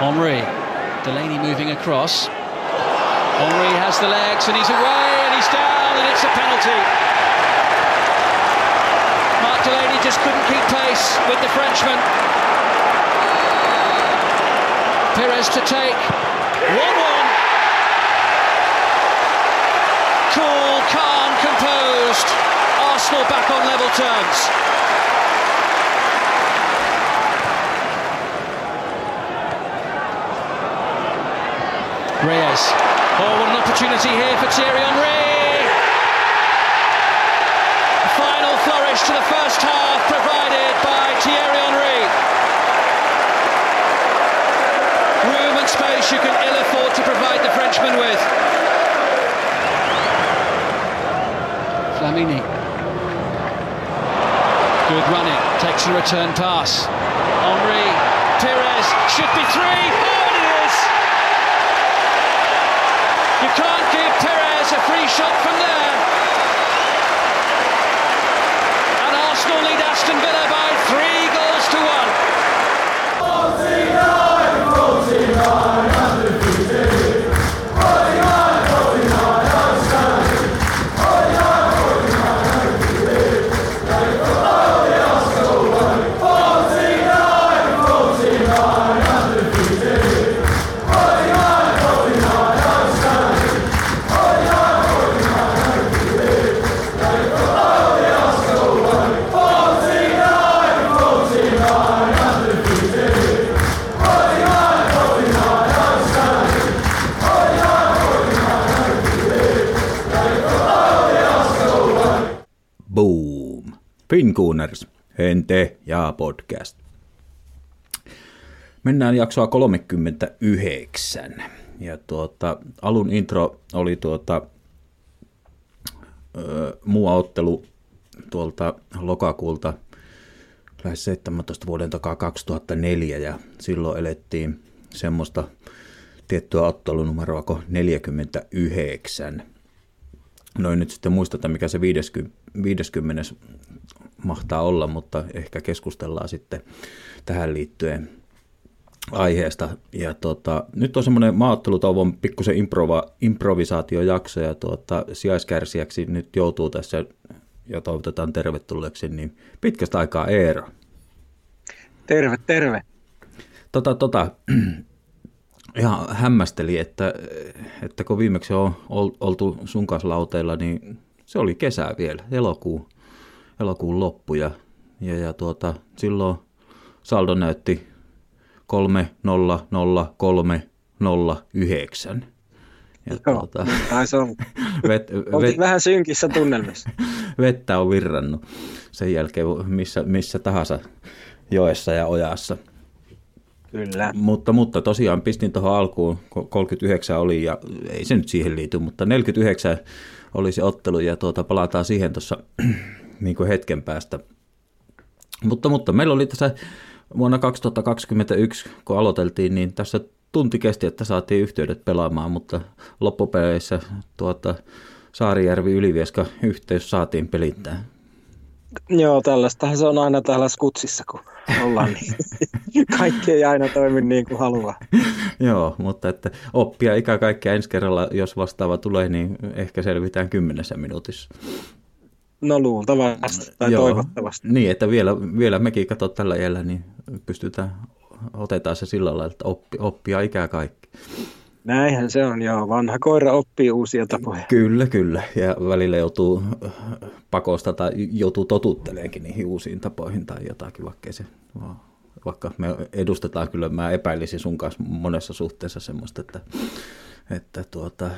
Henri. Delaney moving across. Henri has the legs and he's away and he's down and it's a penalty. Mark Delaney just couldn't keep pace with the Frenchman. Perez to take. 1 1. Cool, calm, composed. Arsenal back on level terms. Reyes. Oh, what an opportunity here for Thierry Henry. Final flourish to the first half provided by Thierry Henry. Room and space you can ill afford to provide the Frenchman with. Flamini. Good running, takes a return pass. Henri, Perez, should be three. Oh, and it is! You can't give Perez a free shot from there. And Arsenal lead Aston Villa by Finkuuners, Hente ja podcast. Mennään jaksoa 39. Ja tuota, alun intro oli tuota, ö, muu ottelu tuolta lokakuulta lähes 17 vuoden takaa 2004 ja silloin elettiin semmoista tiettyä ottelunumeroa kuin 49. No en nyt sitten muista, että mikä se 50, 50 mahtaa olla, mutta ehkä keskustellaan sitten tähän liittyen aiheesta. Ja tota, nyt on semmoinen maaottelutauon pikkusen improva, improvisaatiojakso ja tuota, sijaiskärsiäksi nyt joutuu tässä ja toivotetaan tervetulleeksi, niin pitkästä aikaa Eero. Terve, terve. Tota, tota, ihan hämmästeli, että, että kun viimeksi on ol- oltu sun kanssa lauteilla, niin se oli kesä vielä, elokuu, elokuun loppu ja, ja, ja tuota, silloin saldo näytti 3 0 0 3 0 9. Ja Joo, tuota, taisi olla. vet, vet, vähän synkissä tunnelmissa. vettä on virrannut sen jälkeen missä, missä tahansa joessa ja ojassa. Kyllä. Mutta, mutta tosiaan pistin tuohon alkuun, kun 39 oli ja ei se nyt siihen liity, mutta 49 oli se ottelu ja tuota, palataan siihen tuossa niin kuin hetken päästä. Mutta, mutta meillä oli tässä vuonna 2021, kun aloiteltiin, niin tässä tunti kesti, että saatiin yhteydet pelaamaan, mutta loppupeleissä tuota, Saarijärvi Ylivieska yhteys saatiin pelittää. Joo, tällaistahan se on aina täällä skutsissa, kun ollaan niin. Kaikki ei aina toimi niin kuin haluaa. Joo, mutta että oppia ikä kaikkea ensi kerralla, jos vastaava tulee, niin ehkä selvitään kymmenessä minuutissa. No luultavasti tai Joo, toivottavasti. Niin, että vielä, vielä mekin katso tällä iällä, niin pystytään, otetaan se sillä lailla, että oppi, oppia ikää kaikki. Näinhän se on, joo. Vanha koira oppii uusia tapoja. Kyllä, kyllä. Ja välillä joutuu pakosta tai joutuu totutteleenkin niihin uusiin tapoihin tai jotakin, vaikka se vaikka me edustetaan kyllä, mä epäilisin sun kanssa monessa suhteessa semmoista, että, että tuota,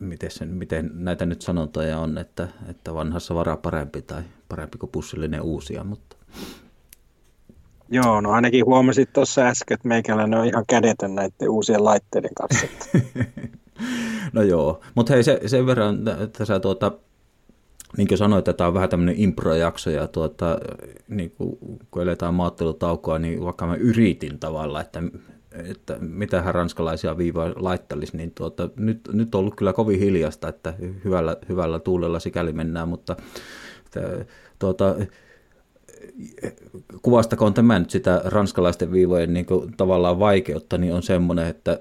miten, sen, miten näitä nyt sanontoja on, että, että vanhassa vara parempi tai parempi kuin pussillinen uusia, mutta Joo, no ainakin huomasit tuossa äsken, että meikäläinen on ihan kädetön näiden uusien laitteiden kanssa. no joo, mutta hei se, sen verran, että sä tuota, niin kuin sanoit, että tämä on vähän tämmöinen impro-jakso ja tuota, niin kuin, kun eletään maattelutaukoa, niin vaikka mä yritin tavalla, että, että mitähän ranskalaisia viivoja laittelisi, niin tuota, nyt, nyt on ollut kyllä kovin hiljasta, että hyvällä, hyvällä tuulella sikäli mennään, mutta tuota, kuvastakoon tämä nyt sitä ranskalaisten viivojen niin kuin, tavallaan vaikeutta, niin on semmoinen, että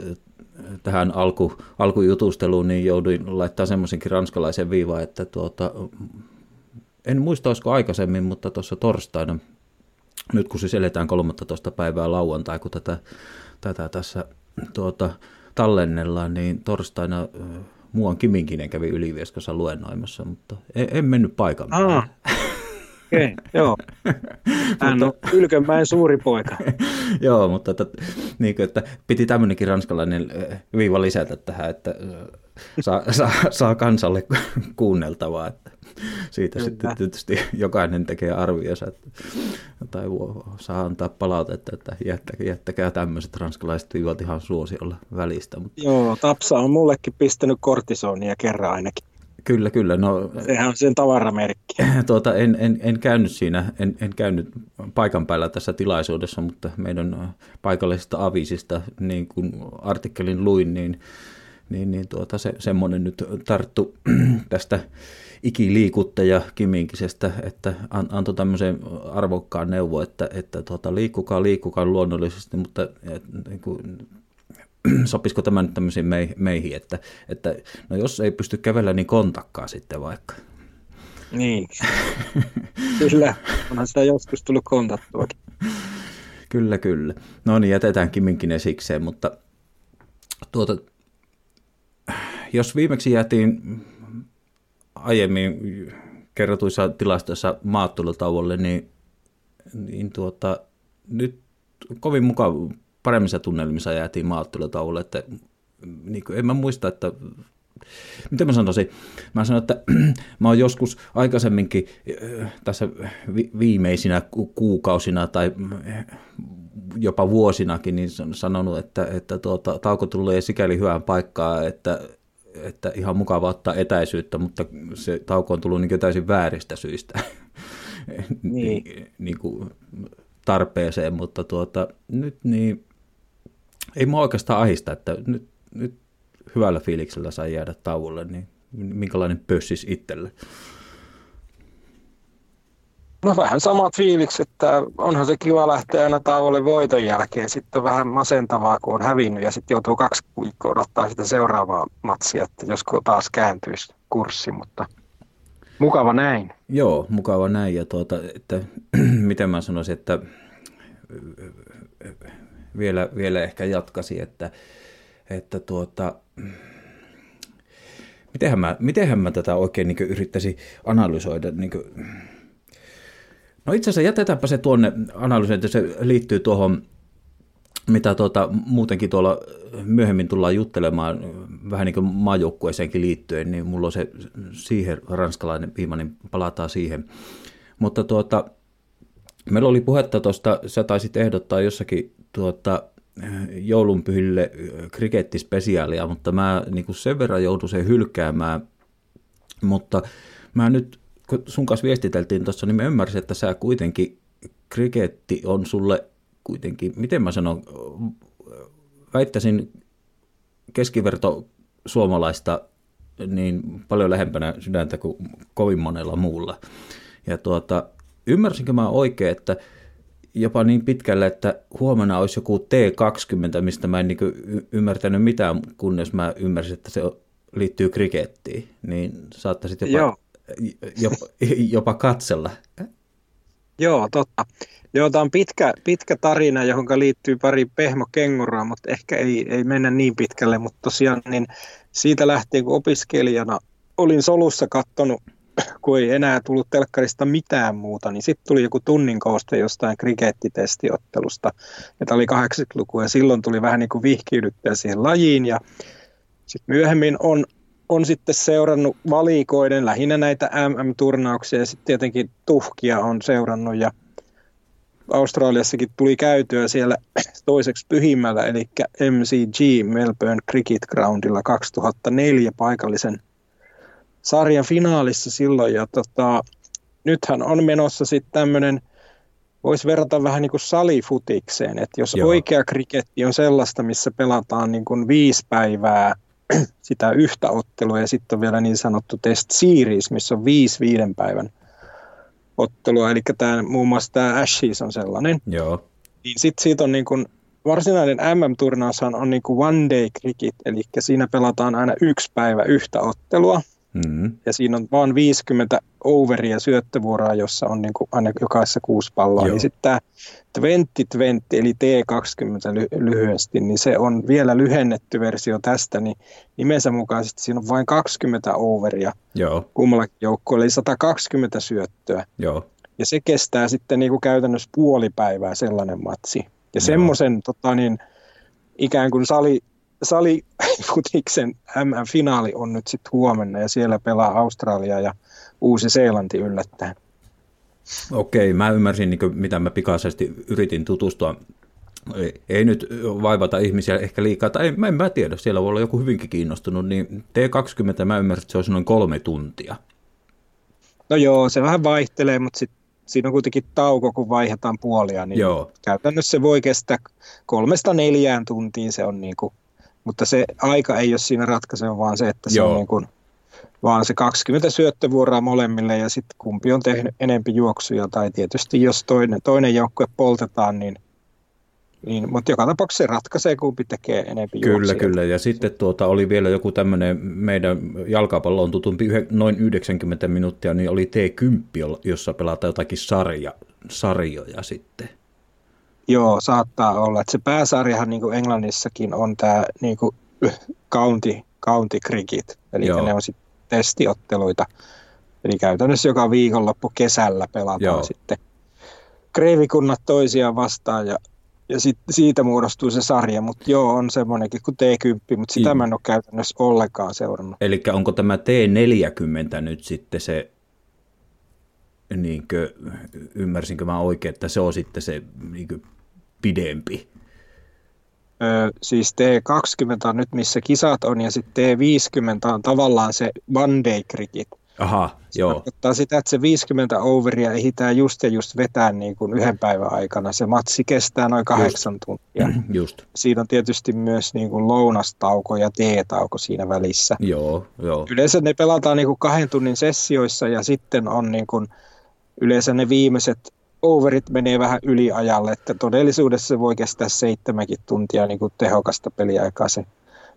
tähän alku, alkujutusteluun niin jouduin laittaa semmoisenkin ranskalaisen viivaan, että tuota, en muista olisiko aikaisemmin, mutta tuossa torstaina, nyt kun siis eletään 13. päivää lauantai, kun tätä, tätä tässä tuota, tallennellaan, niin torstaina muuan Kiminkinen kävi Ylivieskossa luennoimassa, mutta en, en mennyt paikan päälle. Okei, okay, joo. Hän on Ylkönmäen suuri poika. joo, mutta että, niin kuin, että piti tämmöinenkin ranskalainen viiva lisätä tähän, että saa, saa, saa kansalle kuunneltavaa. Että siitä Kyllä. sitten tietysti jokainen tekee arvionsa, että, tai saa antaa palautetta, että jättäkää, jättäkää tämmöiset ranskalaiset viivat ihan suosiolla välistä. Mutta... Joo, Tapsa on mullekin pistänyt kortisonia kerran ainakin. Kyllä, kyllä. No, Sehän on sen tavaramerkki. Tuota, en, en, en, käynyt siinä, en, en käynyt paikan päällä tässä tilaisuudessa, mutta meidän paikallisista avisista, niin kuin artikkelin luin, niin, niin, niin tuota, se, semmoinen nyt tarttu tästä ikiliikuttaja Kiminkisestä, että antoi tämmöisen arvokkaan neuvo, että, että tuota, liikkukaa, liikkukaa luonnollisesti, mutta et, niin kuin, sopisiko tämä nyt tämmöisiin meihin, että, että no jos ei pysty kävellä, niin kontakkaa sitten vaikka. Niin, kyllä, onhan sitä joskus tullut kontattuakin. kyllä, kyllä. No niin, jätetään Kiminkin esikseen, mutta tuota, jos viimeksi jäätiin aiemmin kerrotuissa tilastoissa maattelutauolle, niin, niin tuota, nyt kovin mukaan paremmissa tunnelmissa jäätiin maattelutauolle, että niin kuin, en mä muista, että miten mä sanoisin, mä sanon, että mä oon joskus aikaisemminkin äh, tässä viimeisinä kuukausina tai jopa vuosinakin niin sanonut, että, että tuota, tauko tulee sikäli hyvään paikkaan, että että ihan mukava ottaa etäisyyttä, mutta se tauko on tullut niin täysin vääristä syistä niin. niin kuin tarpeeseen, mutta tuota, nyt niin ei mua oikeastaan ahista, että nyt, nyt hyvällä fiiliksellä sai jäädä tauolle, niin minkälainen pössis itselle? No vähän samat fiilikset, että onhan se kiva lähteä aina tauolle voiton jälkeen. Sitten on vähän masentavaa, kun on hävinnyt ja sitten joutuu kaksi viikkoa odottaa sitä seuraavaa matsia, että josko taas kääntyisi kurssi, mutta mukava näin. Joo, mukava näin ja tuota, että, miten mä sanoisin, että vielä, vielä ehkä jatkasi, että, että tuota, mitenhän mä, mitenhän mä tätä oikein niin yrittäisin analysoida, niin kuin, No itse asiassa jätetäänpä se tuonne analyysiin, että se liittyy tuohon, mitä tuota, muutenkin tuolla myöhemmin tullaan juttelemaan, vähän niin kuin liittyen, niin mulla on se siihen ranskalainen viima, niin palataan siihen. Mutta tuota, meillä oli puhetta tuosta, sä taisit ehdottaa jossakin tuota, joulunpyhille krikettispesiaalia, mutta mä niin kuin sen verran joudun sen hylkäämään, mutta mä nyt kun sun kanssa viestiteltiin tuossa, niin mä ymmärsin, että sä kuitenkin, kriketti on sulle kuitenkin, miten mä sanon, väittäisin keskiverto suomalaista niin paljon lähempänä sydäntä kuin kovin monella muulla. Ja tuota, ymmärsinkö mä oikein, että jopa niin pitkälle, että huomenna olisi joku T20, mistä mä en niin ymmärtänyt mitään, kunnes mä ymmärsin, että se liittyy krikettiin, niin saattaisit jopa Joo jopa, jopa katsella. Joo, totta. Joo, tämä on pitkä, pitkä tarina, johon liittyy pari pehmokengurua, mutta ehkä ei, ei mennä niin pitkälle. Mutta tosiaan niin siitä lähtien, kun opiskelijana olin solussa katsonut, kun ei enää tullut telkkarista mitään muuta, niin sitten tuli joku tunnin kooste jostain krikettitestiottelusta. Ja tämä oli 80-luku ja silloin tuli vähän niin kuin vihkiydyttää siihen lajiin. Ja sitten myöhemmin on on sitten seurannut valikoiden lähinnä näitä MM-turnauksia ja sitten tietenkin tuhkia on seurannut ja Australiassakin tuli käytyä siellä toiseksi pyhimmällä, eli MCG Melbourne Cricket Groundilla 2004 paikallisen sarjan finaalissa silloin. Ja tota, nythän on menossa sitten tämmöinen, voisi verrata vähän niin kuin salifutikseen, että jos Joo. oikea kriketti on sellaista, missä pelataan niin kuin viisi päivää – sitä yhtä ottelua ja sitten on vielä niin sanottu test series, missä on viisi viiden päivän ottelua, eli tämä, muun muassa tämä Ashes on sellainen. Joo. Niin sitten siitä on niin kuin, varsinainen MM-turnaushan on niin kuin one day cricket, eli siinä pelataan aina yksi päivä yhtä ottelua. Mm-hmm. Ja siinä on vain 50 overia syöttövuoroa, jossa on niin kuin aina jokaisessa kuusi palloa. Joo. Niin sitten tämä 2020 eli T20 ly- lyhyesti, niin se on vielä lyhennetty versio tästä, niin nimensä mukaisesti siinä on vain 20 overia Joo, kummallakin joukkueella, eli 120 syöttöä. joo, Ja se kestää sitten niin kuin käytännössä puoli päivää sellainen matsi. Ja semmoisen tota, niin, ikään kuin sali, salifutiksen MM-finaali on nyt sitten huomenna ja siellä pelaa Australia ja Uusi-Seelanti yllättäen. Okei, mä ymmärsin, niin kuin, mitä mä pikaisesti yritin tutustua. Ei, ei nyt vaivata ihmisiä ehkä liikaa, tai en, mä en mä tiedä, siellä voi olla joku hyvinkin kiinnostunut, niin T20 mä ymmärsin, että se olisi noin kolme tuntia. No joo, se vähän vaihtelee, mutta sit siinä on kuitenkin tauko, kun vaihdetaan puolia, niin Joo. käytännössä se voi kestää kolmesta neljään tuntiin se on niin kuin, mutta se aika ei ole siinä ratkaiseva, vaan se, että se Joo. on niin kuin, vaan se 20 syöttövuoroa molemmille ja sitten kumpi on tehnyt enempi juoksuja tai tietysti jos toinen, toinen joukkue poltetaan, niin, niin mutta joka tapauksessa se ratkaisee, kumpi tekee enempi Kyllä, juoksuja. kyllä. Ja sitten tuota, oli vielä joku tämmöinen, meidän jalkapalloon tutumpi noin 90 minuuttia, niin oli T10, jolla- jossa pelataan jotakin sarja, sarjoja sitten. Joo, saattaa olla. Että se pääsarjahan niin kuin Englannissakin on tämä niin kuin county, county cricket, eli Joo. ne on sitten testiotteluita. Eli käytännössä joka viikonloppu kesällä pelataan Joo. sitten kreivikunnat toisiaan vastaan ja, ja sit, siitä muodostuu se sarja. Mutta joo, on semmoinenkin kuin T10, mutta sitä mä en ole käytännössä ollenkaan seurannut. Eli onko tämä T40 nyt sitten se, niinkö, ymmärsinkö mä oikein, että se on sitten se niinkö, pidempi? Ö, siis T20 on nyt missä kisat on ja sitten T50 on tavallaan se one day cricket. Aha, joo, Tarkoittaa sitä, että se 50 overia ehditään just ja just vetää niin kuin yhden päivän aikana. Se matsi kestää noin kahdeksan tuntia. just, Siinä on tietysti myös niin kuin lounastauko ja teetauko siinä välissä. joo, joo, Yleensä ne pelataan niin kuin kahden tunnin sessioissa ja sitten on niin kuin, yleensä ne viimeiset overit menee vähän yliajalle, että todellisuudessa se voi kestää seitsemänkin tuntia niin kuin tehokasta peliaikaa se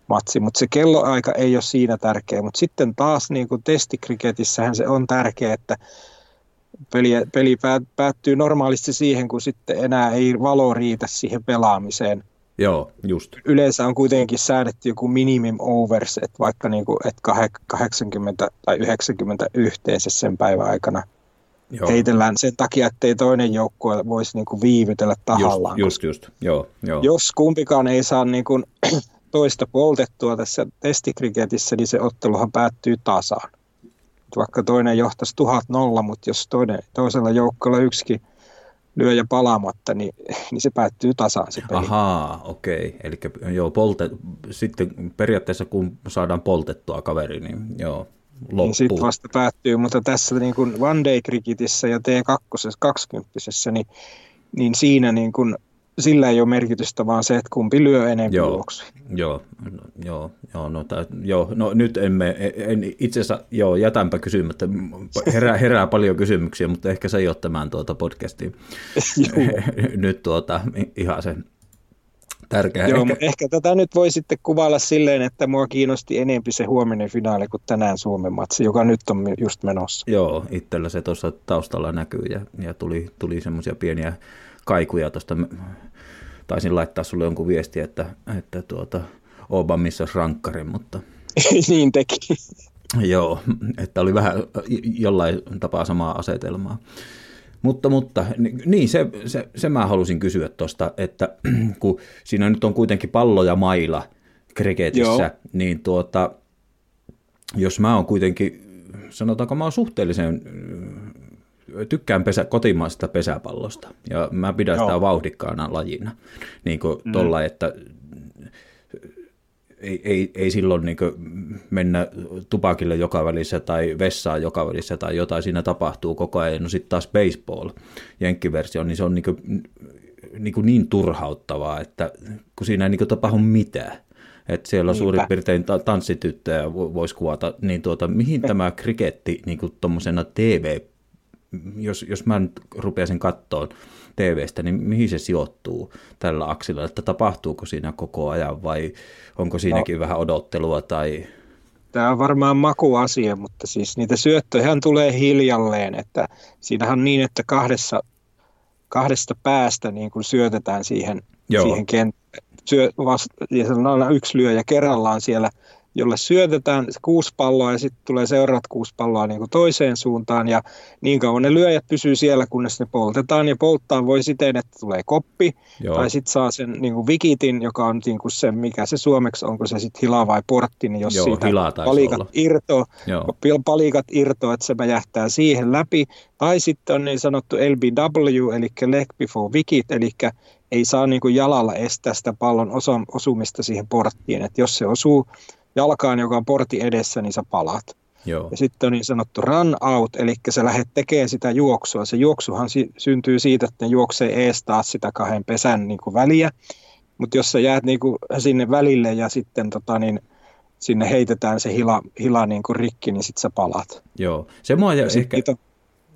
matsi, mutta se kelloaika ei ole siinä tärkeä, mutta sitten taas niin kuin testikriketissähän se on tärkeä, että peli, peli päät- päättyy normaalisti siihen, kun sitten enää ei valo riitä siihen pelaamiseen. joo, just, Yleensä on kuitenkin säädetty joku minimum overs, että vaikka niin kuin, että kah- 80 tai 90 yhteensä sen päivän aikana joo, heitellään sen takia, ettei toinen joukkue voisi niin kuin viivytellä tahallaan. just, just, just, joo, joo, Jos kumpikaan ei saa niin kuin toista poltettua tässä testikriketissä, niin se otteluhan päättyy tasaan. Vaikka toinen johtaisi tuhat nolla, mutta jos toinen, toisella joukkueella yksikin lyö ja palaamatta, niin, niin se päättyy tasaan se peli. Ahaa, okei. Eli joo, polte, sitten periaatteessa kun saadaan poltettua kaveri, niin joo, Niin loppuu. sitten vasta päättyy, mutta tässä niin kuin one day cricketissä ja T2 20 niin, niin siinä niin kuin, sillä ei ole merkitystä, vaan se, että kumpi lyö enemmän Joo. juoksuja. Joo, no, joo, joo, no, tää, joo, no nyt emme, en, itse asiassa, joo, jätänpä kysymättä, herää, herää paljon kysymyksiä, mutta ehkä se ei ole tämän tuota podcastiin nyt tuota, ihan se tärkeä. Joo, ehkä, ehkä tätä nyt voi sitten kuvailla silleen, että mua kiinnosti enempi se huominen finaali kuin tänään Suomen matsi, joka nyt on just menossa. Joo, itsellä se tuossa taustalla näkyy ja, ja tuli, tuli semmoisia pieniä kaikuja tuosta. Taisin laittaa sulle jonkun viesti, että, että tuota, Oba missä rankkarin, mutta niin teki. joo, että oli vähän jollain tapaa samaa asetelmaa. Mutta, mutta niin, se, se, se mä halusin kysyä tuosta, että kun siinä nyt on kuitenkin pallo ja maila kriketissä, Joo. niin tuota, jos mä oon kuitenkin, sanotaanko mä oon suhteellisen, ö, tykkään pesä, kotimaisesta pesäpallosta, ja mä pidän sitä Joo. vauhdikkaana lajina, niin kuin mm. tolla, että ei, ei, ei silloin niin mennä tupakille joka välissä tai vessaan joka välissä tai jotain siinä tapahtuu koko ajan. No sitten taas baseball, jenkkiversio, niin se on niin, kuin, niin, kuin niin turhauttavaa, että kun siinä ei niin tapahdu mitään. Että siellä on Niinpä. suurin piirtein ta- tanssityttöjä vo- voisi kuvata, niin tuota, mihin tämä kriketti niin tuommoisena TV jos, jos mä nyt rupeaisin kattoon TVstä, niin mihin se sijoittuu tällä aksilla, että tapahtuuko siinä koko ajan vai onko siinäkin no. vähän odottelua tai... Tämä on varmaan makuasia, mutta siis niitä syöttöjä tulee hiljalleen, että siinähän on niin, että kahdessa, kahdesta päästä niin kuin syötetään siihen, siihen kenttään. Syö, vasta, ja se on aina yksi lyöjä kerrallaan siellä jolle syötetään kuusi palloa ja sitten tulee seuraavat kuusi palloa niin kuin toiseen suuntaan. Ja niin kauan ne lyöjät pysyy siellä, kunnes ne poltetaan. Ja polttaa voi siten, että tulee koppi Joo. tai sitten saa sen niin kuin vikitin, joka on niin kuin se, mikä se suomeksi, onko se sitten hila vai portti, niin jos Joo, siitä palikat olla. irto, palikat irto, että se mäjähtää siihen läpi. Tai sitten on niin sanottu LBW, eli leg before wicket, eli ei saa niin kuin jalalla estää sitä pallon osumista siihen porttiin, että jos se osuu jalkaan, joka on porti edessä, niin sä palat. Joo. Ja sitten on niin sanottu run out, eli sä lähdet tekemään sitä juoksua. Se juoksuhan si- syntyy siitä, että ne juoksee ees taas sitä kahden pesän niin kuin väliä. Mutta jos sä jäät niin kuin sinne välille ja sitten tota, niin, sinne heitetään se hila, hila niin kuin rikki, niin sitten sä palat. Joo, se mua ja ehkä... Niitä,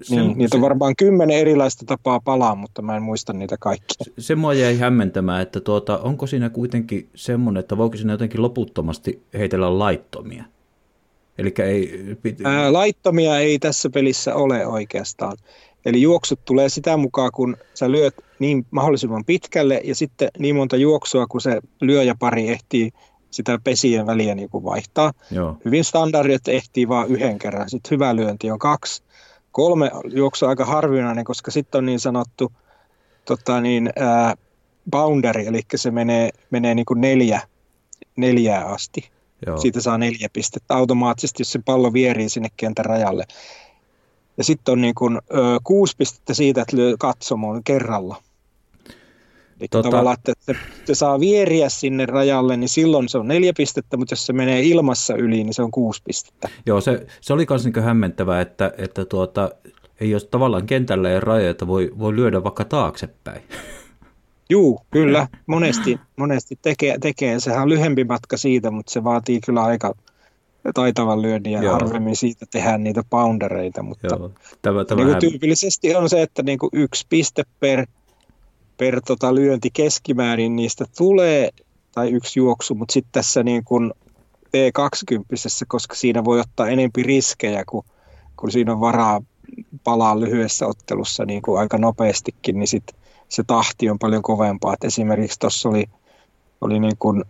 se, niin, niitä se, on varmaan kymmenen erilaista tapaa palaa, mutta mä en muista niitä kaikkia. Se, se mua jäi hämmentämään, että tuota, onko siinä kuitenkin semmoinen, että voiko siinä jotenkin loputtomasti heitellä laittomia? Ei... Ää, laittomia ei tässä pelissä ole oikeastaan. Eli juoksut tulee sitä mukaan, kun sä lyöt niin mahdollisimman pitkälle ja sitten niin monta juoksua, kun se lyöjäpari ehtii sitä pesien väliä niin kuin vaihtaa. Joo. Hyvin standardi, että ehtii vain yhden kerran. Sitten hyvä lyönti on kaksi kolme juoksua aika harvinainen, koska sitten on niin sanottu tota niin, ää, boundary, eli se menee, menee niin kuin neljä, neljää asti. Joo. Siitä saa neljä pistettä automaattisesti, jos se pallo vierii sinne kentän rajalle. Ja sitten on niin kuin, ö, kuusi pistettä siitä, että lyö katsomoon kerralla. Eli tota... tavallaan, että se, se saa vieriä sinne rajalle, niin silloin se on neljä pistettä, mutta jos se menee ilmassa yli, niin se on kuusi pistettä. Joo, se, se oli myös niin hämmentävää, että, että tuota, ei ole tavallaan kentällä ja rajoita, voi, voi lyödä vaikka taaksepäin. Juu, kyllä. Monesti, monesti tekee, tekee. Sehän on lyhempi matka siitä, mutta se vaatii kyllä aika taitavan lyönnin ja Joo. harvemmin siitä tehdään niitä poundereita. Mutta Joo. Tämä, tämä niin hän... tyypillisesti on se, että niin kuin yksi piste per per tota lyönti keskimäärin niistä tulee, tai yksi juoksu, mutta sitten tässä niin kuin T20, koska siinä voi ottaa enempi riskejä, kun, kun siinä on varaa palaa lyhyessä ottelussa niin kuin aika nopeastikin, niin sit se tahti on paljon kovempaa. Et esimerkiksi tuossa oli, oli niin kuin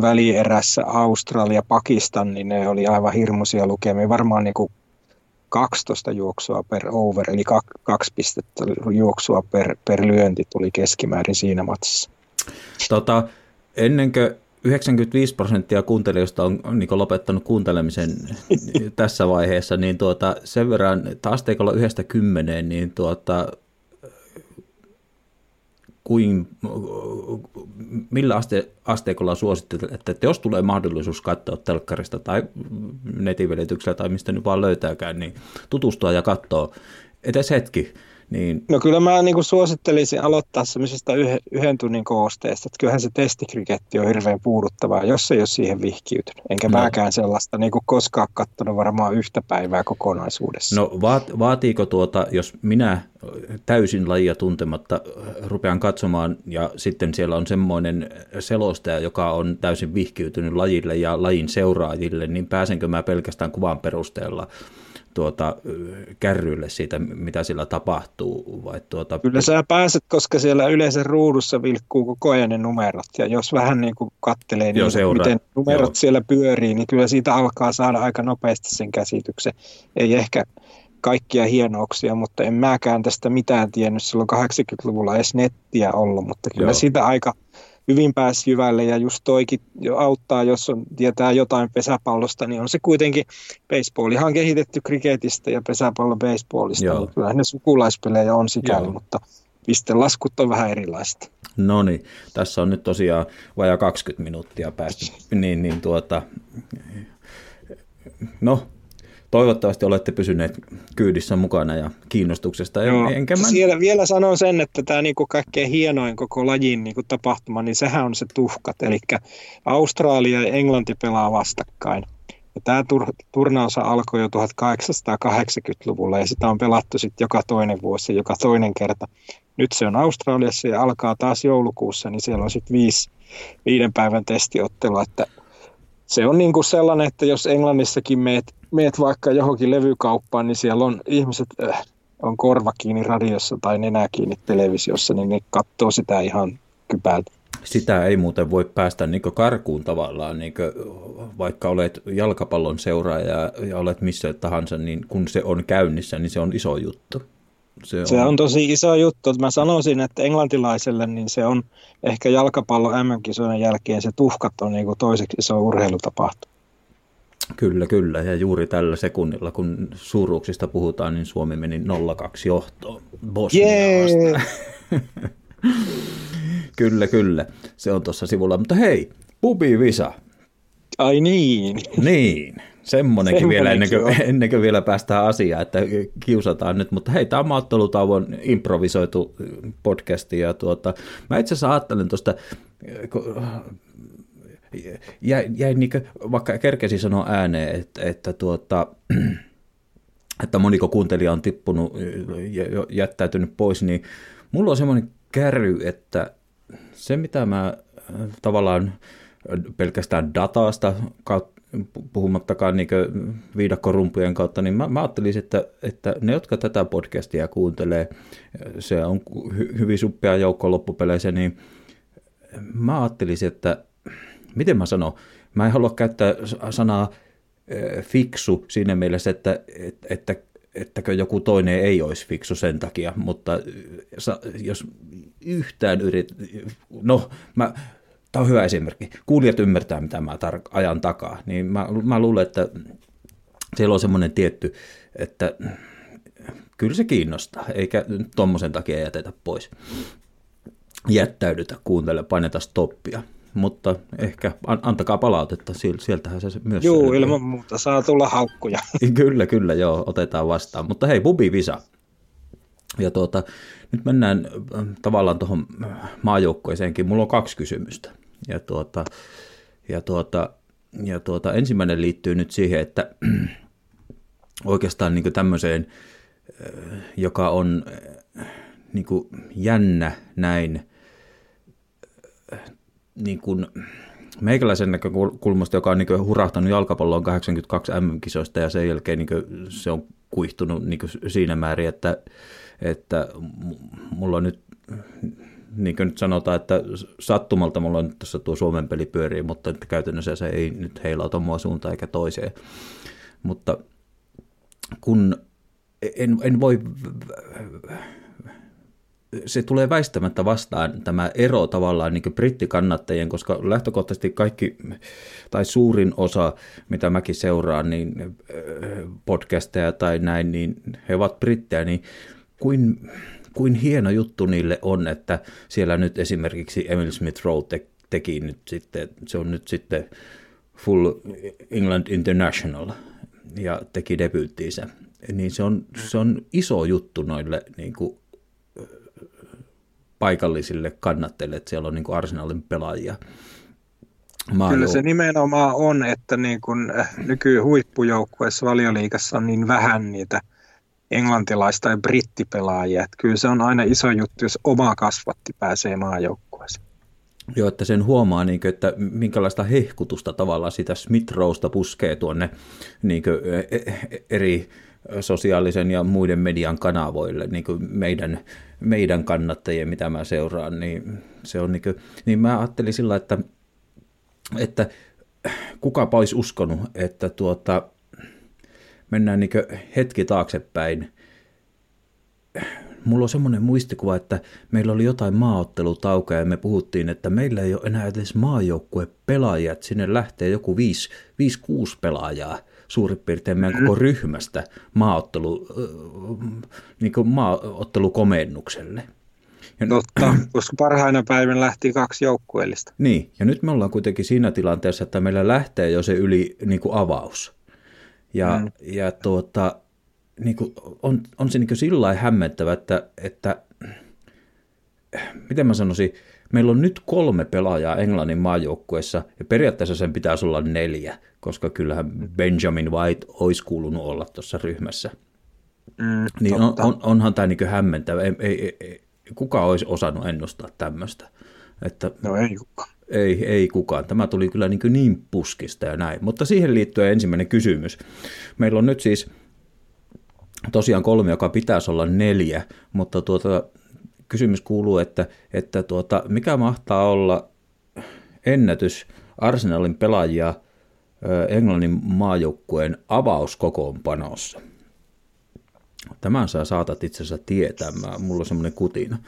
välierässä Australia-Pakistan, niin ne oli aivan hirmuisia lukemia. Varmaan niin kuin 12 juoksua per over, eli kaksi pistettä juoksua per, per lyönti tuli keskimäärin siinä matsissa. Tota, ennen kuin 95 prosenttia kuuntelijoista on, on niin lopettanut kuuntelemisen tässä vaiheessa, niin tuota, sen verran, että asteikolla yhdestä kymmeneen, niin tuota, kuin, millä aste, asteikolla suosittelet, että jos tulee mahdollisuus katsoa telkkarista tai netin tai mistä nyt vaan löytääkään, niin tutustua ja katsoa. Edes hetki niin... No kyllä mä niin kuin suosittelisin aloittaa semmoisesta yhden, yhden tunnin koosteesta, että kyllähän se testikriketti on hirveän puuduttavaa, jos ei ole siihen vihkiytynyt. Enkä no. mäkään sellaista niin kuin koskaan katsonut varmaan yhtä päivää kokonaisuudessa. No vaat, vaatiiko tuota, jos minä täysin lajia tuntematta rupean katsomaan ja sitten siellä on semmoinen selostaja, joka on täysin vihkiytynyt lajille ja lajin seuraajille, niin pääsenkö mä pelkästään kuvan perusteella tuota, kärryille siitä, mitä sillä tapahtuu? Vai tuota... Kyllä sä pääset, koska siellä yleensä ruudussa vilkkuu koko ajan ne numerot. Ja jos vähän niin kuin kattelee, niin Joo, miten numerot Joo. siellä pyörii, niin kyllä siitä alkaa saada aika nopeasti sen käsityksen. Ei ehkä kaikkia hienouksia, mutta en mäkään tästä mitään tiennyt silloin 80-luvulla edes nettiä ollut, mutta kyllä Joo. siitä aika hyvin pääsi jyvälle ja just toikin auttaa, jos on, tietää jotain pesäpallosta, niin on se kuitenkin, baseballihan on kehitetty kriketistä ja pesäpallo baseballista, Joo. kyllä ne sukulaispelejä on sikäli, Joo. mutta pistelaskut on vähän erilaista. No niin, tässä on nyt tosiaan vajaa 20 minuuttia päästy, niin, niin tuota, no toivottavasti olette pysyneet kyydissä mukana ja kiinnostuksesta. Joo. Enkä mä... Siellä vielä sanon sen, että tämä niinku kaikkein hienoin koko lajin niinku tapahtuma, niin sehän on se tuhkat. Eli Australia ja Englanti pelaa vastakkain. Ja tämä tur- turnaus alkoi jo 1880-luvulla ja sitä on pelattu sitten joka toinen vuosi, joka toinen kerta. Nyt se on Australiassa ja alkaa taas joulukuussa, niin siellä on sitten viisi, viiden päivän testiottelua, että se on niin kuin sellainen, että jos Englannissakin meet, meet vaikka johonkin levykauppaan, niin siellä on ihmiset äh, on korva kiinni radiossa tai nenä kiinni televisiossa, niin ne katsoo sitä ihan kypältä. Sitä ei muuten voi päästä niin karkuun tavallaan, niin vaikka olet jalkapallon seuraaja ja olet missä tahansa, niin kun se on käynnissä, niin se on iso juttu. Se on, se on tosi iso juttu. Mä sanoisin, että englantilaiselle niin se on ehkä jalkapallon MM-kisojen jälkeen se tuhkat on niin kuin toiseksi iso urheilutapahtuma. Kyllä, kyllä. Ja juuri tällä sekunnilla, kun suuruuksista puhutaan, niin Suomi meni 0-2 johtoon Bosnia vastaan. kyllä, kyllä. Se on tuossa sivulla. Mutta hei, Pubi Visa. Ai niin. Niin, semmonenkin vielä ennen kuin, ennen kuin vielä päästään asiaan, että kiusataan nyt. Mutta hei, tämä on maattelutauon improvisoitu podcasti. Ja tuota, mä itse asiassa ajattelen tuosta jäi, jäi niin kuin, vaikka kerkesi sanoa ääneen, että, että, tuota, että moniko kuuntelija on tippunut ja jättäytynyt pois, niin mulla on semmoinen kärry, että se mitä mä tavallaan pelkästään datasta puhumattakaan niin viidakkorumpujen kautta, niin mä, mä ajattelisin, että, että ne, jotka tätä podcastia kuuntelee, se on hy, hyvin suppea joukko loppupeleissä, niin mä ajattelisin, että miten mä sanon, mä en halua käyttää sanaa fiksu siinä mielessä, että, että, että ettäkö joku toinen ei olisi fiksu sen takia, mutta jos yhtään yrit, no mä, tämä on hyvä esimerkki, kuulijat ymmärtää mitä mä tar- ajan takaa, niin mä, mä luulen, että siellä on semmoinen tietty, että kyllä se kiinnostaa, eikä tuommoisen takia jätetä pois. Jättäydytä, kuuntele, paineta stoppia mutta ehkä antakaa palautetta, sieltähän se myös... Joo, ilman muuta saa tulla haukkuja. kyllä, kyllä, joo, otetaan vastaan. Mutta hei, Bubi Visa. Ja tuota, nyt mennään äh, tavallaan tuohon maajoukkoeseenkin. Mulla on kaksi kysymystä. Ja, tuota, ja, tuota, ja tuota, ensimmäinen liittyy nyt siihen, että oikeastaan niin tämmöiseen, äh, joka on äh, niin jännä näin niin kuin, meikäläisen näkökulmasta, joka on niin hurahtanut jalkapalloon 82 MM-kisoista ja sen jälkeen niin se on kuihtunut niin siinä määrin, että, että mulla on nyt niin kuin nyt sanotaan, että sattumalta mulla on tuossa tuo Suomen peli pyörii, mutta käytännössä se ei nyt heilauta mua suuntaan eikä toiseen. Mutta kun en, en voi se tulee väistämättä vastaan tämä ero tavallaan niin brittikannattajien, koska lähtökohtaisesti kaikki tai suurin osa, mitä mäkin seuraan, niin podcasteja tai näin, niin he ovat brittejä, niin kuin, kuin hieno juttu niille on, että siellä nyt esimerkiksi Emil Smith Rowe te, teki nyt sitten, se on nyt sitten Full England International ja teki debyyttiinsä. Niin se on, se on iso juttu noille niin kuin paikallisille kannattajille, että siellä on niin kuin Arsenalin pelaajia. Mä Kyllä se nimenomaan on, että niin kun nykyhuippujoukkueessa valioliikassa on niin vähän niitä englantilaista ja brittipelaajia. Että kyllä se on aina iso juttu, jos oma kasvatti pääsee maajoukkueeseen. Joo, että sen huomaa, niin kuin, että minkälaista hehkutusta tavallaan sitä Smith puskee tuonne niin kuin, e, e, eri sosiaalisen ja muiden median kanavoille, niin kuin meidän, meidän kannattajien, mitä mä seuraan, niin se on niin kuin, niin mä ajattelin sillä, että, että kuka olisi uskonut, että tuota, mennään niin hetki taaksepäin. Mulla on semmoinen muistikuva, että meillä oli jotain maaottelutaukoja ja me puhuttiin, että meillä ei ole enää edes maajoukkue pelaajia, että sinne lähtee joku 5-6 pelaajaa – suurin piirtein meidän koko ryhmästä maaottelu, niin maaottelukomennukselle. Ja Totta, koska parhaina päivänä lähti kaksi joukkueellista. Niin, ja nyt me ollaan kuitenkin siinä tilanteessa, että meillä lähtee jo se yli niin kuin avaus. Ja, mm. ja tuota, niin kuin on, on se niin kuin sillä hämmentävä, että, että miten mä sanoisin, meillä on nyt kolme pelaajaa Englannin maajoukkueessa, ja periaatteessa sen pitäisi olla neljä, koska kyllähän Benjamin White olisi kuulunut olla tuossa ryhmässä. Mm, niin on, on, onhan tämä niin hämmentävä. Ei, ei, ei, kuka olisi osannut ennustaa tämmöistä? Että, no ei kukaan. Ei, ei kukaan. Tämä tuli kyllä niin, niin puskista ja näin. Mutta siihen liittyen ensimmäinen kysymys. Meillä on nyt siis tosiaan kolme, joka pitäisi olla neljä, mutta tuota, kysymys kuuluu, että, että tuota, mikä mahtaa olla ennätys Arsenalin pelaajia Englannin maajoukkueen avauskokoonpanossa? Tämän sä saatat itse asiassa tietää, mulla on semmoinen kutina.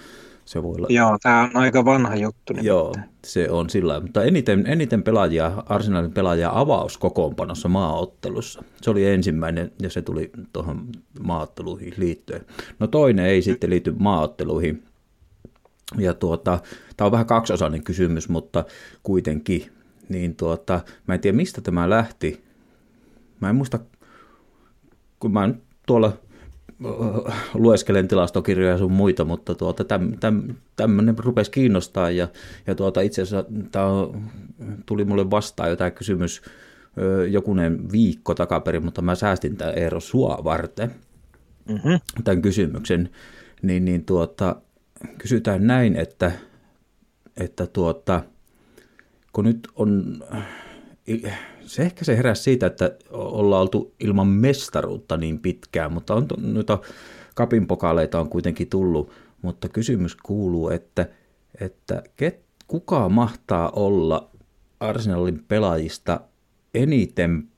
Se voi olla... Joo, tämä on aika vanha juttu. Joo, se on sillä Mutta eniten, eniten pelaajia, Arsenalin pelaajia avauskokoonpanossa maaottelussa. Se oli ensimmäinen ja se tuli tuohon maaotteluihin liittyen. No toinen ei sitten liity maaotteluihin. Ja tuota, tämä on vähän kaksiosainen kysymys, mutta kuitenkin. Niin tuota, mä en tiedä mistä tämä lähti. Mä en muista, kun mä tuolla lueskelen tilastokirjoja ja sun muita, mutta tuota, täm, täm, tämmöinen rupesi kiinnostaa ja, ja tuota, itse asiassa tämä tuli mulle vastaan jo tämä kysymys jokunen viikko takaperin, mutta mä säästin tämän Eero sua varten mm-hmm. tämän kysymyksen, niin, niin tuota, kysytään näin, että, että tuota, kun nyt on se ehkä se heräsi siitä, että ollaan oltu ilman mestaruutta niin pitkään, mutta on noita kapinpokaaleita on kuitenkin tullut, mutta kysymys kuuluu, että, että ket, kuka mahtaa olla Arsenalin pelaajista eniten,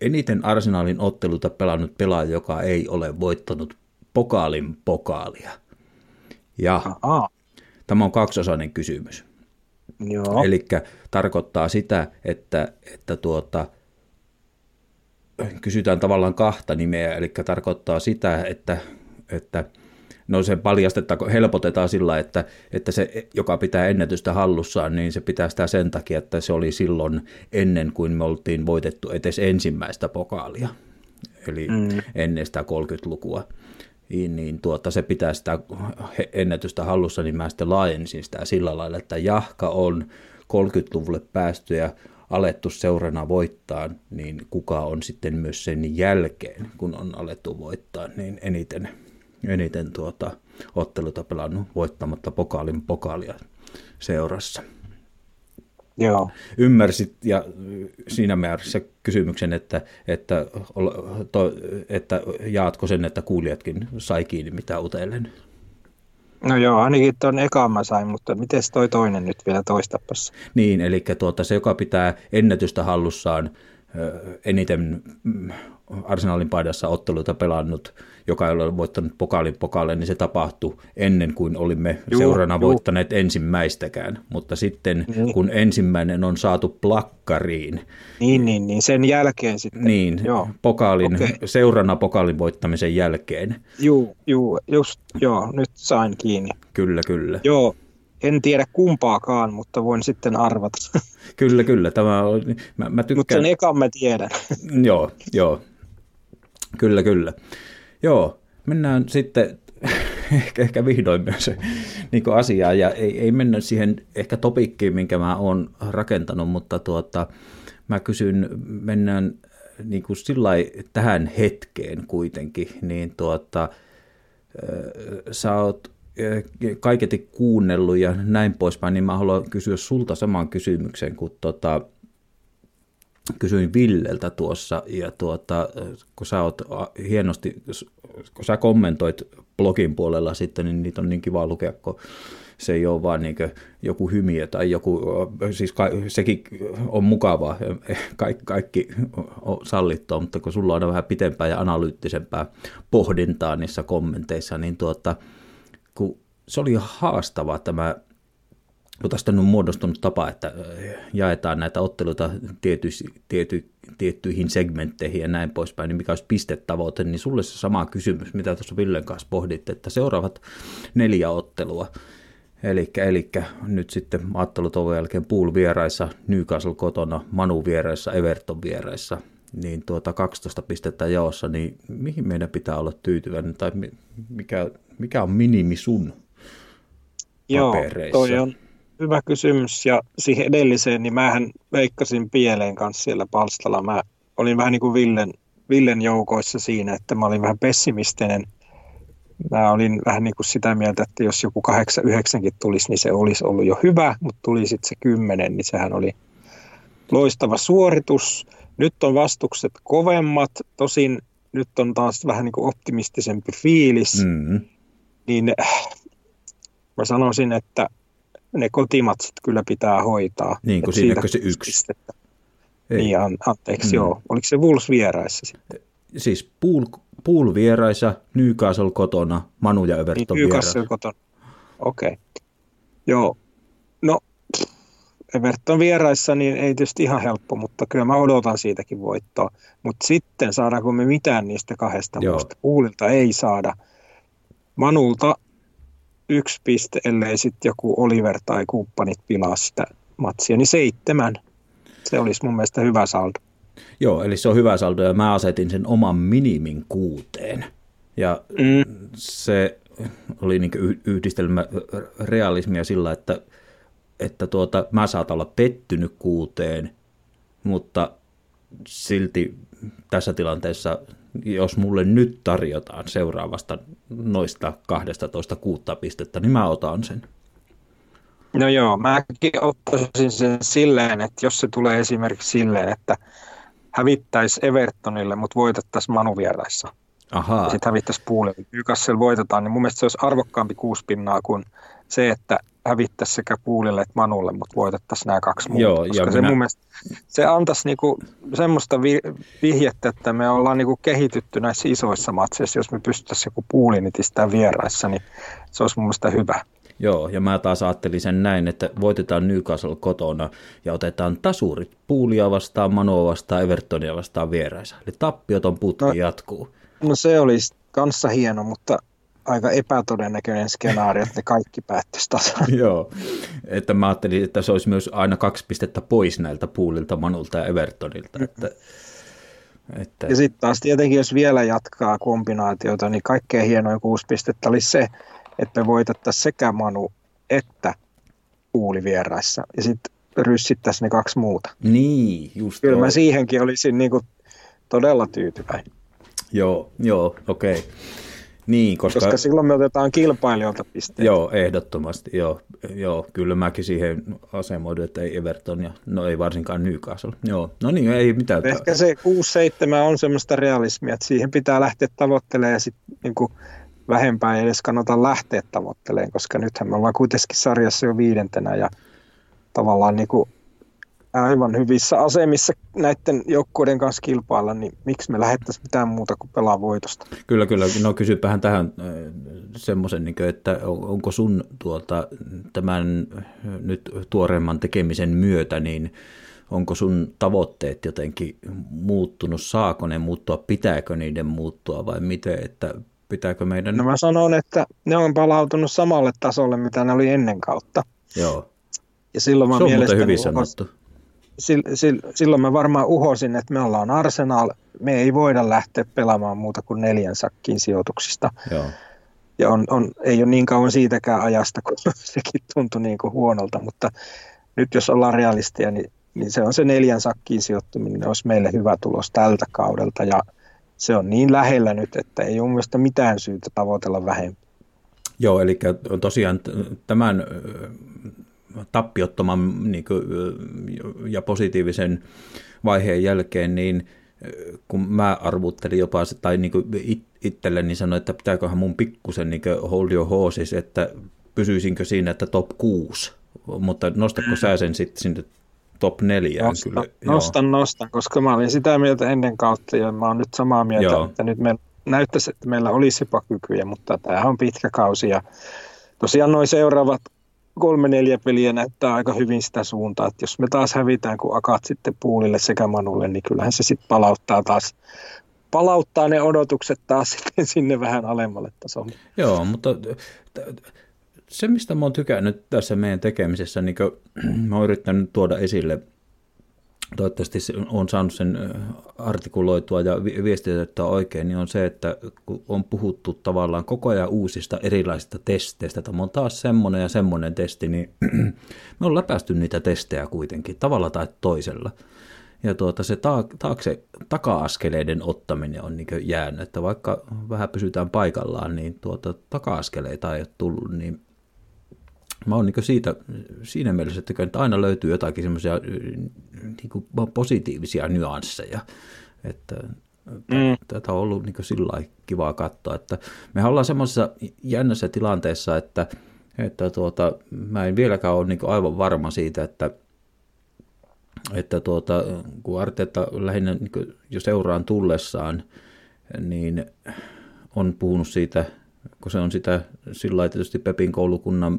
eniten Arsenalin otteluta pelannut pelaaja, joka ei ole voittanut pokaalin pokaalia. Ja Aha. tämä on kaksosainen kysymys. Eli tarkoittaa sitä, että, että tuota, kysytään tavallaan kahta nimeä, eli tarkoittaa sitä, että, että no se paljastetaan, helpotetaan sillä, että, että se, joka pitää ennätystä hallussaan, niin se pitää sitä sen takia, että se oli silloin ennen kuin me oltiin voitettu etes ensimmäistä pokaalia, eli mm. ennen sitä 30-lukua niin, niin tuota, se pitää sitä ennätystä hallussa, niin mä sitten laajensin sitä sillä lailla, että jahka on 30-luvulle päästy ja alettu seurana voittaa, niin kuka on sitten myös sen jälkeen, kun on alettu voittaa, niin eniten, eniten tuota, otteluta pelannut voittamatta pokaalin pokaalia seurassa. Joo. Ymmärsit ja siinä määrässä kysymyksen, että, että, to, että jaatko sen, että kuulijatkin sai kiinni mitä utelen? No joo, ainakin tuon ekaan mä sain, mutta miten toi toinen nyt vielä toistapas? Niin, eli tuota, se, joka pitää ennätystä hallussaan eniten mm, Arsenalin paidassa otteluita pelannut, joka ei ole voittanut pokaalin pokaalle, niin se tapahtui ennen kuin olimme juu, seurana juu. voittaneet ensimmäistäkään. Mutta sitten niin. kun ensimmäinen on saatu plakkariin. Niin, niin, niin sen jälkeen sitten. Niin, joo. Pokaalin, okay. seurana pokaalin voittamisen jälkeen. Joo, joo, just, joo, nyt sain kiinni. Kyllä, kyllä. Joo, en tiedä kumpaakaan, mutta voin sitten arvata. Kyllä, kyllä. Tämä on, mä, mä tykkään... Mutta sen ekan mä tiedän. joo, joo. Kyllä, kyllä. Joo, mennään sitten ehkä, ehkä vihdoin myös niin asiaan, ja ei, ei mennä siihen ehkä topikkiin, minkä mä oon rakentanut, mutta tuota, mä kysyn, mennään niin kuin tähän hetkeen kuitenkin, niin tuota, sä oot kaiketi kuunnellut ja näin poispäin, niin mä haluan kysyä sulta saman kysymyksen, kun tota, kysyin Villeltä tuossa, ja tuota, kun sä oot hienosti, kun sä kommentoit blogin puolella sitten, niin niitä on niin kiva lukea, kun se ei ole vaan niin joku hymiö tai joku, siis ka, sekin on mukavaa, kaikki, kaikki on sallittua, mutta kun sulla on vähän pitempää ja analyyttisempää pohdintaa niissä kommenteissa, niin tuota, kun se oli haastavaa tämä kun tästä on muodostunut tapa, että jaetaan näitä otteluita tiety, tiety, tiettyihin segmentteihin ja näin poispäin, niin mikä olisi pistetavoite, niin sulle se sama kysymys, mitä tuossa Villen kanssa pohditte, että seuraavat neljä ottelua, eli, eli nyt sitten ottelutovon jälkeen Pool vieraissa, Newcastle kotona, Manu vieraissa, Everton vieraissa, niin tuota 12 pistettä jaossa, niin mihin meidän pitää olla tyytyväinen, tai mikä, mikä on minimi sun papereissa? Joo, toi on hyvä kysymys ja siihen edelliseen, niin mähän veikkasin pieleen kanssa siellä palstalla. Mä olin vähän niin kuin Villen, Villen joukoissa siinä, että mä olin vähän pessimistinen. Mä olin vähän niin kuin sitä mieltä, että jos joku 8-9 tulisi, niin se olisi ollut jo hyvä, mutta tuli sitten se 10, niin sehän oli loistava suoritus. Nyt on vastukset kovemmat, tosin nyt on taas vähän niin kuin optimistisempi fiilis, mm-hmm. niin mä sanoisin, että ne kotimatsit kyllä pitää hoitaa. Niin kuin siinäkö se yksi? Ei. Niin, an, anteeksi, mm. joo. Oliko se Wolves vieraissa sitten? Siis Pool, Pool vieraissa, Newcastle kotona, Manu ja Everton niin, Newcastle kotona. Okei. Okay. Joo. No, Everton vieraissa niin ei tietysti ihan helppo, mutta kyllä mä odotan siitäkin voittoa. Mutta sitten saadaanko me mitään niistä kahdesta Joo. muusta? Puulilta ei saada. Manulta yksi piste, ellei sitten joku Oliver tai kumppanit pilaa sitä matsia, niin seitsemän. Se olisi mun mielestä hyvä saldo. Joo, eli se on hyvä saldo ja mä asetin sen oman minimin kuuteen. Ja mm. se oli niin yhdistelmä realismia sillä, että, että tuota, mä saatan olla pettynyt kuuteen, mutta silti tässä tilanteessa jos mulle nyt tarjotaan seuraavasta noista 12 kuutta pistettä, niin mä otan sen. No joo, mäkin ottaisin sen silleen, että jos se tulee esimerkiksi silleen, että hävittäisi Evertonille, mutta voitettaisiin Manu vieraissa. Ahaa. Ja sitten hävittäisi Puulille. Newcastle voitetaan, niin mun mielestä se olisi arvokkaampi kuusi pinnaa kuin se, että hävittäisi sekä Puulille että Manulle, mutta voitettaisiin nämä kaksi muuta. Joo, koska se minä... mun mielestä se antaisi niinku semmoista vi- vihjettä, että me ollaan niinku kehitytty näissä isoissa matseissa. Jos me pystyttäisiin joku Puuli nitistää vieraissa, niin se olisi mun mielestä hyvä. Joo, ja mä taas ajattelin sen näin, että voitetaan Newcastle kotona ja otetaan tasurit Puulia vastaan, Manoa vastaan, Evertonia vastaan vieraissa. Eli tappioton putki no, jatkuu. No se olisi kanssa hieno, mutta aika epätodennäköinen skenaario, että ne kaikki päättyisi tasan. Joo, että mä ajattelin, että se olisi myös aina kaksi pistettä pois näiltä puulilta, Manulta ja Evertonilta. Mm. Että, että... Ja sitten taas tietenkin, jos vielä jatkaa kombinaatiota, niin kaikkein hienoin kuusi pistettä olisi se, että me voitettaisiin sekä Manu että puuli vieraissa. Ja sitten ryssittäisiin ne kaksi muuta. Niin, just Kyllä mä siihenkin olisin niin kuin todella tyytyväinen. Joo, joo, okei. Okay. Niin, koska... koska silloin me otetaan kilpailijoilta pisteitä. Joo, ehdottomasti. Joo, joo kyllä mäkin siihen asemoidun, että ei Everton ja no ei varsinkaan Newcastle. Joo, no niin, ei mitään. Ehkä se 6-7 on semmoista realismia, että siihen pitää lähteä tavoittelemaan ja sitten niin vähempää ei edes kannata lähteä tavoittelemaan, koska nythän me ollaan kuitenkin sarjassa jo viidentenä ja tavallaan niin kuin aivan hyvissä asemissa näiden joukkueiden kanssa kilpailla, niin miksi me lähettäisiin mitään muuta kuin pelaa voitosta? Kyllä, kyllä. No kysypähän tähän äh, semmoisen, niin että onko sun tuota, tämän nyt tuoreemman tekemisen myötä, niin onko sun tavoitteet jotenkin muuttunut, saako ne muuttua, pitääkö niiden muuttua vai miten, että pitääkö meidän... No mä sanon, että ne on palautunut samalle tasolle, mitä ne oli ennen kautta. Joo. Ja silloin mä Se on mielestäni hyvin sanottu silloin mä varmaan uhosin, että me ollaan Arsenal, me ei voida lähteä pelaamaan muuta kuin neljän sakkiin sijoituksista. Joo. Ja on, on, ei ole niin kauan siitäkään ajasta, kun sekin tuntui niin kuin huonolta, mutta nyt jos ollaan realistia, niin, niin se on se neljän sakkiin sijoittuminen, ne olisi meille hyvä tulos tältä kaudelta ja se on niin lähellä nyt, että ei ole mielestäni mitään syytä tavoitella vähemmän. Joo, eli tosiaan tämän tappiottoman niin kuin, ja positiivisen vaiheen jälkeen, niin kun mä arvuttelin jopa, tai niin kuin itselleni niin sanoin, että pitääköhän mun pikkusen niin hold your horses, että pysyisinkö siinä, että top 6, mutta nostatko sä sen sitten sinne top 4? Nosta, kyllä? Nostan, Joo. nostan, koska mä olin sitä mieltä ennen kautta ja mä oon nyt samaa mieltä, Joo. että nyt me näyttäisi, että meillä olisi kykyjä, mutta tämä on pitkä kausi ja tosiaan noin seuraavat kolme neljä peliä näyttää aika hyvin sitä suuntaa, että jos me taas hävitään, kun akat sitten puulille sekä Manulle, niin kyllähän se sitten palauttaa taas palauttaa ne odotukset taas sitten sinne vähän alemmalle tasolle. Joo, mutta se, mistä mä oon tykännyt tässä meidän tekemisessä, niin mä oon yrittänyt tuoda esille toivottavasti on saanut sen artikuloitua ja viestitettyä oikein, niin on se, että on puhuttu tavallaan koko ajan uusista erilaisista testeistä, tämä on taas semmoinen ja semmoinen testi, niin me on läpästy niitä testejä kuitenkin tavalla tai toisella. Ja tuota, se taakse, taka-askeleiden ottaminen on niin jäänyt, että vaikka vähän pysytään paikallaan, niin tuota, taka-askeleita ei ole tullut, niin mä oon niin siitä, siinä mielessä, että aina löytyy jotakin semmoisia niin positiivisia nyansseja, että mm. tätä on ollut niin sillä kivaa katsoa, että me ollaan semmoisessa jännässä tilanteessa, että, että tuota, mä en vieläkään ole niin aivan varma siitä, että että tuota, kun Arteetta lähinnä niin jo seuraan tullessaan, niin on puhunut siitä, kun se on sitä sillä tietysti Pepin koulukunnan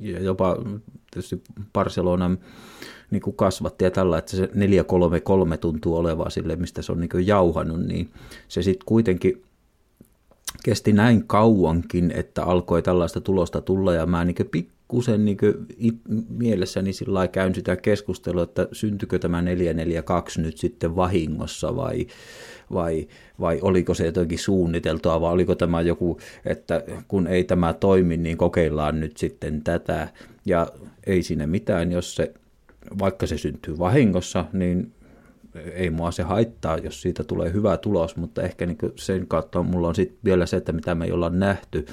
ja jopa tietysti Barcelonan niin kuin kasvatti ja tällä, että se 4-3-3 tuntuu olevaa sille, mistä se on niin jauhannut, niin se sitten kuitenkin kesti näin kauankin, että alkoi tällaista tulosta tulla ja mä niin pikkusen niin mielessäni sillä käyn sitä keskustelua, että syntyykö tämä 442 nyt sitten vahingossa vai, vai, vai oliko se jotenkin suunniteltua vai oliko tämä joku, että kun ei tämä toimi, niin kokeillaan nyt sitten tätä. Ja ei siinä mitään, jos se, vaikka se syntyy vahingossa, niin ei mua se haittaa, jos siitä tulee hyvä tulos, mutta ehkä niin sen kautta mulla on sitten vielä se, että mitä me ei olla nähty,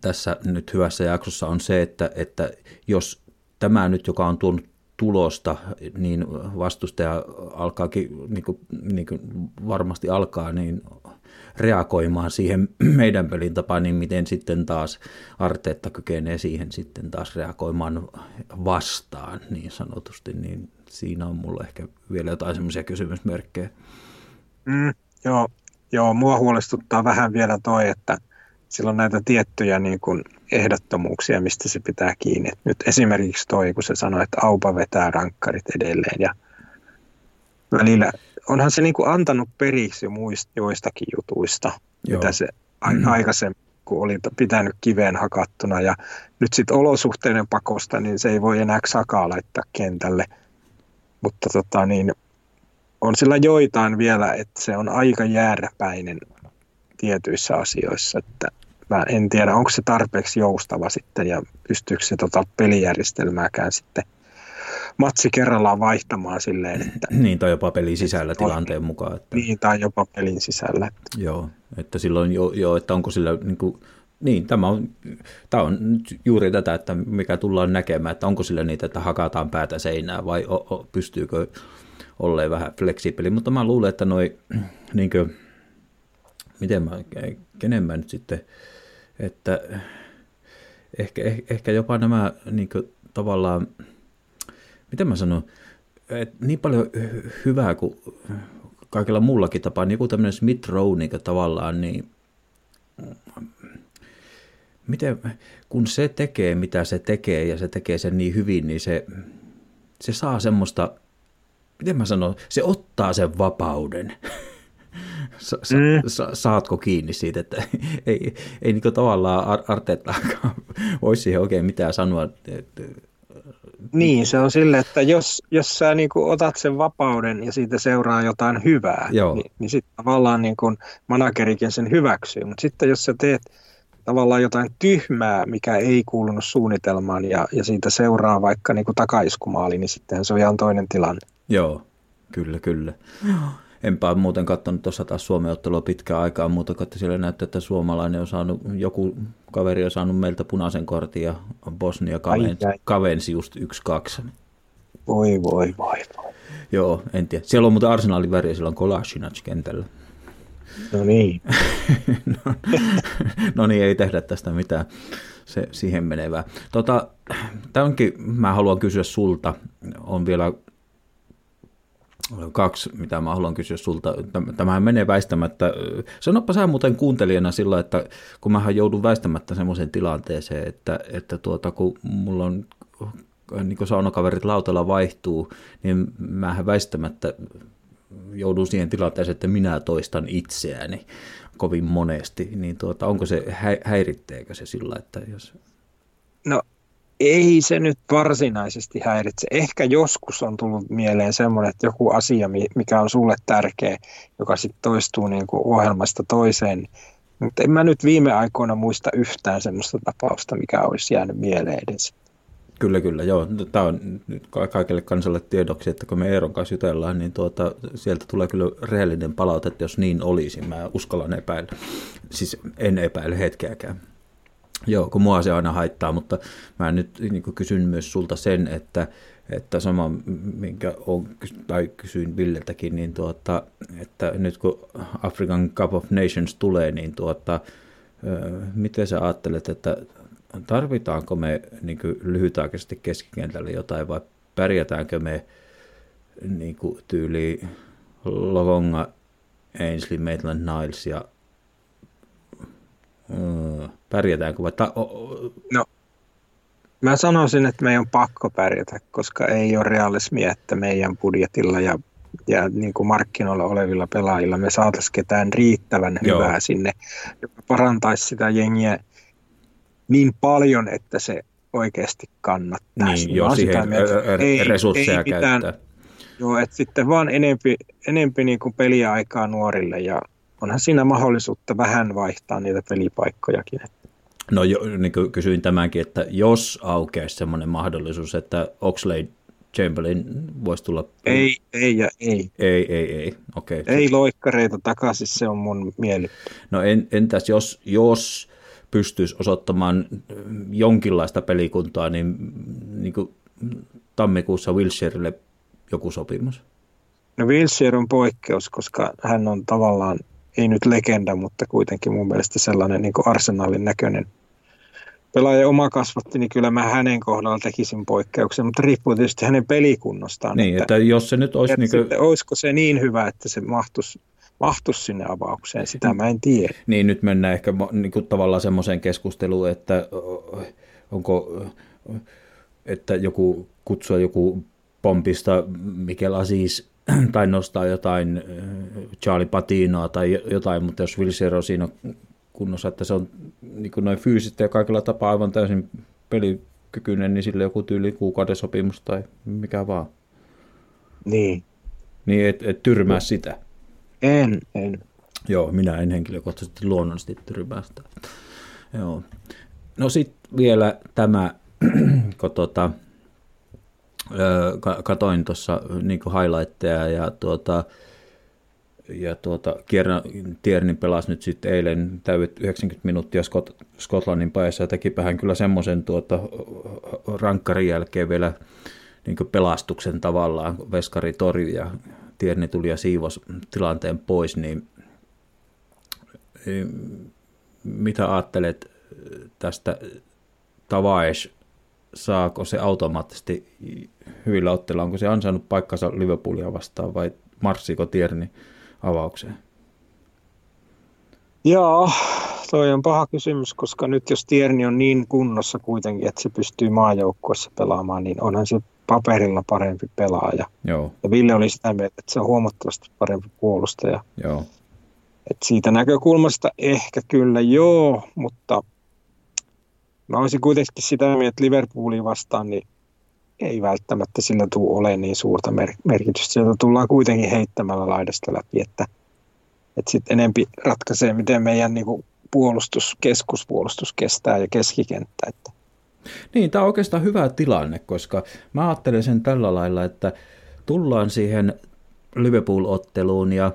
tässä nyt hyvässä jaksossa on se, että, että jos tämä nyt, joka on tuonut tulosta, niin vastustaja alkaakin, niin kuin, niin kuin varmasti alkaa, niin reagoimaan siihen meidän pelin tapaan, niin miten sitten taas Arteetta kykenee siihen sitten taas reagoimaan vastaan niin sanotusti, niin siinä on mulla ehkä vielä jotain semmoisia kysymysmerkkejä. Mm, joo, joo, mua huolestuttaa vähän vielä toi, että sillä on näitä tiettyjä niin kuin ehdottomuuksia, mistä se pitää kiinni. Et nyt esimerkiksi toi, kun se sanoi, että Aupa vetää rankkarit edelleen ja välillä onhan se niin kuin antanut periksi muista, joistakin jutuista, Joo. mitä se mm-hmm. aikaisemmin kun oli pitänyt kiveen hakattuna ja nyt sitten olosuhteiden pakosta, niin se ei voi enää sakaa laittaa kentälle. Mutta tota, niin, on sillä joitain vielä, että se on aika jääräpäinen tietyissä asioissa, että mä en tiedä, onko se tarpeeksi joustava sitten ja pystyykö se tota pelijärjestelmääkään sitten matsi kerrallaan vaihtamaan silleen, että... Niin, tai jopa pelin sisällä tilanteen mukaan. Että... Niin, tai jopa pelin sisällä. Että... Joo, että silloin jo, jo että onko sillä niin kuin, niin, tämä on, tämä on nyt juuri tätä, että mikä tullaan näkemään, että onko sillä niitä, että hakataan päätä seinää vai o, o, pystyykö olleen vähän fleksibeli. Mutta mä luulen, että noi, niin kuin, miten mä, kenen mä nyt sitten, että ehkä, ehkä jopa nämä niin kuin, tavallaan, miten mä sanon, että niin paljon hyvää kuin kaikilla muullakin tapaa, niin joku tämmöinen Smith Rowe niin tavallaan, niin miten, kun se tekee, mitä se tekee, ja se tekee sen niin hyvin, niin se, se saa semmoista, miten mä sanon, se ottaa sen vapauden. Sa, sa, mm. sa, saatko kiinni siitä, että ei, ei niin tavallaan Arteettaakaan voisi siihen oikein mitään sanoa. Että, niin, se on sille, että jos, jos sä niin kuin otat sen vapauden ja siitä seuraa jotain hyvää, Joo. niin, niin sitten tavallaan niin kuin managerikin sen hyväksyy. Mutta sitten jos sä teet tavallaan jotain tyhmää, mikä ei kuulunut suunnitelmaan ja, ja siitä seuraa vaikka niin kuin takaiskumaali, niin sitten se on ihan toinen tilanne. Joo, kyllä, kyllä. Joo. Enpä muuten katsonut tuossa taas Suomen ottelua pitkään aikaa muuta, että siellä näyttää, että suomalainen on saanut, joku kaveri on saanut meiltä punaisen kortin ja Bosnia kavensi, kavensi just 1-2. Voi, voi, voi, voi. Joo, en tiedä. Siellä on muuten arsenaalin väriä, siellä on Kolasinac kentällä. No niin. no, no niin, ei tehdä tästä mitään se, siihen menevää. Tota, tämä onkin, mä haluan kysyä sulta, on vielä kaksi, mitä mä haluan kysyä sulta. Tämähän menee väistämättä. Sanoppa sä muuten kuuntelijana sillä, että kun mä joudun väistämättä semmoiseen tilanteeseen, että, että tuota, kun mulla on niin saunakaverit lautalla vaihtuu, niin mä väistämättä joudun siihen tilanteeseen, että minä toistan itseäni kovin monesti, niin tuota, onko se, häiritteekö se sillä, että jos... No ei se nyt varsinaisesti häiritse. Ehkä joskus on tullut mieleen semmoinen, että joku asia, mikä on sulle tärkeä, joka sitten toistuu niin kuin ohjelmasta toiseen. Mutta en mä nyt viime aikoina muista yhtään semmoista tapausta, mikä olisi jäänyt mieleen edes. Kyllä, kyllä. Joo. Tämä on nyt kaikille kansalle tiedoksi, että kun me Eeron kanssa jutellaan, niin tuota, sieltä tulee kyllä rehellinen palaute, että jos niin olisi. Mä uskallan epäillä. Siis en epäile hetkeäkään. Joo, kun mua se aina haittaa, mutta mä nyt niin kysyn myös sulta sen, että, että sama, minkä on, tai kysyin Villeltäkin, niin tuota, että nyt kun African Cup of Nations tulee, niin tuota, miten sä ajattelet, että tarvitaanko me niin lyhytaikaisesti keskikentälle jotain vai pärjätäänkö me niin tyyli Logonga, Ainsley, Maitland Niles ja mm, pärjätäänkö vai ta- No, mä sanoisin, että meidän on pakko pärjätä, koska ei ole realismia, että meidän budjetilla ja, ja niin kuin markkinoilla olevilla pelaajilla me saataisiin ketään riittävän Joo. hyvää sinne, joka parantaisi sitä jengiä niin paljon, että se oikeasti kannattaa. Niin, jo siihen mieltä, ei, resursseja ei mitään, käyttää. Joo, että sitten vaan enempi, enempi niin kuin peliaikaa nuorille ja onhan siinä mahdollisuutta vähän vaihtaa niitä pelipaikkojakin. No jo, niin kuin kysyin tämänkin, että jos aukeaisi semmoinen mahdollisuus, että Oxlade Chamberlain voisi tulla... Ei, ei ja ei. Ei, ei, ei. Okay. Ei loikkareita takaisin, se on mun mieli. No en, entäs jos, jos pystyisi osoittamaan jonkinlaista pelikuntaa, niin, niin kuin tammikuussa Wilshireille joku sopimus? No Wilshire on poikkeus, koska hän on tavallaan, ei nyt legenda, mutta kuitenkin mun mielestä sellainen niin arsenaalin näköinen pelaaja oma kasvatti, niin kyllä mä hänen kohdalla tekisin poikkeuksen, mutta riippuu tietysti hänen pelikunnostaan. Niin, että, että jos se nyt olisi... Niin kuin... Olisiko se niin hyvä, että se mahtuisi mahtuisi sinne avaukseen, sitä mä en tiedä. Niin, nyt mennään ehkä niin kuin tavallaan semmoiseen keskusteluun, että onko, että joku kutsua joku pompista Mikel Aziz tai nostaa jotain Charlie Patinoa tai jotain, mutta jos on siinä kunnossa, että se on niin kuin noin fyysistä ja kaikilla tapaa aivan täysin pelikykyinen, niin sille joku tyyli kuukauden sopimus tai mikä vaan. Niin. Niin, et, et tyrmää sitä. En, en. Joo, minä en henkilökohtaisesti luonnollisesti tyrmää sitä. Joo. No sitten vielä tämä, kun tota, katoin tuossa niin highlightteja ja tuota, ja tuota, Tiernin pelasi nyt sitten eilen täydet 90 minuuttia Skot- Skotlannin päässä ja tekipä hän kyllä semmoisen tuota, rankkarin jälkeen vielä niin pelastuksen tavallaan, veskari torju ja Tierni tuli ja siivos tilanteen pois, niin mitä ajattelet tästä Tavaes, saako se automaattisesti hyvillä otteilla, onko se ansainnut paikkansa Liverpoolia vastaan vai marssiko Tierni avaukseen? Joo, toi on paha kysymys, koska nyt jos Tierni on niin kunnossa kuitenkin, että se pystyy maajoukkuessa pelaamaan, niin onhan se paperilla parempi pelaaja. Joo. Ja Ville oli sitä mieltä, että se on huomattavasti parempi puolustaja. Joo. Et siitä näkökulmasta ehkä kyllä joo, mutta mä olisin kuitenkin sitä mieltä, että Liverpoolin vastaan niin ei välttämättä sillä tule ole niin suurta mer- merkitystä. Sieltä tullaan kuitenkin heittämällä laidasta läpi, että, että sitten enempi ratkaisee, miten meidän niin kuin puolustus, keskuspuolustus kestää ja keskikenttä. Että niin, tämä on oikeastaan hyvä tilanne, koska mä ajattelen sen tällä lailla, että tullaan siihen Liverpool-otteluun ja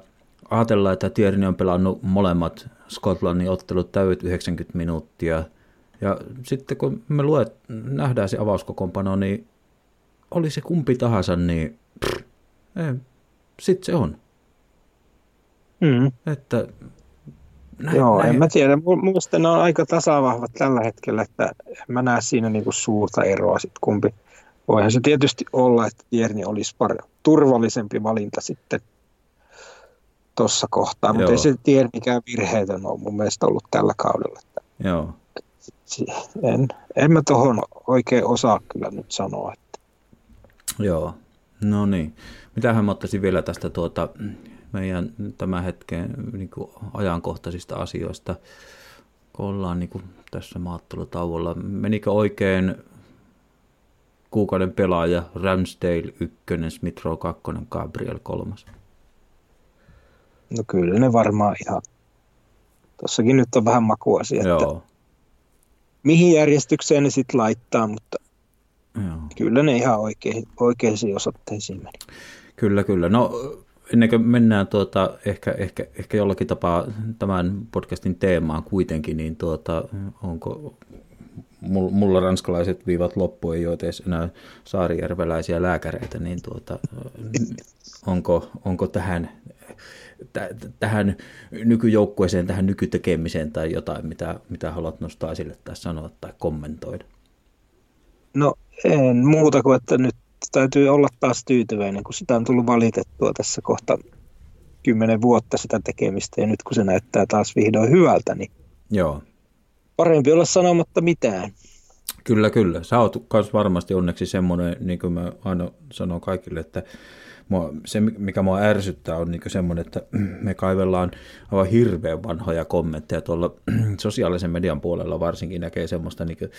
ajatellaan, että Tierney on pelannut molemmat Skotlannin ottelut täydet 90 minuuttia. Ja sitten kun me luet, nähdään se avauskokoonpano, niin oli se kumpi tahansa, niin sitten se on. Mm. Että näin, Joo, näin. en mä tiedä. Minusta ne on aika tasavahvat tällä hetkellä, että mä näe siinä niinku suurta eroa sit kumpi. Voihan se tietysti olla, että Tierni olisi par- turvallisempi valinta sitten tuossa kohtaa, mutta ei se Tiernikään virheetön ole mun mielestä ollut tällä kaudella. Joo. En, en mä tuohon oikein osaa kyllä nyt sanoa. Joo, no niin. Mitähän mä ottaisin vielä tästä tuota, meidän tämän hetken niin kuin ajankohtaisista asioista, kun ollaan niin kuin tässä maattelutauolla. Menikö oikein kuukauden pelaaja, Ramsdale 1, Smith Rowe 2, Gabriel 3. No kyllä ne varmaan ihan. Tossakin nyt on vähän makuasia, Joo. että mihin järjestykseen ne sitten laittaa, mutta Joo. kyllä ne ihan oikein, oikeisiin osoitteisiin meni. Kyllä, kyllä. No ennen kuin mennään tuota, ehkä, ehkä, ehkä jollakin tapaa tämän podcastin teemaan kuitenkin, niin tuota, onko mulla ranskalaiset viivat loppu ei ole edes enää saarijärveläisiä lääkäreitä, niin tuota, onko, onko tähän, tähän nykyjoukkueeseen, tähän nykytekemiseen tai jotain, mitä, mitä haluat nostaa esille tai sanoa tai kommentoida? No en muuta kuin, että nyt täytyy olla taas tyytyväinen, kun sitä on tullut valitettua tässä kohta kymmenen vuotta sitä tekemistä ja nyt kun se näyttää taas vihdoin hyvältä, niin Joo. parempi olla sanomatta mitään. Kyllä, kyllä. Sä oot varmasti onneksi semmoinen, niin kuin mä aina sanon kaikille, että mua, se, mikä mua ärsyttää, on niin semmoinen, että me kaivellaan aivan hirveän vanhoja kommentteja tuolla sosiaalisen median puolella varsinkin näkee semmoista niin kuin,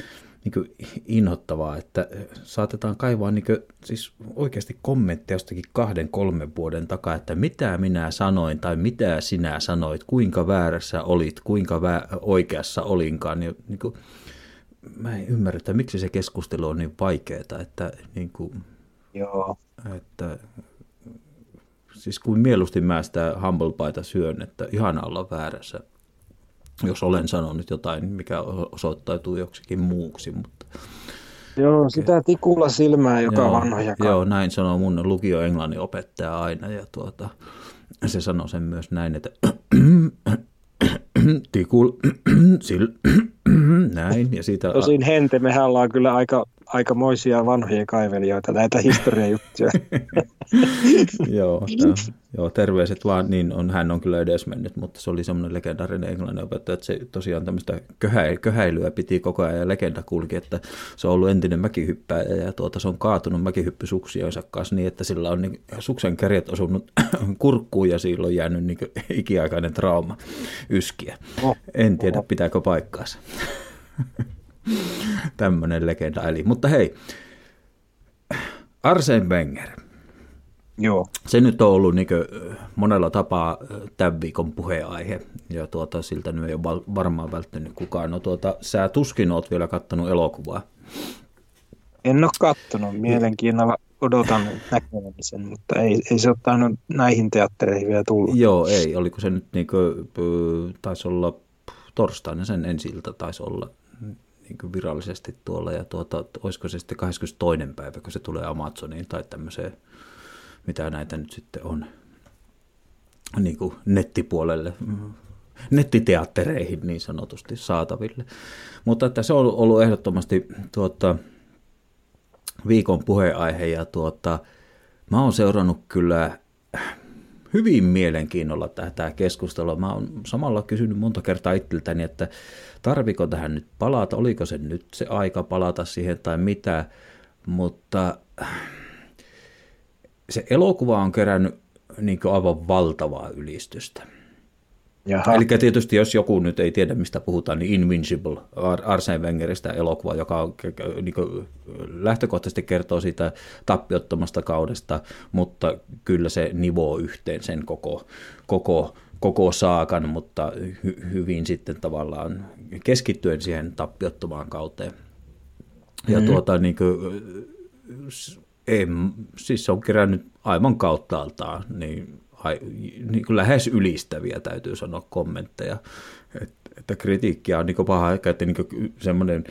niin kuin inhottavaa, että saatetaan kaivaa niin kuin, siis oikeasti kommentteja jostakin kahden, kolmen vuoden takaa, että mitä minä sanoin tai mitä sinä sanoit, kuinka väärässä olit, kuinka vä- oikeassa olinkaan. Niin, niin kuin, mä en ymmärrä, että miksi se keskustelu on niin vaikeaa, että, niin kuin, Joo. että siis kuin mieluusti mä sitä humble paita syön, että ihan olla väärässä, jos olen sanonut jotain, mikä osoittautuu joksikin muuksi, mutta Joo, sitä tikulla silmää, joka joo, vanhoja Joo, näin sanoo mun lukio englannin opettaja aina ja tuota, se sanoo sen myös näin, että tikul, sil, näin. Ja siitä, Tosin Hente, mehän ollaan kyllä aika aikamoisia vanhoja kaivelijoita, näitä historiajuttuja. joo, joo, terveiset vaan, niin on, hän on kyllä mennyt, mutta se oli semmoinen legendaarinen englannin opettaja, että se tosiaan tämmöistä köhä, köhäilyä piti koko ajan ja legenda kulki, että se on ollut entinen mäkihyppääjä ja tuota, se on kaatunut mäkihyppysuksioinsa kanssa niin, että sillä on niin, suksen kärjet osunut kurkkuun ja sillä on jäänyt niin ikiaikainen trauma yskiä. Oh, en tiedä, oh. pitääkö paikkaansa. Tämmöinen legenda eli. Mutta hei, Arsene Wenger. Joo. Se nyt on ollut niin monella tapaa tämän viikon puheenaihe, ja tuota, siltä nyt ei ole varmaan välttänyt kukaan. No tuota, sä tuskin oot vielä kattonut elokuvaa. En ole kattonut, mielenkiinnolla odotan näkemisen, mutta ei, ei se ole tainnut näihin teattereihin vielä tullut. Joo, ei. Oliko se nyt, niin kuin, taisi olla torstaina sen ensiltä, taisi olla niin virallisesti tuolla, ja tuota, olisiko se sitten 22. päivä, kun se tulee Amazoniin tai tämmöiseen, mitä näitä nyt sitten on, niin kuin nettipuolelle, nettiteattereihin niin sanotusti saataville. Mutta että se on ollut ehdottomasti tuota, viikon puheenaihe, ja tuota, mä oon seurannut kyllä hyvin mielenkiinnolla tätä keskustelua. Mä oon samalla kysynyt monta kertaa itseltäni, että tarviko tähän nyt palata, oliko se nyt se aika palata siihen tai mitä, mutta se elokuva on kerännyt niin aivan valtavaa ylistystä. Jaha. Eli tietysti jos joku nyt ei tiedä, mistä puhutaan, niin Invincible, Arsene Wengeristä elokuva, joka on, niin kuin, lähtökohtaisesti kertoo siitä tappiottomasta kaudesta, mutta kyllä se nivoo yhteen sen koko, koko, koko saakan, mutta hy, hyvin sitten tavallaan keskittyen siihen tappiottomaan kauteen. Ja mm. tuota, niin kuin, ei, siis se on kerännyt aivan kauttaaltaan niin niin kuin lähes ylistäviä, täytyy sanoa, kommentteja. Että, että kritiikkiä on niin paha, että niin semmoinen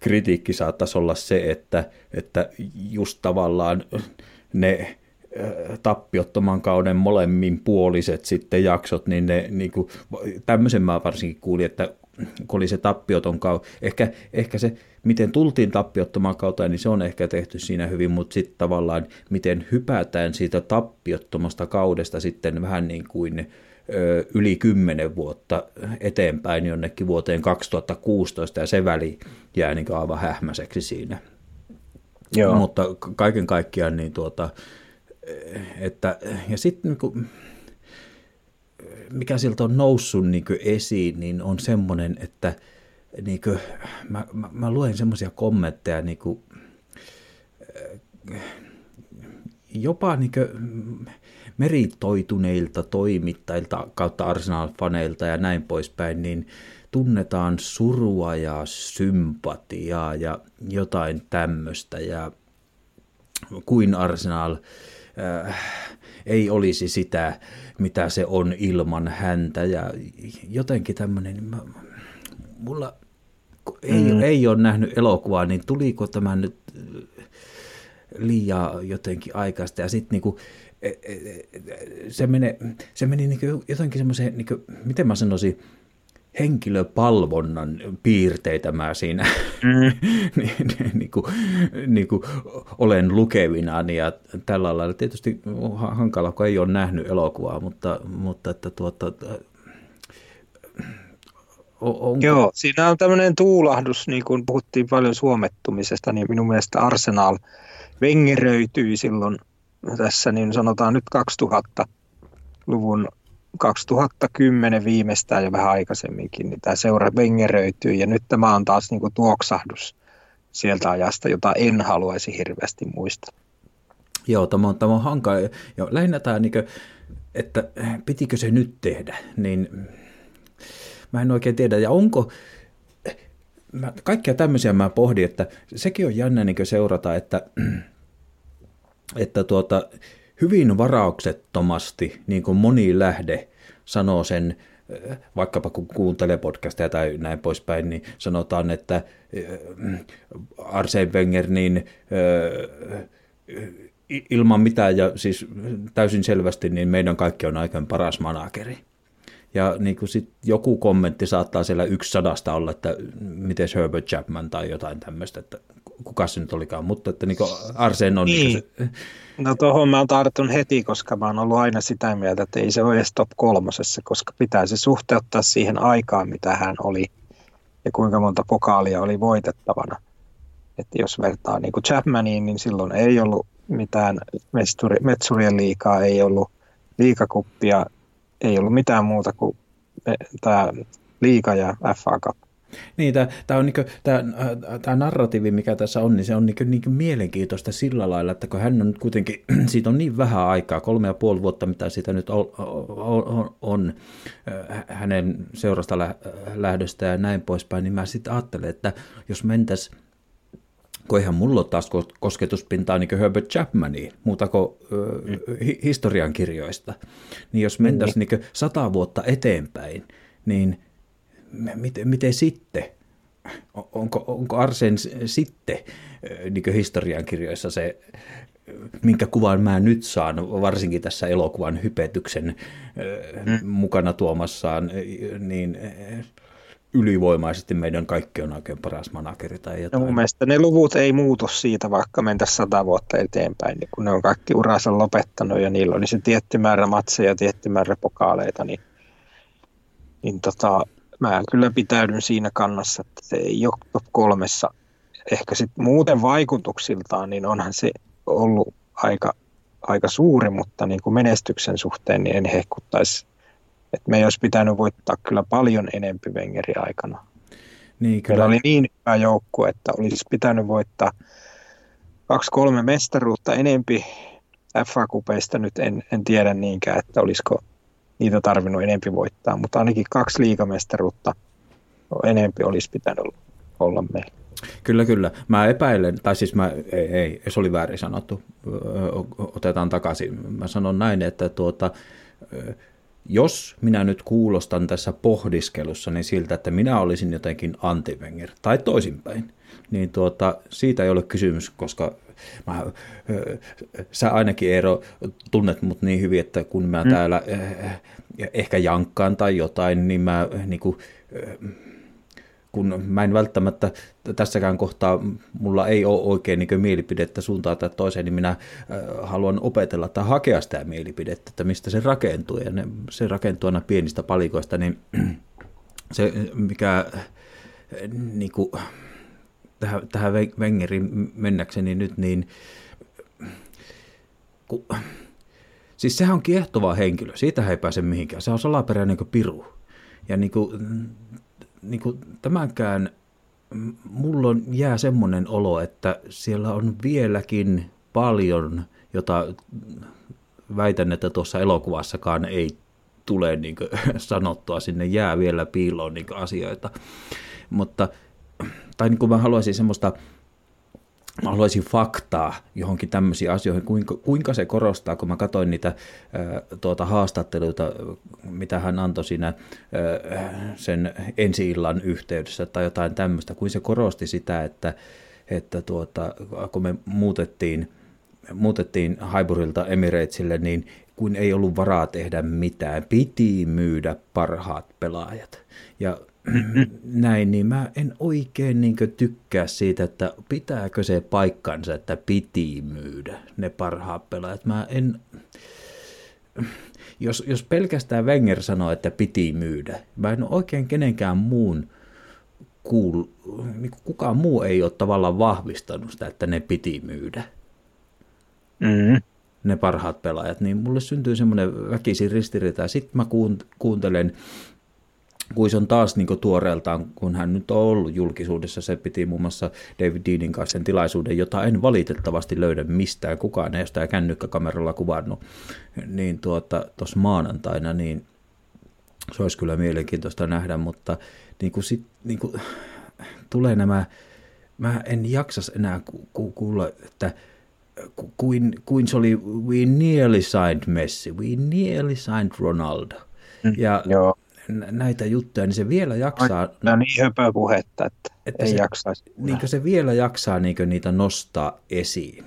kritiikki saattaisi olla se, että, että just tavallaan ne tappiottoman kauden molemmin puoliset sitten jaksot, niin ne niin kuin, tämmöisen mä varsinkin kuulin, että kun oli se tappioton kausi, ehkä, ehkä se, miten tultiin tappiottomaan kautta, niin se on ehkä tehty siinä hyvin, mutta sitten tavallaan, miten hypätään siitä tappiottomasta kaudesta sitten vähän niin kuin ö, yli kymmenen vuotta eteenpäin jonnekin vuoteen 2016, ja se väli jää niin aivan hähmäiseksi siinä. Joo. Mutta kaiken kaikkiaan niin tuota, että, ja sitten niin mikä sieltä on noussut niin esiin, niin on semmoinen, että niin kuin, mä, mä, mä luen semmoisia kommentteja, niin kuin, jopa niin meritoituneilta toimittajilta kautta Arsenal-faneilta ja näin poispäin, niin tunnetaan surua ja sympatiaa ja jotain tämmöistä. Ja kuin Arsenal äh, ei olisi sitä, mitä se on ilman häntä. Ja jotenkin tämmöinen, mulla ei, mm. ei ole nähnyt elokuvaa, niin tuliko tämä nyt liian jotenkin aikaista. Ja sitten niinku, e, e, e, se, meni, se meni niinku jotenkin semmoiseen, niinku, miten mä sanoisin, henkilöpalvonnan piirteitä mä siinä mm. niin, kuin, niin kuin olen lukevinani ja tällä lailla. Tietysti hankala, kun ei ole nähnyt elokuvaa, mutta, mutta että tuota, onko... Joo, siinä on tämmöinen tuulahdus, niin kuin puhuttiin paljon suomettumisesta, niin minun mielestä Arsenal vengeröityi silloin tässä, niin sanotaan nyt 2000-luvun 2010 viimeistään ja vähän aikaisemminkin, niin tämä seura vengeröityy ja nyt tämä on taas niin kuin tuoksahdus sieltä ajasta, jota en haluaisi hirveästi muistaa. Joo, tämä on, tämä on hankala. Joo, lähinnä tämä, niin kuin, että pitikö se nyt tehdä, niin mä en oikein tiedä. Ja onko, mä, kaikkia tämmöisiä mä pohdin, että sekin on jännä niin seurata, että, että tuota, hyvin varauksettomasti, niin kuin moni lähde sanoo sen, vaikkapa kun kuuntelee podcasteja tai näin poispäin, niin sanotaan, että Arsene Wenger niin ilman mitään ja siis täysin selvästi, niin meidän kaikki on aikaan paras manageri. Ja niin kuin sit joku kommentti saattaa siellä yksi sadasta olla, että miten Herbert Chapman tai jotain tämmöistä, että kuka se nyt olikaan, mutta että niin Arsen on... Niin. Niin se... No tuohon mä tartun heti, koska mä oon ollut aina sitä mieltä, että ei se ole edes top kolmosessa, koska pitää se suhteuttaa siihen aikaan, mitä hän oli ja kuinka monta pokaalia oli voitettavana. Että jos vertaa niin kuin Chapmaniin, niin silloin ei ollut mitään mesturi, metsurien liikaa, ei ollut liikakuppia, ei ollut mitään muuta kuin tämä liika ja FA Cup. Niin, tämä, on niin kuin, tämä, tämä narratiivi, mikä tässä on, niin se on niin kuin, niin kuin mielenkiintoista sillä lailla, että kun hän on kuitenkin, siitä on niin vähän aikaa, kolme ja puoli vuotta, mitä siitä nyt on, on, on hänen seurasta lähdöstä ja näin poispäin, niin mä sitten ajattelen, että jos mentäisiin kun eihän mulla ole taas kosketuspintaa niin kuin Herbert Chapmaniin, muuta kuin mm. historiankirjoista, niin jos mentäisiin niin sata vuotta eteenpäin, niin miten, miten sitten? Onko, onko Arsen sitten niin historiankirjoissa se, minkä kuvan mä nyt saan, varsinkin tässä elokuvan hypetyksen mm. mukana tuomassaan, niin ylivoimaisesti meidän kaikki on oikein paras manageri tai jotain. No mun mielestä ne luvut ei muutu siitä, vaikka mentäisiin sata vuotta eteenpäin, niin kun ne on kaikki uransa lopettanut ja niillä oli se tietty määrä matseja ja tietty määrä pokaaleita, niin, niin tota, mä kyllä pitäydyn siinä kannassa, että se ei ole top kolmessa. Ehkä sitten muuten vaikutuksiltaan, niin onhan se ollut aika, aika suuri, mutta niin kuin menestyksen suhteen niin en hehkuttaisi et me ei olisi pitänyt voittaa kyllä paljon enempi Wengeri aikana. Niin, kyllä. Meillä oli niin hyvä joukkue, että olisi pitänyt voittaa kaksi-kolme mestaruutta enempi FA-kupeista. Nyt en, en tiedä niinkään, että olisiko niitä tarvinnut enempi voittaa, mutta ainakin kaksi liigamestaruutta enempi olisi pitänyt olla meillä. Kyllä, kyllä. Mä epäilen, tai siis mä, ei, ei se oli väärin sanottu, otetaan takaisin. Mä sanon näin, että tuota, jos minä nyt kuulostan tässä pohdiskelussa niin siltä, että minä olisin jotenkin anti tai toisinpäin, niin tuota, siitä ei ole kysymys, koska mä, sä ainakin Eero tunnet mut niin hyvin, että kun mä mm. täällä ehkä jankkaan tai jotain, niin mä niin kuin, kun mä en välttämättä tässäkään kohtaa, mulla ei ole oikein niin mielipidettä suuntaan tai toiseen, niin minä haluan opetella tai hakea sitä mielipidettä, että mistä se rakentuu. Ja ne, se rakentuu aina pienistä palikoista, niin se mikä niin kuin, tähän, tähän Wengerin mennäkseni nyt, niin kun, siis sehän on kiehtova henkilö, siitä ei pääse mihinkään, se on salaperäinen niin piru. Ja niin kuin, niin kuin tämänkään mulla on, jää semmoinen olo, että siellä on vieläkin paljon, jota väitän, että tuossa elokuvassakaan ei tule niin kuin, sanottua, sinne jää vielä piiloon niin asioita. Mutta, tai niin kuin mä haluaisin semmoista mä haluaisin faktaa johonkin tämmöisiin asioihin, kuinka, kuinka se korostaa, kun mä katsoin niitä ää, tuota, haastatteluita, mitä hän antoi siinä ää, sen ensi-illan yhteydessä tai jotain tämmöistä, kuin se korosti sitä, että, että tuota, kun me muutettiin, muutettiin Haiburilta Emiratesille, niin kun ei ollut varaa tehdä mitään, piti myydä parhaat pelaajat. Ja näin, niin mä en oikein niin tykkää siitä, että pitääkö se paikkansa, että piti myydä ne parhaat pelaajat. Mä en, jos, jos pelkästään Wenger sanoo, että piti myydä, mä en oikein kenenkään muun kuul, niin kukaan muu ei ole tavallaan vahvistanut sitä, että ne piti myydä. Mm. Ne parhaat pelaajat, niin mulle syntyy semmoinen väkisin ristiriita. Sitten mä kuuntelen kuin se on taas niin tuoreeltaan, kun hän nyt on ollut julkisuudessa, se piti muun muassa David Deanin kanssa sen tilaisuuden, jota en valitettavasti löydä mistään, kukaan ei sitä kännykkäkameralla kuvannut, niin tuota, tuossa maanantaina, niin se olisi kyllä mielenkiintoista nähdä, mutta niin kuin sit, niin kuin, tulee nämä, mä en jaksas enää ku, ku, kuulla, että kuin, kuin se oli we nearly signed Messi, we nearly signed Ronaldo. Mm, ja joo näitä juttuja, niin se vielä jaksaa... No niin höpöä puhetta, että, että ei se, jaksaisi. Niin se vielä jaksaa niin niitä nostaa esiin.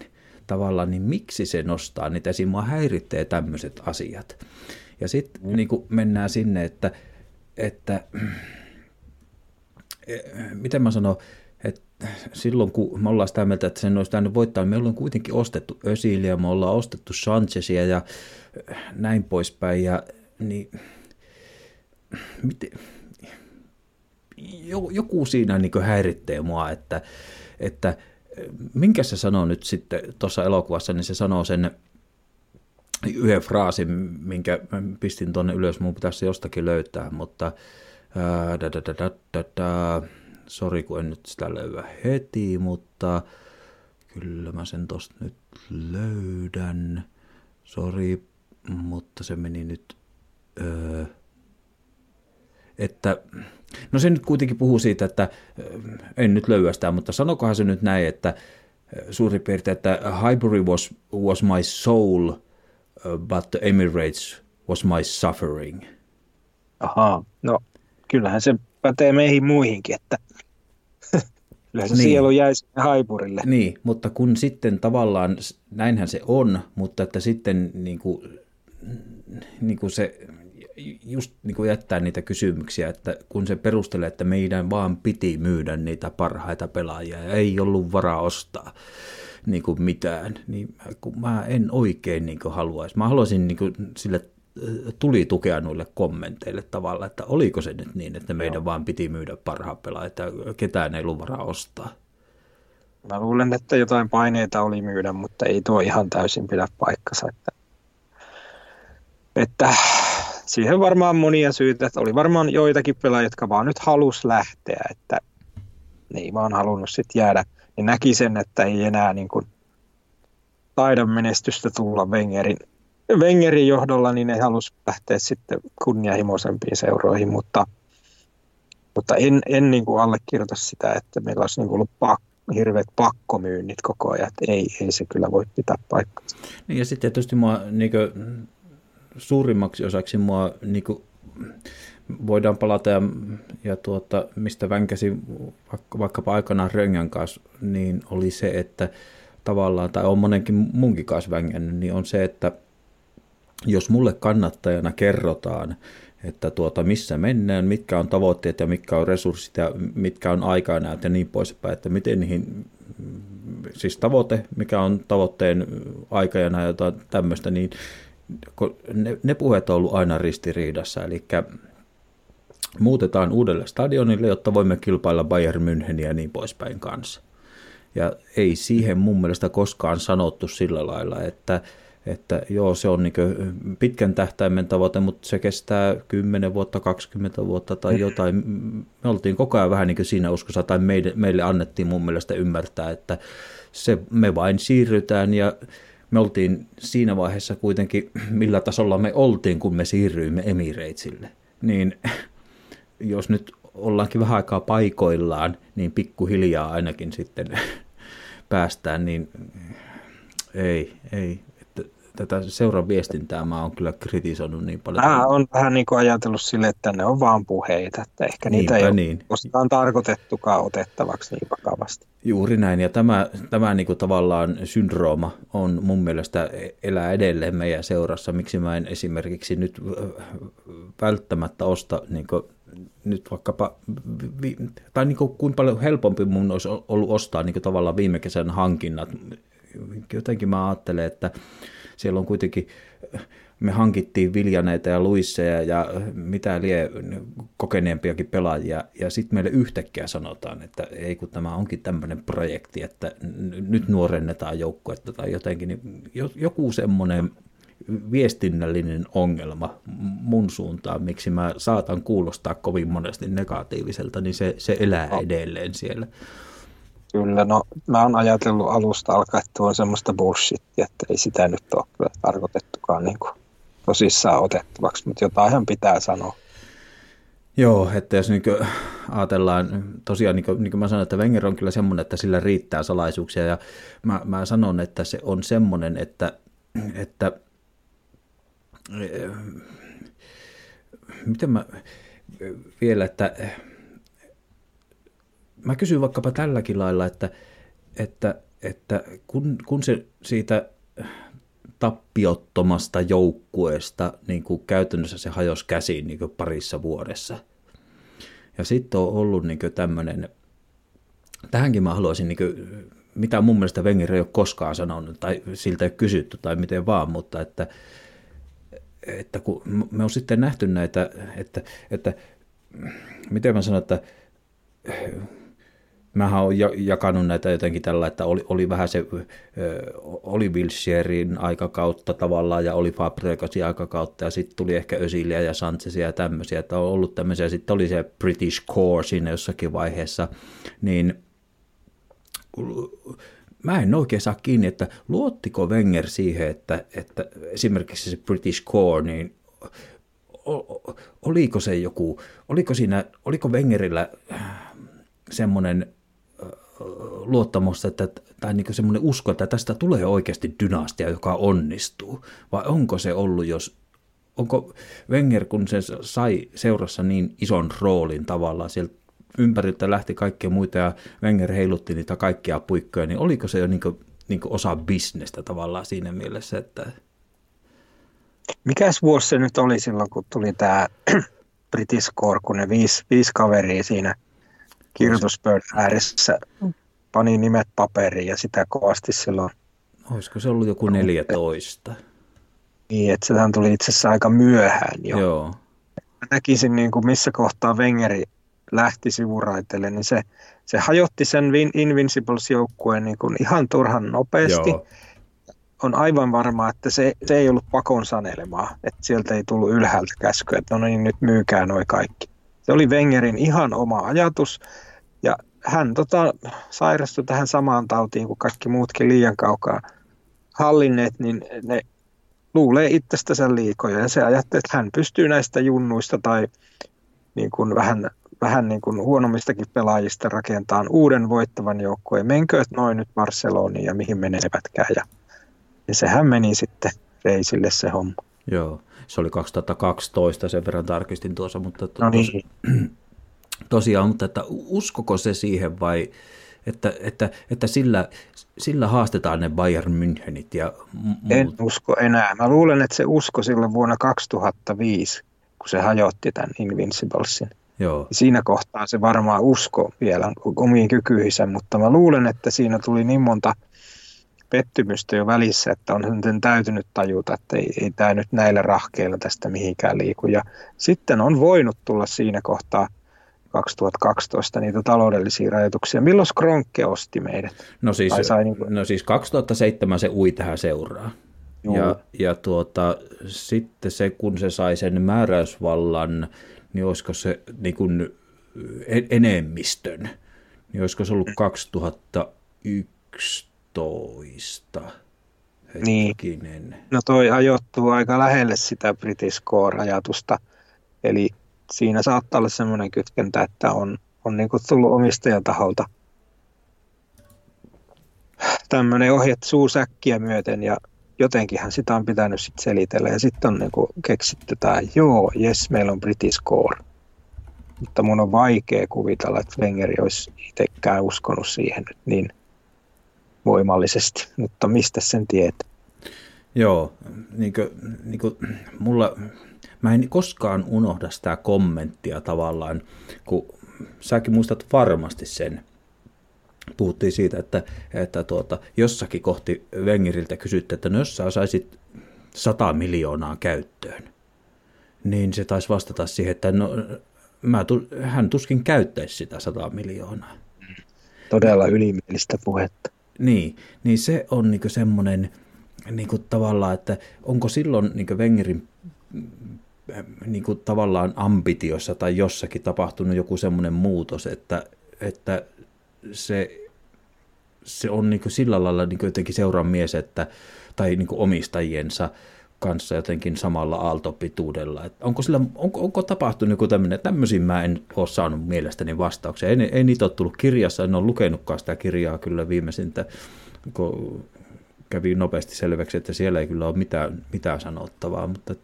Tavallaan, niin miksi se nostaa niitä esiin? Mua häiritsee tämmöiset asiat. Ja sitten mm. niin mennään sinne, että, että eh, miten mä sanon, että silloin kun me ollaan sitä mieltä, että sen olisi täynyt voittaa, me ollaan kuitenkin ostettu Ösiliä, me ollaan ostettu Sanchezia ja näin poispäin, ja niin miten, joku siinä niin häiritsee mua, että, että minkä se sanoo nyt sitten tuossa elokuvassa, niin se sanoo sen yhden fraasin, minkä pistin tuonne ylös, mun pitäisi jostakin löytää, mutta sori kun en nyt sitä löyä heti, mutta kyllä mä sen tosta nyt löydän, sori, mutta se meni nyt, öö, että no se nyt kuitenkin puhuu siitä, että en nyt löyä sitä, mutta sanokohan se nyt näin, että suurin piirtein, että Highbury was, was my soul, but the Emirates was my suffering. Aha, no kyllähän se pätee meihin muihinkin, että kyllä se niin. sielu jäi sinne Haiburille. Niin, mutta kun sitten tavallaan, näinhän se on, mutta että sitten niin kuin, niin kuin se just niin kuin jättää niitä kysymyksiä, että kun se perustelee, että meidän vaan piti myydä niitä parhaita pelaajia ja ei ollut varaa ostaa niin kuin mitään, niin kun mä en oikein niin kuin haluaisi. Mä haluaisin niin kuin sille äh, tuli tukea noille kommenteille tavalla, että oliko se nyt niin, että meidän Joo. vaan piti myydä parhaat pelaajat, että ketään ei ollut varaa ostaa. Mä luulen, että jotain paineita oli myydä, mutta ei tuo ihan täysin pidä paikkansa. Että, että siihen varmaan monia syitä, että oli varmaan joitakin pelaajia, jotka vaan nyt halus lähteä, että ne ei vaan halunnut sitten jäädä. Niin näki sen, että ei enää niin kuin taida menestystä tulla Wengerin, Wengerin johdolla, niin ne halus lähteä sitten kunnianhimoisempiin seuroihin, mutta, mutta en, en niin kuin allekirjoita sitä, että meillä olisi niin kuin ollut pakko hirveät pakkomyynnit koko ajan, ei, ei se kyllä voi pitää paikkaa. Niin ja sitten tietysti mua niin kuin, suurimmaksi osaksi mua niin kuin, voidaan palata ja, ja tuota, mistä vänkäsi vaikka, vaikkapa aikanaan Röngän kanssa, niin oli se, että tavallaan, tai on monenkin munkin kanssa vängännyt, niin on se, että jos mulle kannattajana kerrotaan, että tuota, missä mennään, mitkä on tavoitteet ja mitkä on resurssit ja mitkä on aikanäyt ja niin poispäin, että miten niihin, siis tavoite, mikä on tavoitteen aikajana ja tämmöistä, niin ne, ne puheet on ollut aina ristiriidassa, eli muutetaan uudelle stadionille, jotta voimme kilpailla Bayern Müncheniä ja niin poispäin kanssa. Ja ei siihen mun mielestä koskaan sanottu sillä lailla, että että joo, se on niin pitkän tähtäimen tavoite, mutta se kestää 10 vuotta, 20 vuotta tai jotain. Me oltiin koko ajan vähän niin siinä uskossa, tai meille, meille annettiin mun mielestä ymmärtää, että se, me vain siirrytään ja me oltiin siinä vaiheessa kuitenkin, millä tasolla me oltiin, kun me siirryimme Emiratesille. Niin jos nyt ollaankin vähän aikaa paikoillaan, niin pikkuhiljaa ainakin sitten päästään, niin ei, ei. Tätä seuran viestintää mä oon kyllä kritisoinut niin paljon. Mä on vähän niin kuin ajatellut sille, että ne on vaan puheita, että ehkä niitä Niinpä ei niin. ole koskaan tarkoitettukaan otettavaksi niin vakavasti. Juuri näin, ja tämä, tämä niin kuin tavallaan syndrooma on mun mielestä elää edelleen meidän seurassa. Miksi mä en esimerkiksi nyt välttämättä osta niin kuin nyt vaikkapa, tai niin kuin, kuinka paljon helpompi mun olisi ollut ostaa niin kuin tavallaan viime kesän hankinnat. Jotenkin mä ajattelen, että siellä on kuitenkin, me hankittiin Viljaneita ja Luisseja ja mitä lie kokeneempiakin pelaajia, ja sitten meille yhtäkkiä sanotaan, että ei kun tämä onkin tämmöinen projekti, että nyt nuorennetaan joukkuetta tai jotenkin, niin joku semmoinen viestinnällinen ongelma mun suuntaan, miksi mä saatan kuulostaa kovin monesti negatiiviselta, niin se, se elää edelleen siellä. Kyllä, no mä oon ajatellut alusta alkaen, että on semmoista bullshittia, että ei sitä nyt ole tarkoitettukaan niin kuin tosissaan otettavaksi, mutta jotain pitää sanoa. Joo, että jos niin ajatellaan, tosiaan niin kuin, niin kuin mä sanoin, että Wenger on kyllä semmoinen, että sillä riittää salaisuuksia ja mä, mä sanon, että se on semmoinen, että, että miten mä vielä, että mä kysyn vaikkapa tälläkin lailla, että, että, että kun, kun se siitä tappiottomasta joukkueesta niin kuin käytännössä se hajosi käsiin niin kuin parissa vuodessa. Ja sitten on ollut niin tämmöinen, tähänkin mä haluaisin, niin kuin, mitä mun mielestä Wenger ei ole koskaan sanonut, tai siltä ei ole kysytty, tai miten vaan, mutta että, että kun me on sitten nähty näitä, että, että miten mä sanon, että Mähän olen jakanut näitä jotenkin tällä, että oli, oli vähän se, oli Wilsherin aikakautta tavallaan ja oli Fabregasin aikakautta ja sitten tuli ehkä Ösilia ja Sanchezia ja tämmöisiä, että on ollut tämmöisiä, sitten oli se British Core siinä jossakin vaiheessa, niin mä en oikein saa kiinni, että luottiko Wenger siihen, että, että esimerkiksi se British Core, niin oliko se joku, oliko siinä, oliko Wengerillä semmoinen luottamusta että, tai niin semmoinen usko, että tästä tulee oikeasti dynastia, joka onnistuu? Vai onko se ollut, jos onko Wenger, kun se sai seurassa niin ison roolin tavallaan sieltä ympäriltä lähti kaikkia muita ja Wenger heilutti niitä kaikkia puikkoja, niin oliko se jo niin kuin, niin kuin osa bisnestä tavallaan siinä mielessä, että... Mikäs vuosi se nyt oli silloin, kun tuli tämä British Core, kun ne viisi, viisi kaveria siinä kirjoituspöydän ääressä pani nimet paperiin ja sitä kovasti silloin. Olisiko se ollut joku 14? Niin, että sehän tuli itse asiassa aika myöhään jo. Joo. Mä näkisin, niin kuin missä kohtaa Wengeri lähti sivuraiteille, niin se, se hajotti sen Invincibles-joukkueen niin kuin ihan turhan nopeasti. Joo. On aivan varma, että se, se ei ollut pakon sanelemaa, että sieltä ei tullut ylhäältä käskyä, että no niin, nyt myykää noin kaikki. Se oli Wengerin ihan oma ajatus, ja hän tota, sairastui tähän samaan tautiin kuin kaikki muutkin liian kaukaa hallinneet, niin ne luulee itsestänsä liikoja ja se ajattelee, että hän pystyy näistä junnuista tai niin kuin vähän, vähän niin kuin huonommistakin pelaajista rakentamaan uuden voittavan joukkueen. Menkööt noin nyt Barceloniin ja mihin menevätkään. Ja, ja sehän meni sitten reisille se homma. Joo, se oli 2012, sen verran tarkistin tuossa, mutta to, no niin. tosiaan, mutta että uskoko se siihen vai että, että, että sillä, sillä haastetaan ne Bayern Münchenit ja muut. En usko enää. Mä luulen, että se usko silloin vuonna 2005, kun se hajotti tämän Invinciblesin. Joo. Siinä kohtaa se varmaan usko vielä omiin kykyihinsä, mutta mä luulen, että siinä tuli niin monta pettymystä jo välissä, että on sen täytynyt tajuta, että ei, ei tämä nyt näillä rahkeilla tästä mihinkään liiku. Ja sitten on voinut tulla siinä kohtaa – 2012 niitä taloudellisia rajoituksia. Milloin Skronke osti meidät? No siis, sai niin kuin... no siis 2007 se ui tähän seuraa. Ja, ja tuota, sitten se, kun se sai sen määräysvallan, niin olisiko se niin kuin enemmistön, niin olisiko se ollut 2011? Niin. No toi ajoittuu aika lähelle sitä British Core-ajatusta, eli siinä saattaa olla semmoinen kytkentä, että on, on niin kuin tullut omistajataholta tämmöinen ohje suusäkkiä myöten ja jotenkinhan sitä on pitänyt sit selitellä ja sitten on niin keksitty tämä, joo, jes, meillä on British Core. Mutta mun on vaikea kuvitella, että Wengeri olisi itsekään uskonut siihen nyt niin voimallisesti, mutta mistä sen tietää? Joo, niin kuin, niin kuin mulla, mä en koskaan unohda sitä kommenttia tavallaan, kun säkin muistat varmasti sen, puhuttiin siitä, että, että tuota, jossakin kohti Wengeriltä kysyttiin, että no jos sä saisit 100 miljoonaa käyttöön, niin se taisi vastata siihen, että no, mä, hän tuskin käyttäisi sitä 100 miljoonaa. Todella ylimielistä puhetta. Niin, niin se on niinku semmoinen niinku tavallaan, että onko silloin niinku Wengerin niinku tavallaan ambitiossa tai jossakin tapahtunut joku semmoinen muutos, että, että se, se on niin kuin sillä lailla niin kuin jotenkin seuran mies, että, tai niin kuin omistajiensa kanssa jotenkin samalla aaltopituudella. Että onko, sillä, onko, onko tapahtunut joku tämmöinen, tämmöisiin mä en ole saanut mielestäni vastauksia. Ei, ei niitä ole tullut kirjassa, en ole lukenutkaan sitä kirjaa kyllä viimeisintä, kun kävi nopeasti selväksi, että siellä ei kyllä ole mitään, mitään sanottavaa, mutta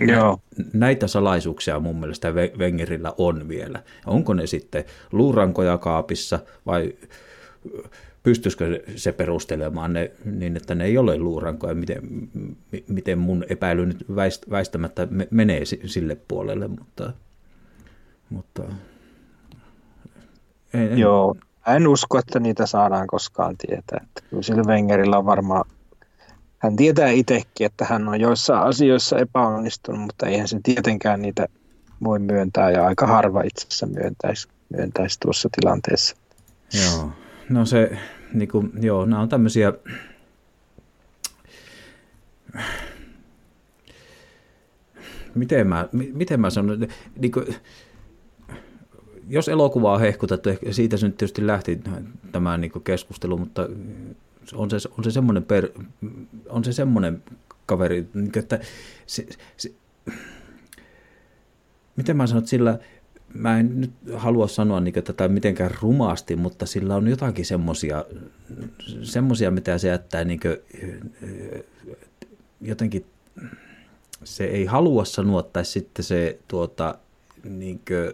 Joo. Näitä salaisuuksia mun mielestä Wengerillä on vielä. Onko ne sitten luurankoja kaapissa vai pystyisikö se perustelemaan ne niin, että ne ei ole luurankoja, miten, miten mun epäily nyt väistämättä menee sille puolelle, mutta, mutta en, Joo, en usko, että niitä saadaan koskaan tietää. Että kyllä sillä Wengerillä on varmaan hän tietää itsekin, että hän on joissain asioissa epäonnistunut, mutta eihän se tietenkään niitä voi myöntää ja aika harva itse asiassa myöntäisi, myöntäisi tuossa tilanteessa. Joo, no se, niin kuin, joo, nämä on tämmöisiä, miten mä, miten mä sanon, niin kuin, jos elokuvaa on hehkutettu, siitä se nyt tietysti lähti tämä niin keskustelu, mutta on se, on se semmoinen, per, on se semmoinen kaveri, niin että se, se, miten mä sanon, sillä mä en nyt halua sanoa niin tätä mitenkään rumasti, mutta sillä on jotakin semmoisia, semmoisia mitä se jättää niin kuin, jotenkin, se ei halua sanoa, tai sitten se tuota, niin kuin,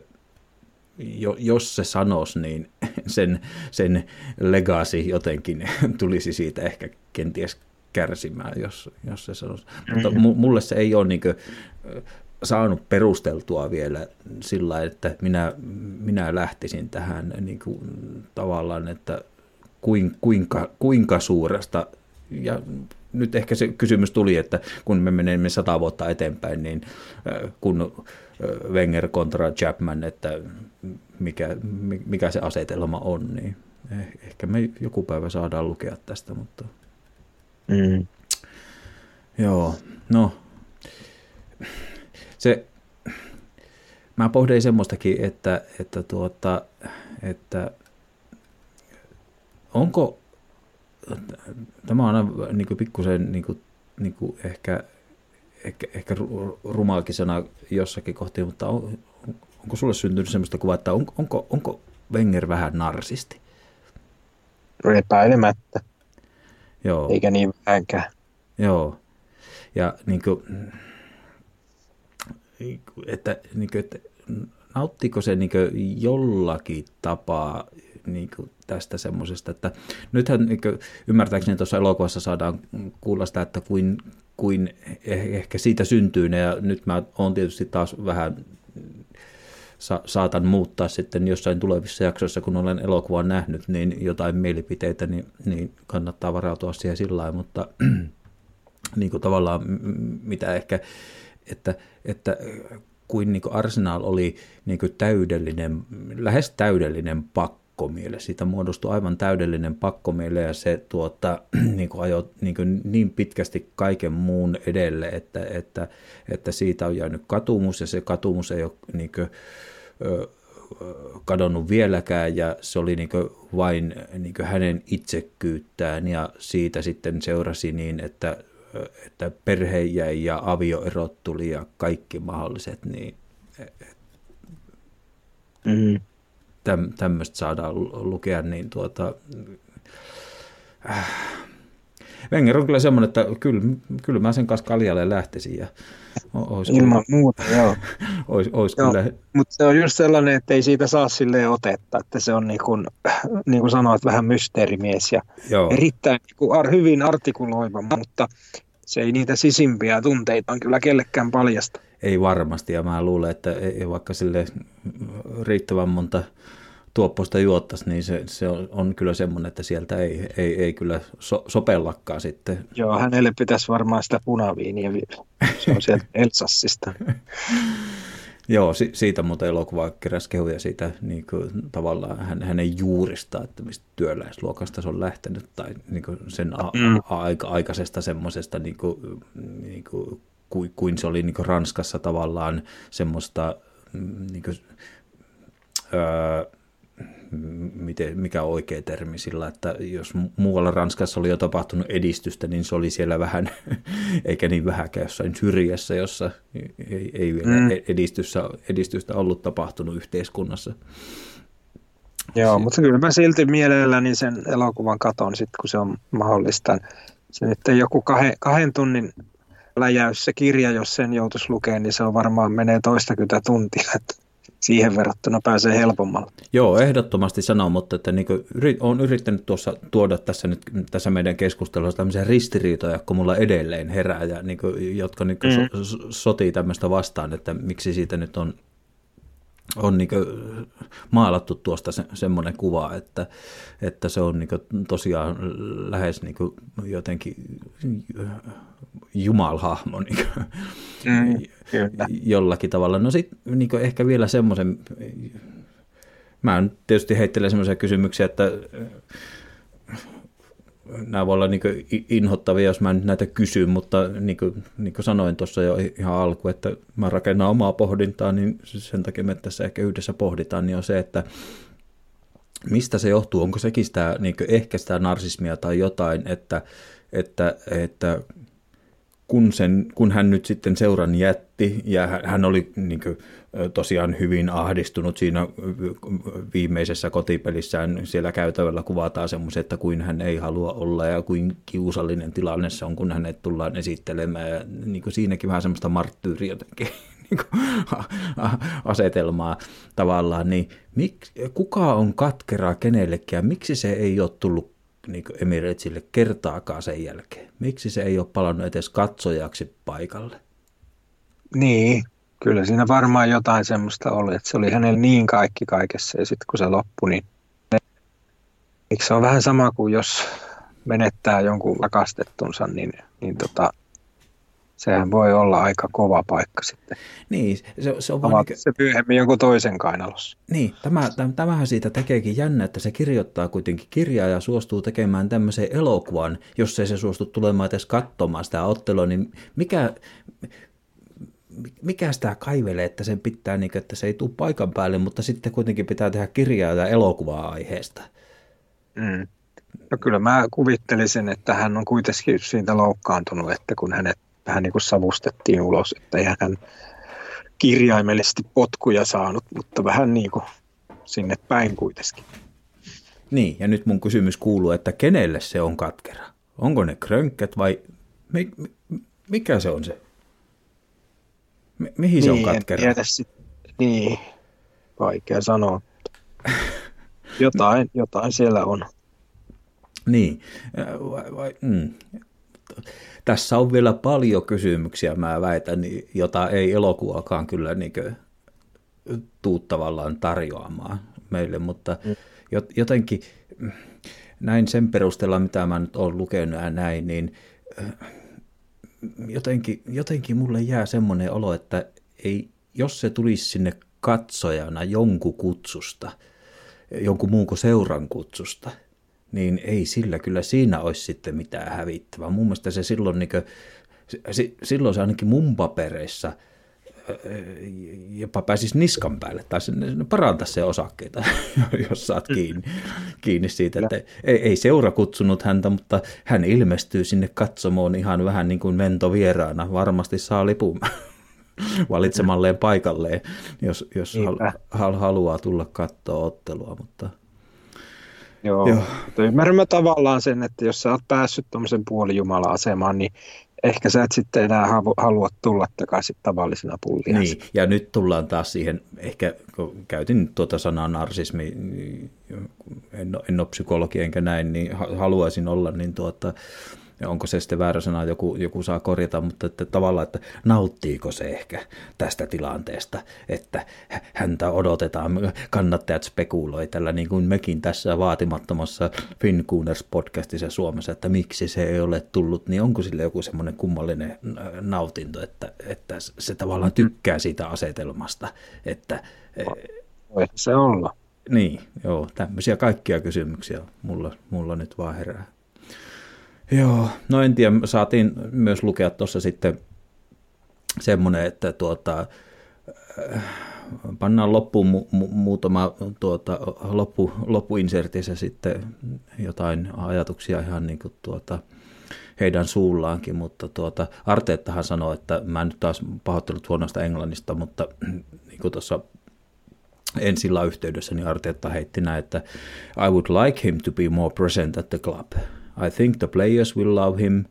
jo, jos se sanoisi, niin sen, sen legacy jotenkin tulisi siitä ehkä kenties kärsimään, jos, jos se sanoisi. Mutta mulle se ei ole niin kuin, saanut perusteltua vielä sillä että minä, minä lähtisin tähän niin kuin, tavallaan, että kuinka, kuinka suuresta, ja nyt ehkä se kysymys tuli, että kun me menemme sata vuotta eteenpäin, niin kun Wenger kontra Chapman, että mikä, mikä se asetelma on, niin eh, ehkä me joku päivä saadaan lukea tästä, mutta... Mm. Joo, no se, mä pohdin semmoistakin, että, että, tuota, että onko, tämä on niin pikkusen niin kuin, niin kuin ehkä ehkä, ehkä rumaakin sana jossakin kohti, mutta on, onko sulle syntynyt sellaista kuvaa, että on, onko, onko Wenger vähän narsisti? Epäilemättä. Joo. Eikä niin vähänkään. Joo. Ja niin kuin, että, niin kuin, että nauttiko se niin jollakin tapaa niin kuin tästä semmoisesta, että nythän niin kuin, ymmärtääkseni tuossa elokuvassa saadaan kuulla sitä, että kuin, kuin eh, ehkä siitä syntyy ne, ja nyt mä oon tietysti taas vähän sa- saatan muuttaa sitten jossain tulevissa jaksoissa, kun olen elokuvan nähnyt, niin jotain mielipiteitä, niin, niin kannattaa varautua siihen sillä lailla, mutta niin kuin tavallaan mitä ehkä, että, että kuin, niin kuin Arsenal oli niin kuin täydellinen, lähes täydellinen pakko pakkomiele. Siitä muodostui aivan täydellinen pakkomiele ja se tuota, niin kuin ajoi niin, kuin niin pitkästi kaiken muun edelle, että, että, että siitä on jäänyt katumus ja se katumus ei ole niin kuin, kadonnut vieläkään ja se oli niin vain niin hänen itsekkyyttään ja siitä sitten seurasi niin, että, että perhe jäi ja avioerot tuli ja kaikki mahdolliset, niin mm. täm, tämmöistä saadaan lukea, niin tuota, äh, Wenger on kyllä semmoinen, että kyllä, kyllä mä sen kanssa kaljalle lähtisin. Ja ois Ilman kyllä, muuta, joo. ois, ois joo kyllä. Mutta se on just sellainen, että ei siitä saa sille otetta, että se on niin kuin, niin kuin sanoit, vähän mysteerimies ja joo. erittäin niin kuin hyvin artikuloiva, mutta se ei niitä sisimpiä tunteita on kyllä kellekään paljasta. Ei varmasti, ja mä luulen, että ei, vaikka sille riittävän monta tuoppoista juottaisi, niin se, se on, on kyllä semmoinen, että sieltä ei, ei, ei kyllä so, sopellakaan sitten. Joo, hänelle pitäisi varmaan sitä punaviiniä vielä. Se on sieltä Elsassista. Joo, si- siitä muuten elokuva keräsi kehuja siitä niin kuin, tavallaan hän, hänen juurista, että mistä työläisluokasta se on lähtenyt, tai niin kuin sen a- mm. aika- aikaisesta semmoisesta, niin kuin, niin kuin, kuin, kuin se oli niin kuin Ranskassa tavallaan semmoista, mm, niin kuin, öö, miten, mikä on oikea termi sillä, että jos muualla Ranskassa oli jo tapahtunut edistystä, niin se oli siellä vähän, eikä niin vähäkään jossain syrjässä, jossa ei, ei vielä mm. edistystä, edistystä ollut tapahtunut yhteiskunnassa. Joo, Siin. mutta kyllä mä silti mielelläni sen elokuvan katon sitten, kun se on mahdollista. Se nyt joku kahden, kahden tunnin läjäys se kirja, jos sen joutuisi lukemaan, niin se on varmaan menee toistakymmentä tuntia. Että siihen verrattuna pääsee helpommalla. Joo, ehdottomasti sanoo, mutta että niin olen yrittänyt tuossa tuoda tässä, nyt, tässä meidän keskustelussa tämmöisiä ristiriitoja, kun mulla edelleen herää, ja niin kuin, jotka niin kuin mm. so, sotii tämmöistä vastaan, että miksi siitä nyt on on niin maalattu tuosta se, semmoinen kuva, että, että se on niin tosiaan lähes niin jotenkin jumalhahmo niin mm, jollakin tavalla. No sitten niin ehkä vielä semmoisen, mä tietysti heittelen semmoisia kysymyksiä, että nämä voi olla niin inhottavia, jos mä nyt näitä kysyn, mutta niin kuin, niin kuin sanoin tuossa jo ihan alku, että mä rakennan omaa pohdintaa, niin sen takia me tässä ehkä yhdessä pohditaan, niin on se, että mistä se johtuu, onko sekin sitä, niin ehkä sitä narsismia tai jotain, että, että, että kun, sen, kun hän nyt sitten seuran jätti ja hän oli niin kuin, tosiaan hyvin ahdistunut siinä viimeisessä kotipelissään, siellä käytävällä kuvataan semmoisen, että kuin hän ei halua olla ja kuin kiusallinen tilanne se on, kun hänet tullaan esittelemään ja niin kuin siinäkin vähän semmoista marttyyriä jotenkin asetelmaa tavallaan, niin miksi, kuka on katkera kenellekin ja miksi se ei ole tullut niin Emiratesille kertaakaan sen jälkeen? Miksi se ei ole palannut edes katsojaksi paikalle? Niin, kyllä siinä varmaan jotain semmoista oli, että se oli hänellä niin kaikki kaikessa ja sitten kun se loppui, niin eikö se on vähän sama kuin jos menettää jonkun rakastettunsa, niin, niin tota, sehän voi olla aika kova paikka sitten. Niin, se, se on vaan... Niin... Se myöhemmin jonkun toisen kainalossa. Niin, tämä, tämähän siitä tekeekin jännä, että se kirjoittaa kuitenkin kirjaa ja suostuu tekemään tämmöisen elokuvan, jos ei se suostu tulemaan edes katsomaan sitä ottelua, niin mikä, mikä sitä kaivelee, että sen pitää, niin, että se ei tule paikan päälle, mutta sitten kuitenkin pitää tehdä kirjaa ja elokuvaa aiheesta. Mm. No kyllä mä kuvittelisin, että hän on kuitenkin siitä loukkaantunut, että kun hänet vähän niin kuin savustettiin ulos, että ei hän kirjaimellisesti potkuja saanut, mutta vähän niin kuin sinne päin kuitenkin. Niin, ja nyt mun kysymys kuuluu, että kenelle se on katkera? Onko ne krönkkät vai mi, mi, mikä se on se? Mi, mihin niin, se on niin, katkera? Tiedä sit, niin, vaikea sanoa. Jotain, jotain siellä on. Niin, vai, vai, mm tässä on vielä paljon kysymyksiä, mä väitän, jota ei elokuvakaan kyllä niin tuu tavallaan tarjoamaan meille, mutta mm. jotenkin näin sen perusteella, mitä mä nyt olen lukenut ja näin, niin jotenkin, jotenkin mulle jää semmoinen olo, että ei, jos se tulisi sinne katsojana jonkun kutsusta, jonkun muun kuin seuran kutsusta, niin ei sillä kyllä siinä olisi sitten mitään hävittävää. Mun mielestä se silloin, niin kuin, silloin se ainakin mun papereissa – jopa pääsisi niskan päälle tai parantaa se osakkeita, jos saat kiinni, kiinni siitä. Että ei, ei seura kutsunut häntä, mutta hän ilmestyy sinne katsomoon ihan vähän niin kuin mentovieraana. Varmasti saa lipun valitsemalleen paikalleen, jos, jos hal, haluaa tulla katsoa ottelua. Mutta... Joo, Joo. ymmärrämme tavallaan sen, että jos sä oot päässyt tuommoisen puolijumala-asemaan, niin ehkä sä et sitten enää halua tulla takaisin tavallisena pullia. Niin, ja nyt tullaan taas siihen, ehkä kun käytin tuota sanaa narsismi, en, en ole psykologi enkä näin, niin haluaisin olla, niin tuota, ja onko se sitten väärä sana, joku, joku saa korjata, mutta että tavallaan, että nauttiiko se ehkä tästä tilanteesta, että häntä odotetaan, kannattajat spekuloi tällä niin kuin mekin tässä vaatimattomassa Fincooners podcastissa Suomessa, että miksi se ei ole tullut, niin onko sille joku semmoinen kummallinen äh, nautinto, että, että se tavallaan tykkää siitä asetelmasta, että voi se olla. Niin, joo, tämmöisiä kaikkia kysymyksiä mulla, mulla nyt vaan herää. Joo, no en tiedä, saatiin myös lukea tuossa sitten semmoinen, että tuota, äh, pannaan loppuun mu- mu- muutama tuota, loppu, loppuinsertissä sitten jotain ajatuksia ihan niin kuin tuota, heidän suullaankin, mutta tuota, Arteettahan sanoi, että mä en nyt taas pahoittelut huonosta englannista, mutta niin kuin tuossa ensillä yhteydessä, niin Arteetta heitti näin, että I would like him to be more present at the club. I think the players will love him,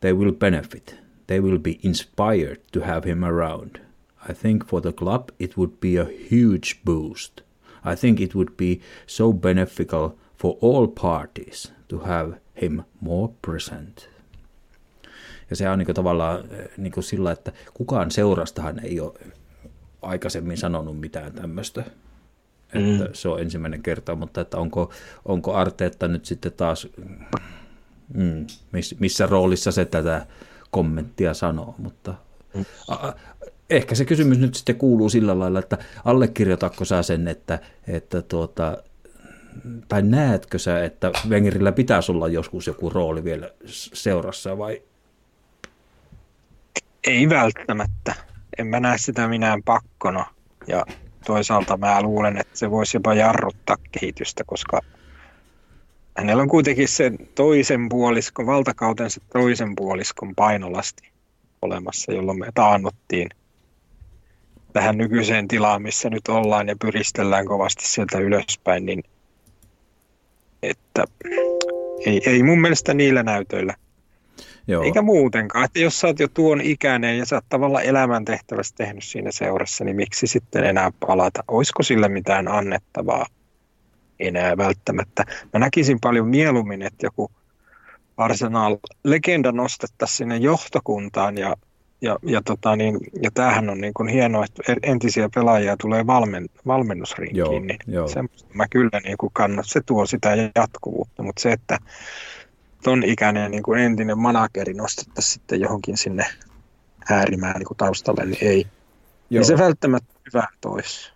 they will benefit, they will be inspired to have him around. I think for the club it would be a huge boost. I think it would be so beneficial for all parties to have him more present. Ja se on niin tavallaan niin kuin sillä, että kukaan seurastahan ei ole aikaisemmin sanonut mitään tämmöistä. Että mm. se on ensimmäinen kerta, mutta että onko, onko Arteetta nyt sitten taas mm, miss, missä roolissa se tätä kommenttia sanoo, mutta a, ehkä se kysymys nyt sitten kuuluu sillä lailla, että allekirjoitatko sä sen, että, että tuota, tai näetkö sä, että Wengerillä pitäisi olla joskus joku rooli vielä seurassa vai? Ei välttämättä. En mä näe sitä minään pakkona ja toisaalta mä luulen, että se voisi jopa jarruttaa kehitystä, koska hänellä on kuitenkin se toisen puoliskon, valtakautensa toisen puoliskon painolasti olemassa, jolloin me taannuttiin tähän nykyiseen tilaan, missä nyt ollaan ja pyristellään kovasti sieltä ylöspäin, niin että ei, ei mun mielestä niillä näytöillä. Joo. Eikä muutenkaan, että jos sä oot jo tuon ikäinen ja sä oot tavallaan elämäntehtävässä tehnyt siinä seurassa, niin miksi sitten enää palata? Olisiko sille mitään annettavaa? Enää välttämättä. Mä näkisin paljon mieluummin, että joku Arsenal-legenda nostettaisiin sinne johtokuntaan ja ja, ja, tota niin, ja tämähän on niin kuin hienoa, että entisiä pelaajia tulee valmen, valmennusrinkiin, joo, niin joo. semmoista mä kyllä niin kuin kannat, se tuo sitä jatkuvuutta, mutta se, että ton ikäinen niin kuin entinen manageri nostettaisiin sitten johonkin sinne äärimään niin kuin taustalle, niin ei. Joo. Ei se välttämättä hyvä toisi.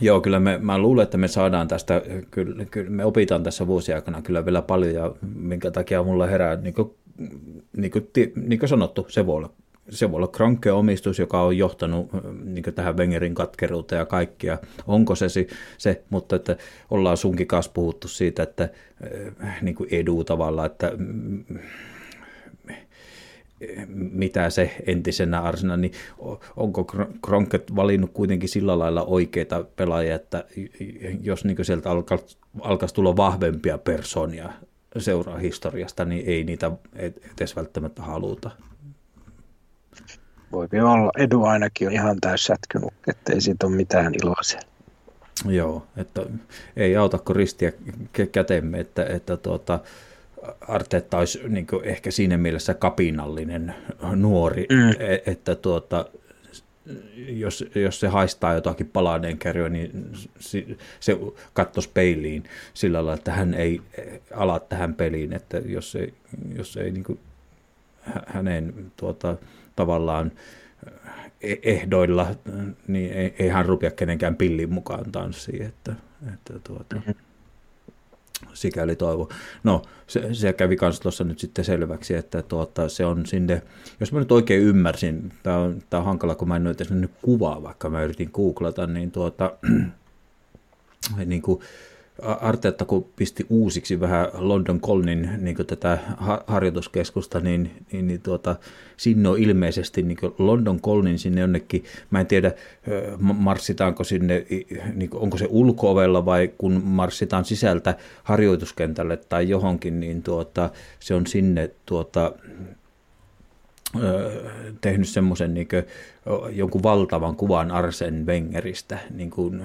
Joo, kyllä me, mä luulen, että me saadaan tästä, kyllä, kyllä me opitaan tässä vuosien aikana kyllä vielä paljon, ja minkä takia mulla herää, niin kuin, niin kuin, niin kuin sanottu, se voi olla se voi olla Kronke omistus, joka on johtanut niin tähän Wengerin katkeruuteen ja kaikkia. Onko se se, mutta että ollaan sunkin kanssa puhuttu siitä, että niin kuin edu tavalla, että mitä se entisenä Arsena, niin onko Kronket valinnut kuitenkin sillä lailla oikeita pelaajia, että jos niin sieltä alkaisi, tulla vahvempia personia seuraa historiasta, niin ei niitä edes välttämättä haluta. Voi olla. Edu ainakin on ihan täys sätkynyt, ettei siitä ole mitään iloa siellä. Joo, että ei auta kuin ristiä kätemme, että, että tuota, Arteetta olisi niin ehkä siinä mielessä kapinallinen nuori, mm. E, että tuota, jos, jos se haistaa jotakin palaneen kärryä, niin se katsoisi peiliin sillä lailla, että hän ei ala tähän peliin, että jos ei, jos ei niin kuin hänen tuota, tavallaan e, ehdoilla, niin ei, ei hän rupea kenenkään pillin mukaan tanssiin. Että, että tuota, mm-hmm. Sikäli toivo. No, se, se kävi myös tuossa nyt sitten selväksi, että tuota, se on sinne, jos mä nyt oikein ymmärsin, tämä on, tämä on hankala, kun mä en nyt kuvaa, vaikka mä yritin googlata, niin tuota, niin kuin, Arteetta kun pisti uusiksi vähän London Colnin niin tätä harjoituskeskusta, niin, niin, niin tuota, sinne on ilmeisesti niin London Colnin sinne jonnekin, mä en tiedä marssitaanko sinne, niin onko se ulkoovella vai kun marssitaan sisältä harjoituskentälle tai johonkin, niin tuota, se on sinne tuota, tehnyt semmoisen niin jonkun valtavan kuvan Arsen Wengeristä, niin kuin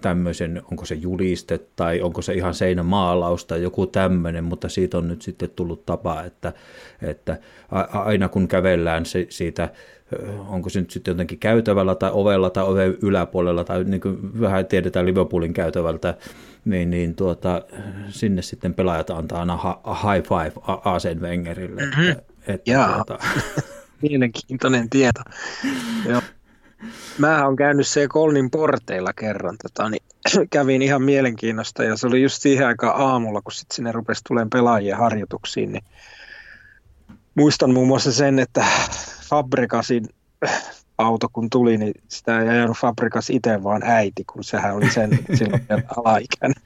tämmöisen, onko se juliste tai onko se ihan seinämaalaus tai joku tämmöinen, mutta siitä on nyt sitten tullut tapa, että, että aina kun kävellään se, siitä, onko se nyt sitten jotenkin käytävällä tai ovella tai oven yläpuolella tai niin kuin vähän tiedetään Liverpoolin käytävältä, niin, niin tuota, sinne sitten pelaajat antaa aina high five Arsen Wengerille. Mm-hmm. Että, että Jaa. Tuota... Mielenkiintoinen tieto. Joo. Mä oon käynyt se Kolnin porteilla kerran, tota, niin kävin ihan mielenkiinnosta ja se oli just siihen aikaan aamulla, kun sitten sinne rupesi tulemaan pelaajien harjoituksiin, niin muistan muun muassa sen, että Fabrikasin auto kun tuli, niin sitä ei ajanut Fabrikas itse, vaan äiti, kun sehän oli sen silloin alaikäinen.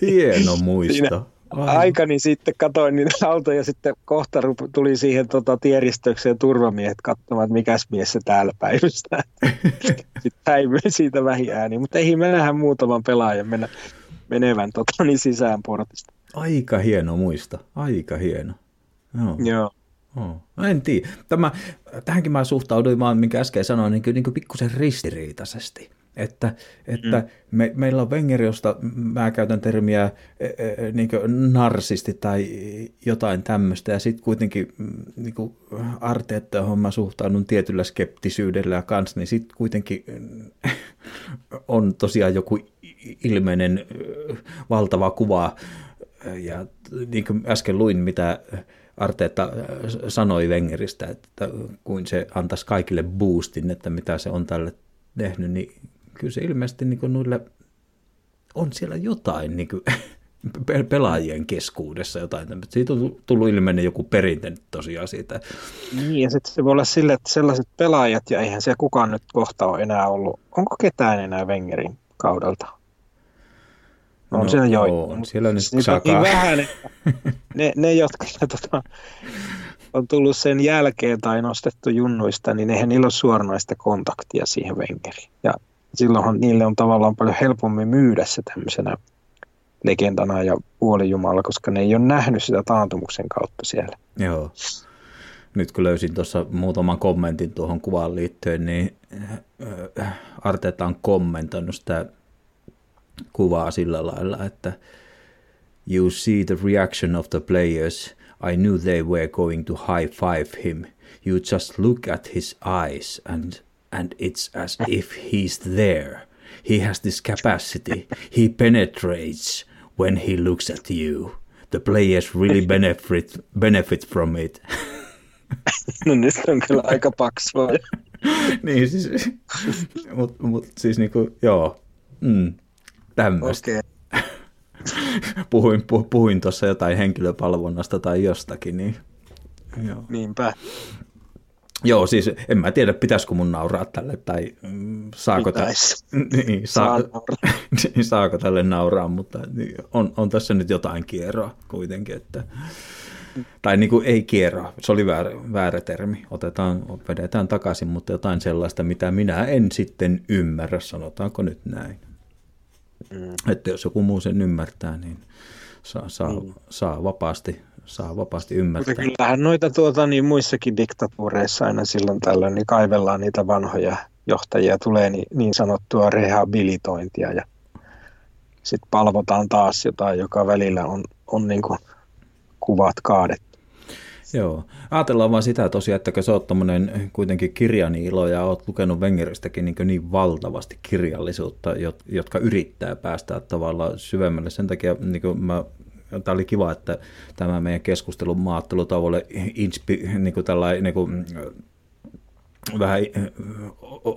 Hieno muisto. Siinä, aikani sitten katoin niitä autoja, sitten kohta tuli siihen tota, tieristökseen turvamiehet katsomaan, että mikäs mies se täällä päivystää. sitten häivyin siitä vähin ääni, mutta ei me nähdä muutaman pelaajan mennä, menevän tota, niin sisään portista. Aika hieno muista, aika hieno. Joo. Joo. Oh. En tiedä. Tämä, tähänkin mä suhtauduin vaan, minkä äsken sanoin, niin, niin pikkusen ristiriitaisesti että, että mm. me, meillä on Wenger, josta mä käytän termiä e, e, niin narsisti tai jotain tämmöistä, ja sitten kuitenkin mm, niin Arteetta, mä suhtaudun tietyllä skeptisyydellä ja kanssa, niin sitten kuitenkin on tosiaan joku ilmeinen valtava kuva, ja niin kuin äsken luin, mitä Arteetta sanoi Wengeristä, että kuin se antaisi kaikille boostin, että mitä se on tälle tehnyt, niin kyllä se ilmeisesti niin kuin noille, on siellä jotain niin kuin, pelaajien keskuudessa jotain. Siitä on tullut ilmeinen joku perinte tosiaan siitä. Niin, ja sitten se voi olla sille, että sellaiset pelaajat, ja eihän siellä kukaan nyt kohta ole enää ollut. Onko ketään enää Wengerin kaudelta? On no, siellä jo. On siellä nyt niin vähän, että ne, ne jotka tota, on tullut sen jälkeen tai nostettu junnuista, niin eihän niillä ole suoranaista kontaktia siihen Wengeriin. Ja silloinhan niille on tavallaan paljon helpommin myydä se tämmöisenä legendana ja puolijumala, koska ne ei ole nähnyt sitä taantumuksen kautta siellä. Joo. Nyt kun löysin tuossa muutaman kommentin tuohon kuvaan liittyen, niin äh, Arteta on kommentoinut sitä kuvaa sillä lailla, että You see the reaction of the players. I knew they were going to high five him. You just look at his eyes and and it's as if he's there. He has this capacity. He penetrates when he looks at you. The players really benefit, benefit from it. no nyt on kyllä aika paksua. niin siis, mutta mut, siis niinku, joo, mm, tämmöistä. Okay. puhuin, pu, puhuin tuossa jotain henkilöpalvonnasta tai jostakin, niin joo. Niinpä. Joo, siis en mä tiedä, pitäisikö mun nauraa tälle tai mm, saako, tä... niin, saa... niin, saako tälle nauraa, mutta niin, on, on tässä nyt jotain kierroa kuitenkin, että tai niin kuin ei kierroa, se oli väärä, väärä termi, otetaan, vedetään takaisin, mutta jotain sellaista, mitä minä en sitten ymmärrä, sanotaanko nyt näin. Mm. Että jos joku muu sen ymmärtää, niin saa, saa, mm. saa vapaasti saa vapaasti ymmärtää. Mutta kyllähän noita tuota, niin muissakin diktatuureissa aina silloin tällöin niin kaivellaan niitä vanhoja johtajia, tulee niin, niin sanottua rehabilitointia ja sitten palvotaan taas jotain, joka välillä on, on niin kuin kuvat kaadettu. Joo. Ajatellaan vaan sitä tosiaan, että kun sä oot kuitenkin kirjaniilo ja oot lukenut Wengeristäkin niin, niin valtavasti kirjallisuutta, jotka yrittää päästä tavallaan syvemmälle. Sen takia niin mä tämä oli kiva, että tämä meidän keskustelun maattelutavoille inspi, niin kuin tällainen, niin kuin, vähän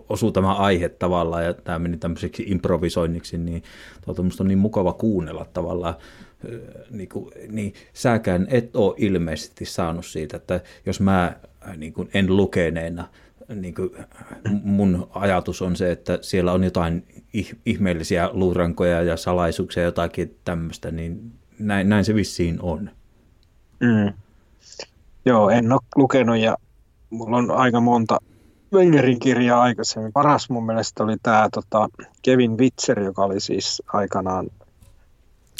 osuu tämä aihe tavallaan ja tämä meni tämmöiseksi improvisoinniksi, niin tuota, on niin mukava kuunnella tavallaan niin, kuin, niin säkään et ole ilmeisesti saanut siitä, että jos mä niin kuin en lukeneena, niin kuin mun ajatus on se, että siellä on jotain ihmeellisiä luurankoja ja salaisuuksia ja jotakin tämmöistä, niin näin, näin se vissiin on. Mm. Joo, en ole lukenut ja mulla on aika monta Wengerin kirjaa aikaisemmin. Paras mun mielestä oli tämä tota, Kevin Witzer, joka oli siis aikanaan,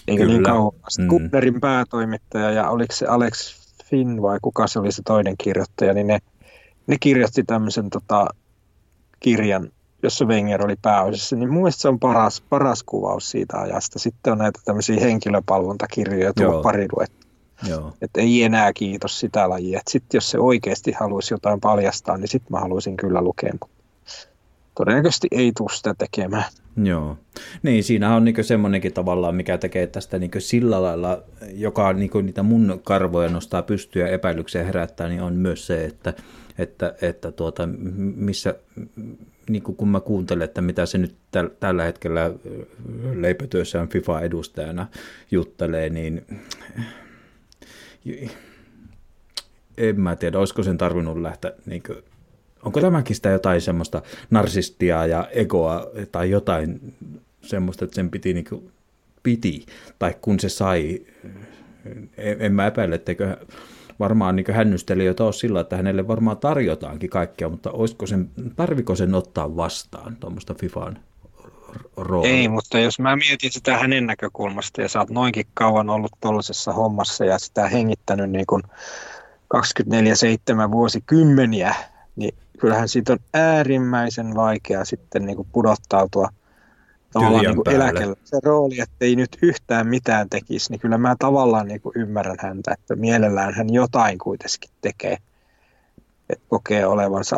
eikä niin kauan, mm. päätoimittaja ja oliko se Alex Finn vai kuka se oli se toinen kirjoittaja, niin ne, ne kirjoitti tämmöisen tota, kirjan, jossa Wenger oli pääosassa, niin mun mielestä se on paras, paras kuvaus siitä ajasta. Sitten on näitä tämmöisiä henkilöpalvontakirjoja tullut pari luettu. Joo. Että ei enää kiitos sitä lajia. Sitten jos se oikeasti haluaisi jotain paljastaa, niin sitten mä haluaisin kyllä lukea, mutta todennäköisesti ei tule sitä tekemään. Joo. Niin, siinä on niin semmoinenkin tavallaan, mikä tekee tästä niin sillä lailla, joka niin niitä mun karvoja nostaa pystyä epäilyksiä herättää, niin on myös se, että, että, että tuota, missä, niin kun mä kuuntelen, että mitä se nyt täl, tällä hetkellä leipätyössään FIFA-edustajana juttelee, niin en mä tiedä, olisiko sen tarvinnut lähteä, niin kuin, onko tämäkin sitä jotain semmoista narsistia ja egoa tai jotain semmoista, että sen piti, niin kuin, piti, tai kun se sai, en, en mä epäile, etteikö varmaan niin hännystelijöitä ole sillä, että hänelle varmaan tarjotaankin kaikkea, mutta olisiko sen, tarviko sen ottaa vastaan tuommoista FIFAn rooli. Ei, mutta jos mä mietin sitä hänen näkökulmasta ja sä oot noinkin kauan ollut tuollaisessa hommassa ja sitä hengittänyt niin kuin 24-7 vuosikymmeniä, niin kyllähän siitä on äärimmäisen vaikea sitten niin kuin pudottautua tavallaan niin kuin eläkellä. Se rooli, että ei nyt yhtään mitään tekisi, niin kyllä mä tavallaan niin kuin ymmärrän häntä, että mielellään hän jotain kuitenkin tekee, että kokee olevansa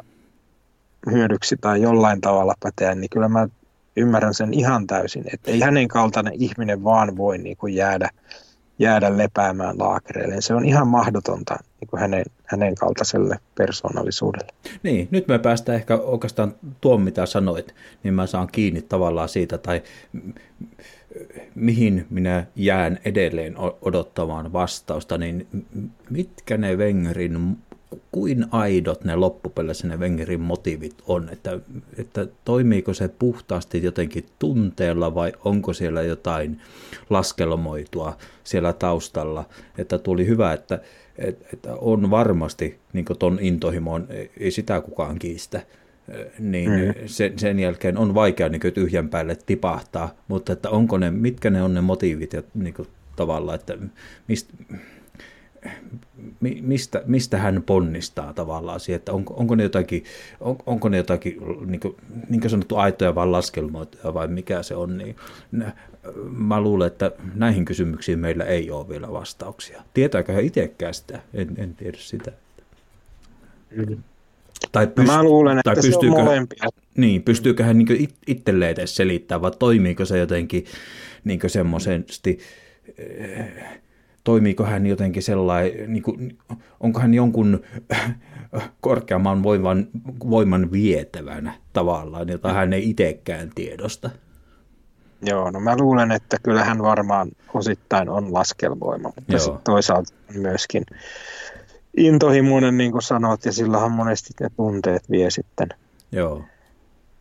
hyödyksi tai jollain tavalla päteä, niin kyllä mä ymmärrän sen ihan täysin, että ei hänen kaltainen ihminen vaan voi niin kuin jäädä, jäädä lepäämään laakereille. Se on ihan mahdotonta niin kuin hänen, hänen kaltaiselle persoonallisuudelle. Niin, nyt me päästään ehkä oikeastaan tuon, mitä sanoit, niin mä saan kiinni tavallaan siitä, tai mihin minä jään edelleen odottamaan vastausta, niin mitkä ne Wengerin kuin aidot ne loppupeleissä ne Wengerin motiivit on, että, että toimiiko se puhtaasti jotenkin tunteella vai onko siellä jotain laskelmoitua siellä taustalla, että tuli hyvä, että, että on varmasti niin ton intohimon, ei sitä kukaan kiistä, niin mm. sen, sen jälkeen on vaikea niin tyhjän päälle tipahtaa, mutta että onko ne, mitkä ne on ne motiivit ja niin kuin, tavallaan, että mistä, mistä, mistä hän ponnistaa tavallaan siihen, että onko, onko ne jotakin, on, onko ne jotakin niin kuin, niin kuin sanottu aitoja vai laskelmoita vai mikä se on, niin mä luulen, että näihin kysymyksiin meillä ei ole vielä vastauksia. Tietääkö hän itsekään sitä? En, en tiedä sitä. Mm. Tai pyst- mä luulen, että tai pystyykö, se on molempia. Niin, pystyykö hän niin itselleen edes selittämään, vai toimiiko se jotenkin niin semmoisesti toimiiko hän jotenkin sellainen, niin kuin, onko hän jonkun korkeamman voiman, voiman vietävänä tavallaan, jota hän ei itsekään tiedosta? Joo, no mä luulen, että kyllähän varmaan osittain on laskelvoima, mutta Joo. toisaalta myöskin intohimoinen, niin kuin sanot, ja sillähän monesti ne tunteet vie sitten Joo.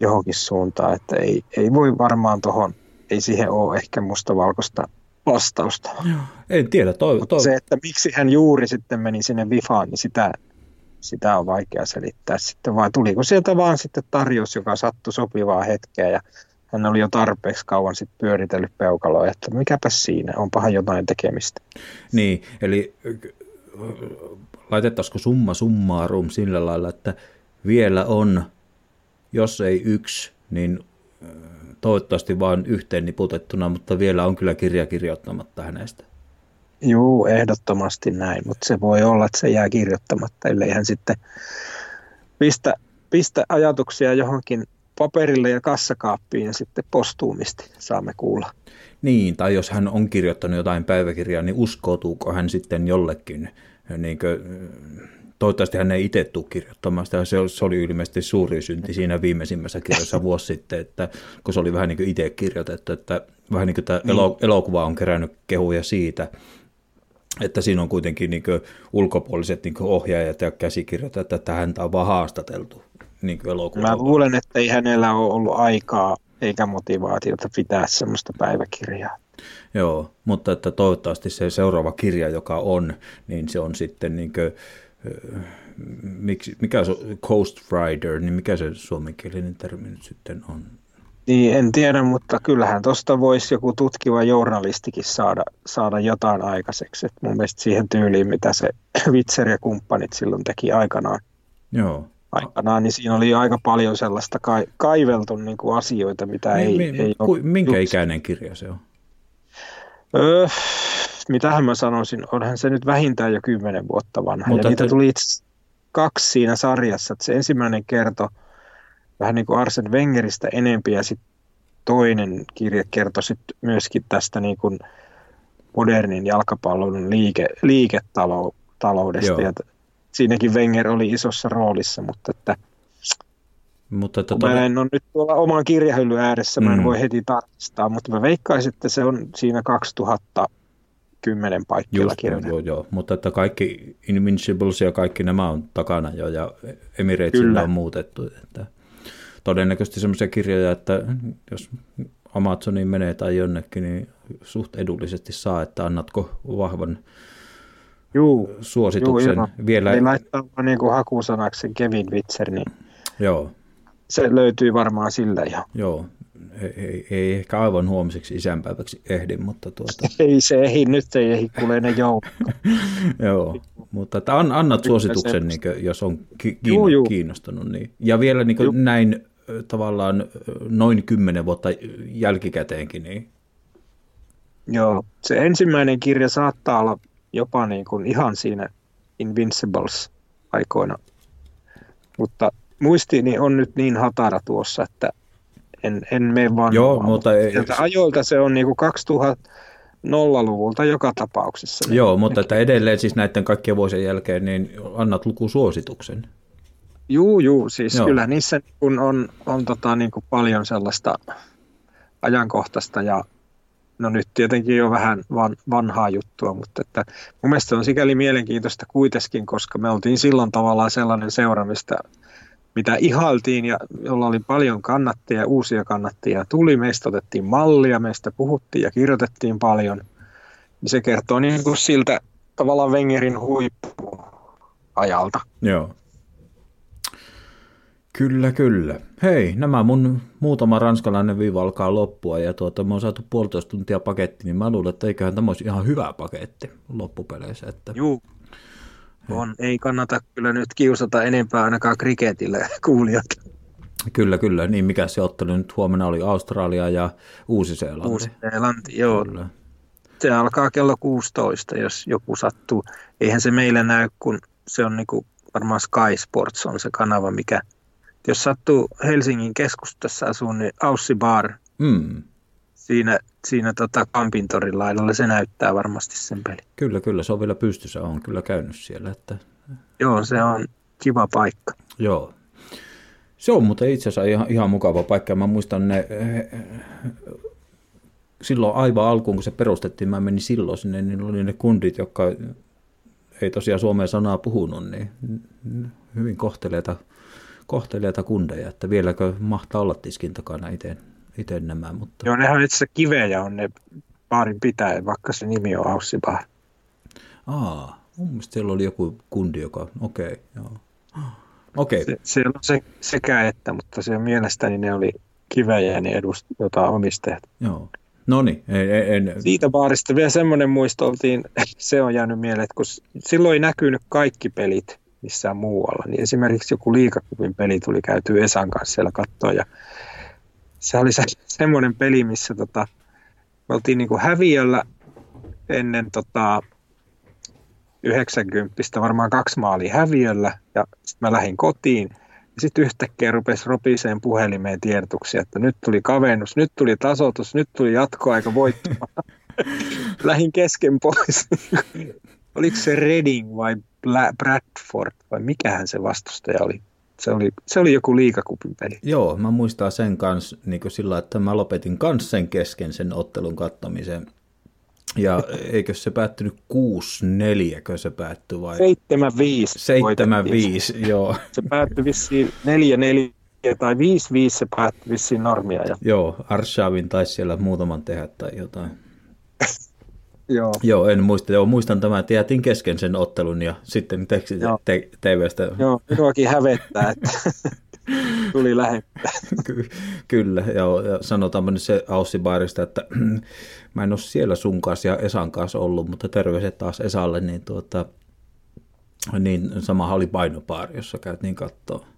johonkin suuntaan, että ei, ei voi varmaan tuohon, ei siihen ole ehkä mustavalkoista vastausta. Joo, en tiedä. Toi, Mutta toi... se, että miksi hän juuri sitten meni sinne Vifaan, niin sitä, sitä on vaikea selittää sitten. Vai tuliko sieltä vaan sitten tarjous, joka sattui sopivaa hetkeä ja hän oli jo tarpeeksi kauan sitten pyöritellyt peukaloa, että mikäpä siinä, onpahan jotain tekemistä. Niin, eli laitettaisiko summa summarum sillä lailla, että vielä on, jos ei yksi, niin toivottavasti vain yhteen niputettuna, mutta vielä on kyllä kirja kirjoittamatta hänestä. Joo, ehdottomasti näin, mutta se voi olla, että se jää kirjoittamatta, ellei hän sitten pistä, pistä ajatuksia johonkin paperille ja kassakaappiin ja sitten postuumisti saamme kuulla. Niin, tai jos hän on kirjoittanut jotain päiväkirjaa, niin uskoutuuko hän sitten jollekin niin kuin, toivottavasti hän ei itse tule kirjoittamaan sitä. Se, se oli ilmeisesti suuri synti siinä viimeisimmässä kirjassa vuosi sitten, että, kun se oli vähän niin kuin itse kirjoitettu, että vähän niin kuin tämä niin. elokuva on kerännyt kehuja siitä, että siinä on kuitenkin niin ulkopuoliset niin ohjaajat ja käsikirjoittajat, että häntä on vaan haastateltu niin Mä luulen, että ei hänellä ole ollut aikaa eikä motivaatiota pitää semmoista päiväkirjaa. Joo, mutta että toivottavasti se seuraava kirja, joka on, niin se on sitten niin kuin, mikä se Coast Rider, niin mikä se suomenkielinen termi nyt sitten on? Niin, en tiedä, mutta kyllähän tuosta voisi joku tutkiva journalistikin saada, saada jotain aikaiseksi. Et mun mielestä siihen tyyliin, mitä se Witzer ja kumppanit silloin teki aikanaan. Joo. Aikanaan, niin siinä oli aika paljon sellaista ka- kaiveltu niin kuin asioita, mitä mi, ei, mi, ei ku, Minkä ikäinen kirja se on? Öö, mitähän mä sanoisin, onhan se nyt vähintään jo kymmenen vuotta vanha. Mutta ja niitä te... tuli itse kaksi siinä sarjassa. Että se ensimmäinen kertoi vähän niin kuin Arsen Wengeristä enempi ja sitten toinen kirja kertoi sitten myöskin tästä niin kuin modernin jalkapallon liike, liiketaloudesta. Ja siinäkin Wenger oli isossa roolissa, mutta että mutta että tota- mä en ole nyt tuolla oman kirjahyllyn ääressä, mä en mm. voi heti tarkistaa, mutta mä veikkaisin, että se on siinä 2010 paikkeilla joo, joo, mutta että kaikki Invincibles ja kaikki nämä on takana jo ja Emiratesilla on muutettu. Että todennäköisesti sellaisia kirjoja, että jos Amazoniin menee tai jonnekin, niin suht edullisesti saa, että annatko vahvan juu, suosituksen. Juu, vielä... Niin laittaa niin kuin hakusanaksi Kevin Witzer, niin Joo. se löytyy varmaan sillä ihan. Joo, ei, ei, ehkä aivan huomiseksi isänpäiväksi ehdi, mutta tuota... ei se ehdi, nyt ei ehdi, kuulee ne Joo, mutta että an, annat suosituksen, niin kuin, jos on ki- kiinno, juu, kiinnostunut. Niin. Ja vielä niin kuin näin tavallaan noin kymmenen vuotta jälkikäteenkin. Niin... Joo, se ensimmäinen kirja saattaa olla jopa niin kuin ihan siinä Invincibles aikoina. Mutta muistini on nyt niin hatara tuossa, että en, en mene vaan. Joo, mutta ei, ajoilta se on niin kuin 2000 nollaluvulta joka tapauksessa. Niin Joo, mutta että edelleen siis näiden kaikkien vuosien jälkeen niin annat lukusuosituksen. Juu, juu, siis Joo. kyllä niissä kun on, on tota, niin kuin paljon sellaista ajankohtaista ja no nyt tietenkin jo vähän van, vanhaa juttua, mutta että mun mielestä se on sikäli mielenkiintoista kuitenkin, koska me oltiin silloin tavallaan sellainen seura, mistä, mitä ihailtiin ja jolla oli paljon kannattajia, uusia kannattajia tuli, meistä otettiin mallia, meistä puhuttiin ja kirjoitettiin paljon, niin se kertoo niin kuin siltä tavallaan Wengerin huippuajalta. Joo. Kyllä, kyllä. Hei, nämä mun muutama ranskalainen viiva alkaa loppua ja tuota, me on saatu puolitoista tuntia paketti, niin mä luulen, että eiköhän tämä olisi ihan hyvä paketti loppupeleissä. Että... Juu, on. Ei kannata kyllä nyt kiusata enempää ainakaan kriketille kuulijat. Kyllä, kyllä. Niin mikä se ottelu nyt huomenna oli Australia ja Uusi-Seelanti. Uusi-Seelanti, joo. Kyllä. Se alkaa kello 16, jos joku sattuu. Eihän se meillä näy, kun se on niinku, varmaan Sky Sports on se kanava, mikä – jos sattuu Helsingin keskustassa asuu, niin Aussi Bar, mm. Siinä, siinä tota Kampintorin laidalla, se näyttää varmasti sen peli. Kyllä, kyllä, se on vielä pystyssä, on kyllä käynyt siellä. Että... Joo, se on kiva paikka. Joo. Se on mutta itse asiassa ihan, ihan mukava paikka. Mä muistan ne, silloin aivan alkuun, kun se perustettiin, mä menin silloin sinne, niin oli ne kundit, jotka ei tosiaan suomea sanaa puhunut, niin hyvin kohteleita kohteliaita kundeja, että vieläkö mahtaa olla tiskin takana itse nämä. Mutta... Joo, nehän itse kivejä on ne baarin pitäjä, vaikka se nimi on Aussi Bar. Aa, mun mielestä siellä oli joku kundi, joka, okei, okay, joo. Okay. Se, siellä on se, sekä että, mutta se mielestäni ne oli kivejä ne edust, jota omistajat. Joo. No niin, en, en... Siitä baarista vielä semmoinen muisto oltiin, se on jäänyt mieleen, että kun silloin ei näkynyt kaikki pelit, missään muualla. Niin esimerkiksi joku liikakupin peli tuli käytyä Esan kanssa siellä katsoa ja se oli se, semmoinen peli, missä tota, me oltiin niin kuin häviöllä ennen tota, 90 varmaan kaksi maalia häviöllä ja sitten mä lähdin kotiin ja sitten yhtäkkiä rupesi ropiseen puhelimeen tiedotuksia, että nyt tuli kavennus, nyt tuli tasoitus, nyt tuli jatkoaika voittamaan. Lähin kesken pois. Oliko se Reading vai Bradford, vai mikähän se vastustaja oli? Se oli, se oli joku liikakupin peli. Joo, mä muistan sen kanssa niin sillä, että mä lopetin kanssa sen kesken sen ottelun kattomisen. Ja eikö se päättynyt 6-4, kun se päättyi vai? 7-5. 7-5, joo. Se päättyi vissiin 4-4 tai 5-5 se päättyi vissiin normia. Ja... Joo, Arshavin taisi siellä muutaman tehdä tai jotain. Joo. Joo, en muista. Joo, muistan tämän, että jätin kesken sen ottelun ja sitten teksti te- TVstä. Joo, minuakin hävettää, että tuli lähettää. Ky- kyllä, joo, ja sanotaan nyt se Aussi Baarista, että mä en ole siellä sun kanssa ja Esan kanssa ollut, mutta terveiset taas Esalle, niin, tuota, niin sama oli painopaari, jossa käytiin katsoa.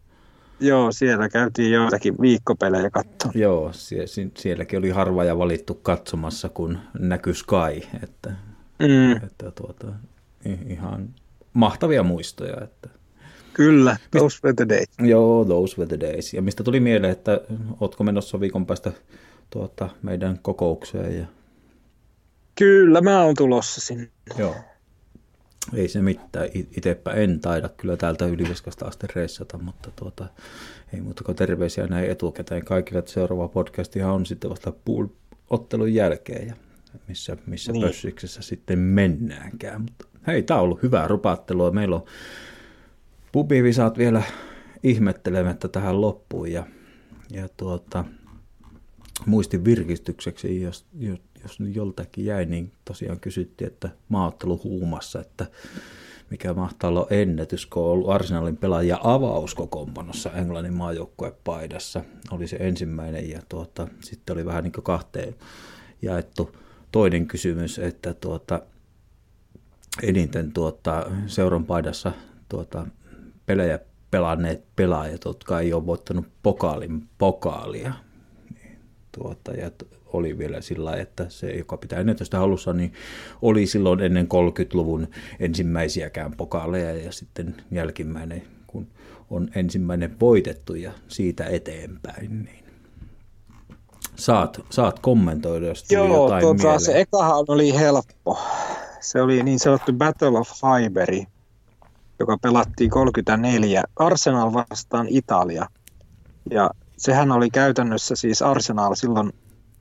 Joo, siellä käytiin joitakin viikkopelejä katsoa. Joo, sie- sielläkin oli harva ja valittu katsomassa, kun näkyi Sky, että, mm. että tuota, ihan mahtavia muistoja. Että. Kyllä, those were the days. Joo, those were the days. Ja mistä tuli mieleen, että ootko menossa viikon päästä tuota, meidän kokoukseen? Ja... Kyllä, mä oon tulossa sinne. Joo. Ei se mitään. Itsepä en taida kyllä täältä Yliviskasta asti reissata, mutta tuota, ei muuta kuin terveisiä näin etukäteen kaikille, että seuraava podcastihan on sitten vasta ottelun jälkeen ja missä, missä niin. pössiksessä sitten mennäänkään. Mutta hei, tämä on ollut hyvää rupattelua. Meillä on pubivisaat vielä ihmettelemättä tähän loppuun ja, ja tuota, muistin virkistykseksi, jos, jos, jos joltakin jäi, niin tosiaan kysyttiin, että maaottelu huumassa, että mikä mahtaa olla ennätys, kun on ollut Arsenalin pelaaja avauskokoonpanossa Englannin maajoukkuepaidassa. Oli se ensimmäinen ja tuota, sitten oli vähän niin kuin kahteen jaettu toinen kysymys, että tuota, eniten tuota, seuran paidassa tuota, pelejä pelanneet pelaajat, jotka ei ole voittanut pokaalin pokaalia. Tuota, ja oli vielä sillä että se, joka pitää ennätystä halussa, niin oli silloin ennen 30-luvun ensimmäisiäkään pokaaleja ja sitten jälkimmäinen, kun on ensimmäinen voitettu ja siitä eteenpäin, niin saat, saat kommentoida, jos tuli Joo, jotain tuota, mieleen. se ekahan oli helppo. Se oli niin sanottu Battle of Hiberi, joka pelattiin 34 Arsenal vastaan Italia. Ja sehän oli käytännössä siis Arsenal silloin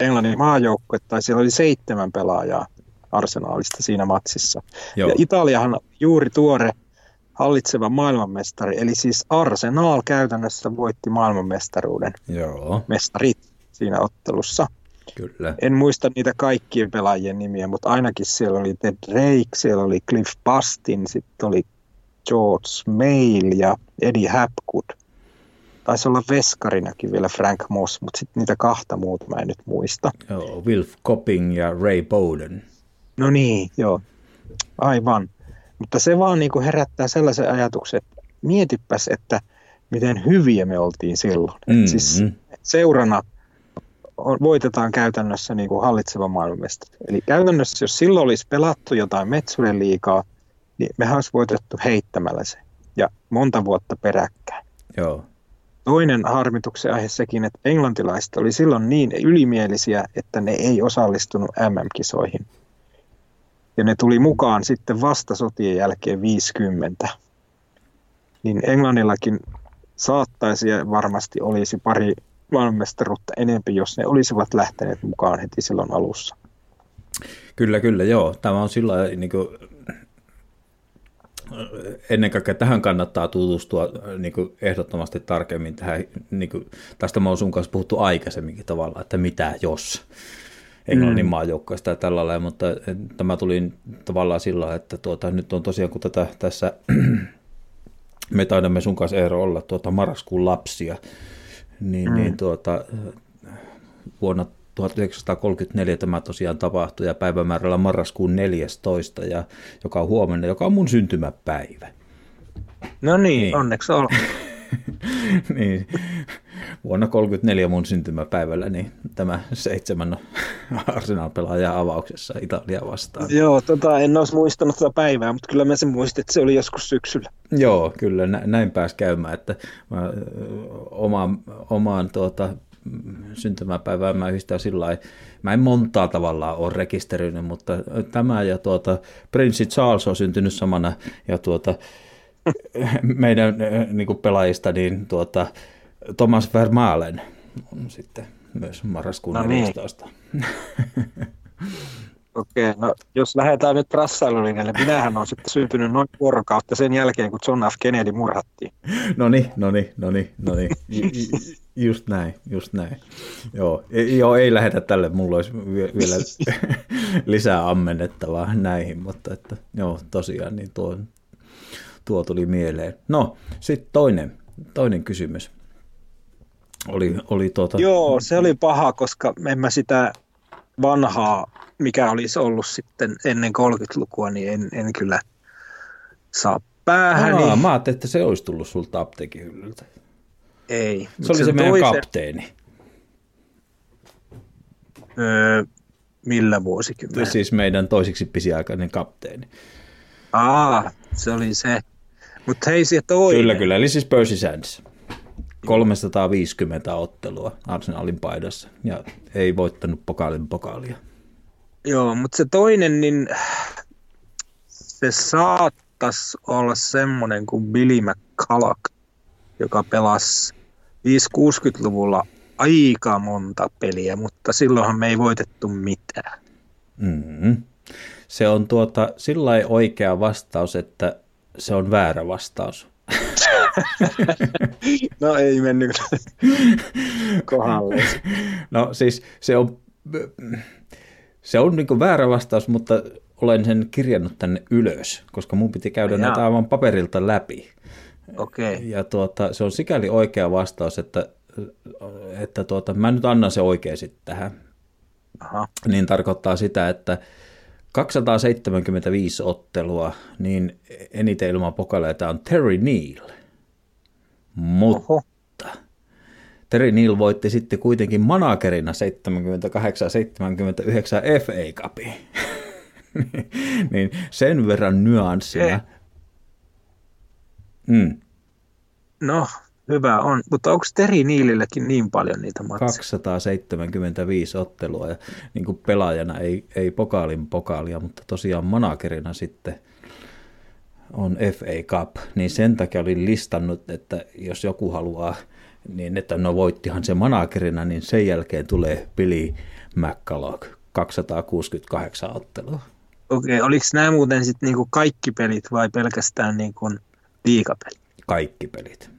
Englannin maajoukkue, tai siellä oli seitsemän pelaajaa Arsenaalista siinä matsissa. Joo. Ja Italiahan juuri tuore hallitseva maailmanmestari, eli siis Arsenal käytännössä voitti maailmanmestaruuden Joo. mestarit siinä ottelussa. Kyllä. En muista niitä kaikkien pelaajien nimiä, mutta ainakin siellä oli Ted Drake, siellä oli Cliff Bustin, sitten oli George Mail ja Eddie Hapgood – taisi olla veskarinakin vielä Frank Moss, mutta sitten niitä kahta muuta mä en nyt muista. Joo, Wilf Copping ja Ray Bowden. No niin, joo. Aivan. Mutta se vaan niin kuin herättää sellaisen ajatuksen, että mietipäs, että miten hyviä me oltiin silloin. Mm-hmm. Siis seurana voitetaan käytännössä niin kuin hallitseva maailmanmestari. Eli käytännössä, jos silloin olisi pelattu jotain Metsuren liikaa, niin mehän olisi voitettu heittämällä se. Ja monta vuotta peräkkäin. Joo. Toinen harmituksen aihe sekin, että englantilaiset oli silloin niin ylimielisiä, että ne ei osallistunut MM-kisoihin. Ja ne tuli mukaan sitten vasta sotien jälkeen 50. Niin Englannillakin saattaisi ja varmasti olisi pari maailmanmestaruutta enempi, jos ne olisivat lähteneet mukaan heti silloin alussa. Kyllä, kyllä, joo. Tämä on sillä niin kuin, ennen kaikkea tähän kannattaa tutustua niin kuin ehdottomasti tarkemmin. Tähän, niin kuin, tästä mä oon sun kanssa puhuttu aikaisemminkin tavallaan, että mitä jos Englannin mm. maajoukkoista ja tällä lailla, mutta tämä tuli tavallaan sillä että tuota, nyt on tosiaan, kun tätä tässä me taidamme sun kanssa Eero olla tuota marraskuun lapsia, niin, mm. niin tuota, vuonna 1934 tämä tosiaan tapahtui ja päivämäärällä marraskuun 14, ja, joka on huomenna, joka on mun syntymäpäivä. No niin, niin. onneksi on. niin, vuonna 34 mun syntymäpäivällä niin tämä seitsemän Arsenal-pelaaja avauksessa Italia vastaan. Joo, tota, en olisi muistanut tätä päivää, mutta kyllä mä sen muistin, että se oli joskus syksyllä. Joo, kyllä näin pääsi käymään, että mä, omaan, omaan tuota, syntymäpäivää mä yhdistän sillä lailla, mä en montaa tavallaan ole rekisteröinyt, mutta tämä ja tuota, Prince Charles on syntynyt samana ja tuota, meidän niin kuin pelaajista, niin tuota, Thomas Vermaelen on sitten myös marraskuun no niin. 14. Okei, no jos lähdetään nyt rassailulinjalle, minähän on sitten syntynyt noin vuorokautta sen jälkeen, kun John F. Kennedy murhattiin. No niin, no niin, no niin, no niin. Just näin, just näin. Joo, joo ei lähetä tälle, mulla olisi vielä lisää ammennettavaa näihin, mutta että, joo, tosiaan niin tuo, tuo tuli mieleen. No, sitten toinen, toinen kysymys. Oli, oli tuota... Joo, se oli paha, koska en mä sitä vanhaa, mikä olisi ollut sitten ennen 30-lukua, niin en, en kyllä saa päähän. Aa, mä ajattelin, että se olisi tullut sulta apteekin hyllyltä. Ei. Se oli se meidän toisen... kapteeni. Öö, millä vuosikymmenellä? Siis meidän toisiksi pisiaikainen kapteeni. Aa, se oli se. Mutta hei se toinen. Kyllä, kyllä. Eli siis Percy Sands. 350 ottelua Arsenalin paidassa ja ei voittanut pokaalin pokaalia. Joo, mutta se toinen, niin se saattaisi olla semmoinen kuin Billy McCulloch, joka pelasi 5-60-luvulla aika monta peliä, mutta silloinhan me ei voitettu mitään. Mm-hmm. Se on tuota, sillä oikea vastaus, että se on väärä vastaus. no ei mennyt kohdalle. No siis se on, se on niin väärä vastaus, mutta olen sen kirjannut tänne ylös, koska mun piti käydä näitä aivan paperilta läpi. Okay. Ja tuota, se on sikäli oikea vastaus, että, että tuota, mä nyt annan se oikein sitten tähän. Aha. Niin tarkoittaa sitä, että 275 ottelua, niin eniten ilman pokaleita on Terry Neal. Mutta Oho. Terry Neal voitti sitten kuitenkin managerina 78-79 FA Cupin. niin sen verran nyanssina. Mm. No, hyvä on. Mutta onko Teri Niilillekin niin paljon niitä matseja? 275 ottelua ja niin kuin pelaajana ei, ei pokaalin pokaalia, mutta tosiaan managerina sitten on FA Cup, niin sen takia olin listannut, että jos joku haluaa, niin että no voittihan se managerina, niin sen jälkeen tulee Billy McCulloch, 268 ottelua. Okei, okay, oliko nämä muuten sitten niinku kaikki pelit vai pelkästään niinku liikapelit? Kaikki pelit.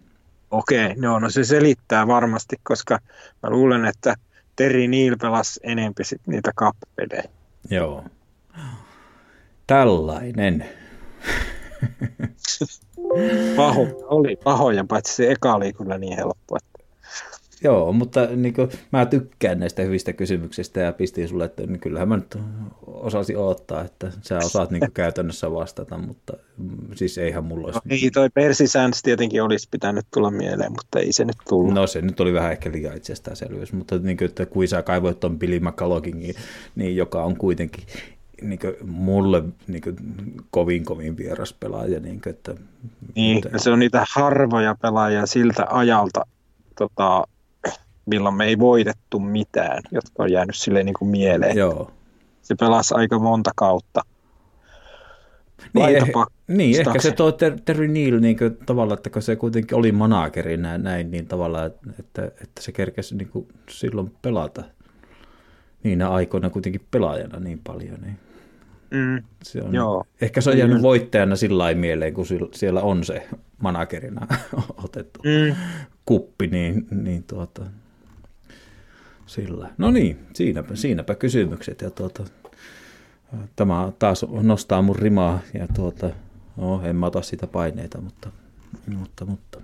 Okei, okay, joo, no se selittää varmasti, koska mä luulen, että Terry Neal pelasi enempi sit niitä kappelejä. Joo. Tällainen. Paho, oli pahoja, paitsi se eka oli kyllä niin helppo. Että... Joo, mutta niin kuin, mä tykkään näistä hyvistä kysymyksistä ja pistin sulle, että niin kyllähän mä nyt osasin odottaa, että sä osaat niin kuin, käytännössä vastata, mutta mm, siis eihän mulla olisi... No, ei, toi Percy Sands tietenkin olisi pitänyt tulla mieleen, mutta ei se nyt tullut. No se nyt oli vähän ehkä liian itsestäänselvyys, mutta niin kuin, että kun sä kaivoit tuon Billy McCalloghin, niin, niin, joka on kuitenkin niin kuin, mulle niin kuin, kovin kovin vieras pelaaja. Niin, kuin, että, niin että... se on niitä harvoja pelaajia siltä ajalta, tota, milloin me ei voitettu mitään, jotka on jäänyt silleen niin kuin mieleen. Joo. Se pelasi aika monta kautta. Niin, eh, niin ehkä se tuo Ter- Terry Neal niin kuin, tavallaan, että kun se kuitenkin oli manageri näin, näin niin tavallaan, että, että se kerkesi niin kuin, silloin pelata niinä aikoina kuitenkin pelaajana niin paljon. Niin. Mm, se on, joo. Ehkä se on jäänyt mm. voittajana sillä mieleen, kun siellä on se managerina otettu mm. kuppi, niin, niin tuota, sillä. No niin, siinäpä, siinäpä kysymykset. Ja tuota, tämä taas nostaa mun rimaa ja tuota, no, en mä ota sitä paineita, mutta, mutta, mutta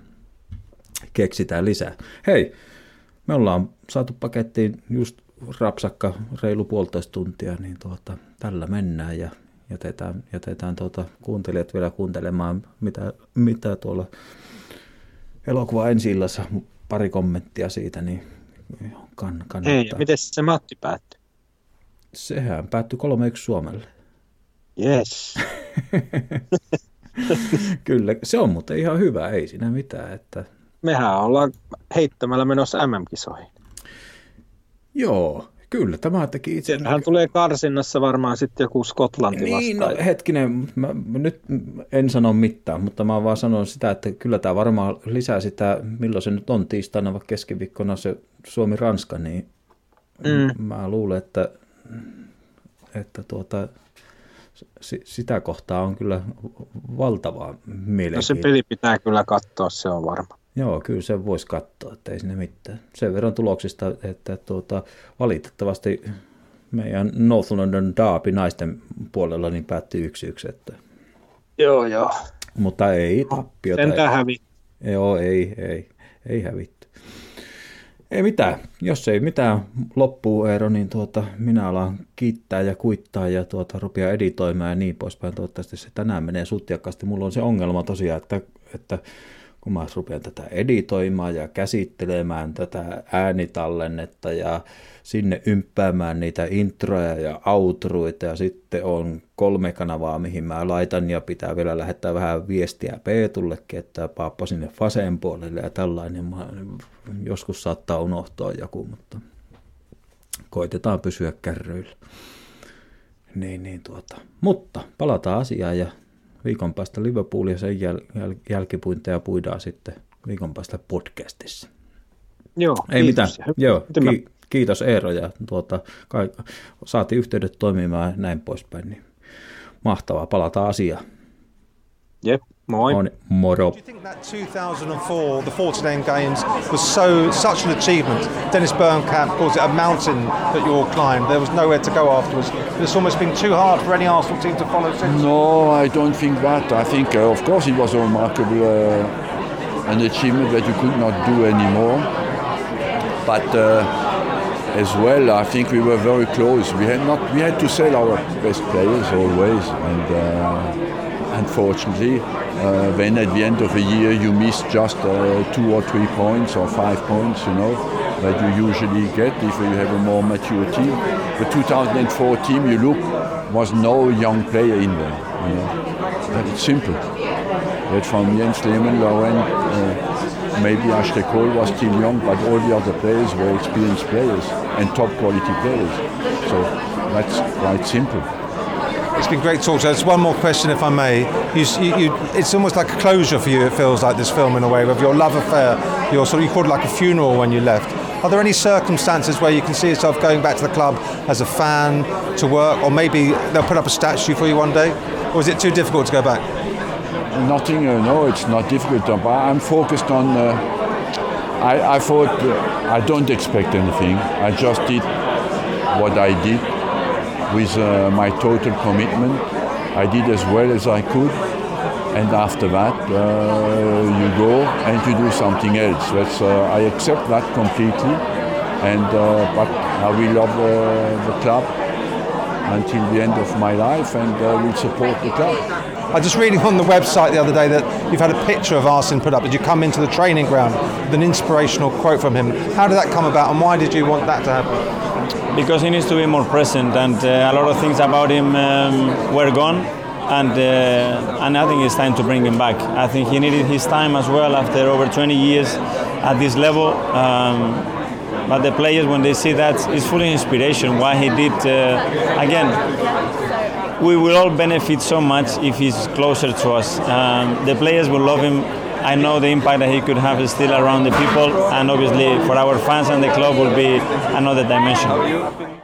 keksitään lisää. Hei, me ollaan saatu pakettiin just rapsakka reilu puolitoista tuntia, niin tuota, tällä mennään ja jätetään, jätetään tuota, kuuntelijat vielä kuuntelemaan, mitä, mitä tuolla elokuva ensi pari kommenttia siitä, niin kann, kannattaa. Ei, miten se Matti päättyi? Sehän päättyi 3-1 Suomelle. Yes. Kyllä, se on mutta ihan hyvä, ei siinä mitään. Että... Mehän ollaan heittämällä menossa MM-kisoihin. Joo, Kyllä, tämä teki itse. Hän tulee karsinnassa varmaan sitten joku Skotlanti niin, vastaan. No, hetkinen, mä, nyt en sano mitään, mutta mä vaan sanon sitä, että kyllä tämä varmaan lisää sitä, milloin se nyt on tiistaina vai keskiviikkona se Suomi-Ranska, niin mm. mä luulen, että, että tuota, sitä kohtaa on kyllä valtavaa mielenkiintoa. No se peli pitää kyllä katsoa, se on varma. Joo, kyllä se voisi katsoa, että ei sinne mitään. Sen verran tuloksista, että tuota, valitettavasti meidän North London Derby naisten puolella niin päättyi yksi yksi. Että... Joo, joo. Mutta ei tappiota. Sentään ei. hävi. Joo, ei, ei, ei hävitty. Ei mitään. Jos ei mitään loppuu Eero, niin tuota, minä alan kiittää ja kuittaa ja tuota, rupia editoimaan ja niin poispäin. Toivottavasti se tänään menee sutjakkaasti. Mulla on se ongelma tosiaan, että, että kun mä rupean tätä editoimaan ja käsittelemään tätä äänitallennetta ja sinne ympäämään niitä introja ja outruita ja sitten on kolme kanavaa, mihin mä laitan ja pitää vielä lähettää vähän viestiä Peetullekin, että paappa sinne Faseen puolelle ja tällainen. Mä, joskus saattaa unohtaa joku, mutta koitetaan pysyä kärryillä. Niin, niin tuota. Mutta palataan asiaan ja viikon päästä Liverpool ja sen jäl- jäl- jälkipuinteja puidaan sitten viikon päästä podcastissa. Joo, Ei mitään. Joo, ki- kiitos Eero ja tuota, ka- saatiin yhteydet toimimaan näin poispäin. Niin mahtavaa, palataan asiaan. Jep. Moi. On, moro. Do you think that 2004, the 49 games, was so such an achievement? Dennis Bernkamp calls it a mountain that you all climbed. There was nowhere to go afterwards. It's almost been too hard for any Arsenal team to follow since. No, I don't think that. I think, uh, of course, it was a remarkable uh, an achievement that you could not do anymore. But uh, as well, I think we were very close. We had not we had to sell our best players always, and uh, unfortunately, uh, then at the end of the year you miss just uh, two or three points or five points, you know, that you usually get if you have a more mature team. The 2004 team you look was no young player in there, you know. But it's simple. That from Jens Lehmann, Lauren, uh, maybe Ashley Cole was still young, but all the other players were experienced players and top quality players. So that's quite simple. It's been great talk. To. There's one more question, if I may. You, you, it's almost like a closure for you. It feels like this film in a way of your love affair. Your sort of, you called it like a funeral when you left. Are there any circumstances where you can see yourself going back to the club as a fan to work, or maybe they'll put up a statue for you one day, or is it too difficult to go back? Nothing. Uh, no, it's not difficult. I'm focused on. Uh, I, I thought uh, I don't expect anything. I just did what I did with uh, my total commitment. I did as well as I could, and after that, uh, you go and you do something else. That's uh, I accept that completely, and uh, but I will love uh, the club until the end of my life, and uh, will support the club. I just reading on the website the other day that you've had a picture of Arsene put up as you come into the training ground with an inspirational quote from him. How did that come about, and why did you want that to happen? Because he needs to be more present, and uh, a lot of things about him um, were gone, and uh, and I think it's time to bring him back. I think he needed his time as well after over 20 years at this level. Um, but the players, when they see that, it's full of inspiration. Why he did uh, again. We will all benefit so much if he's closer to us. Um, the players will love him I know the impact that he could have is still around the people, and obviously for our fans and the club will be another dimension.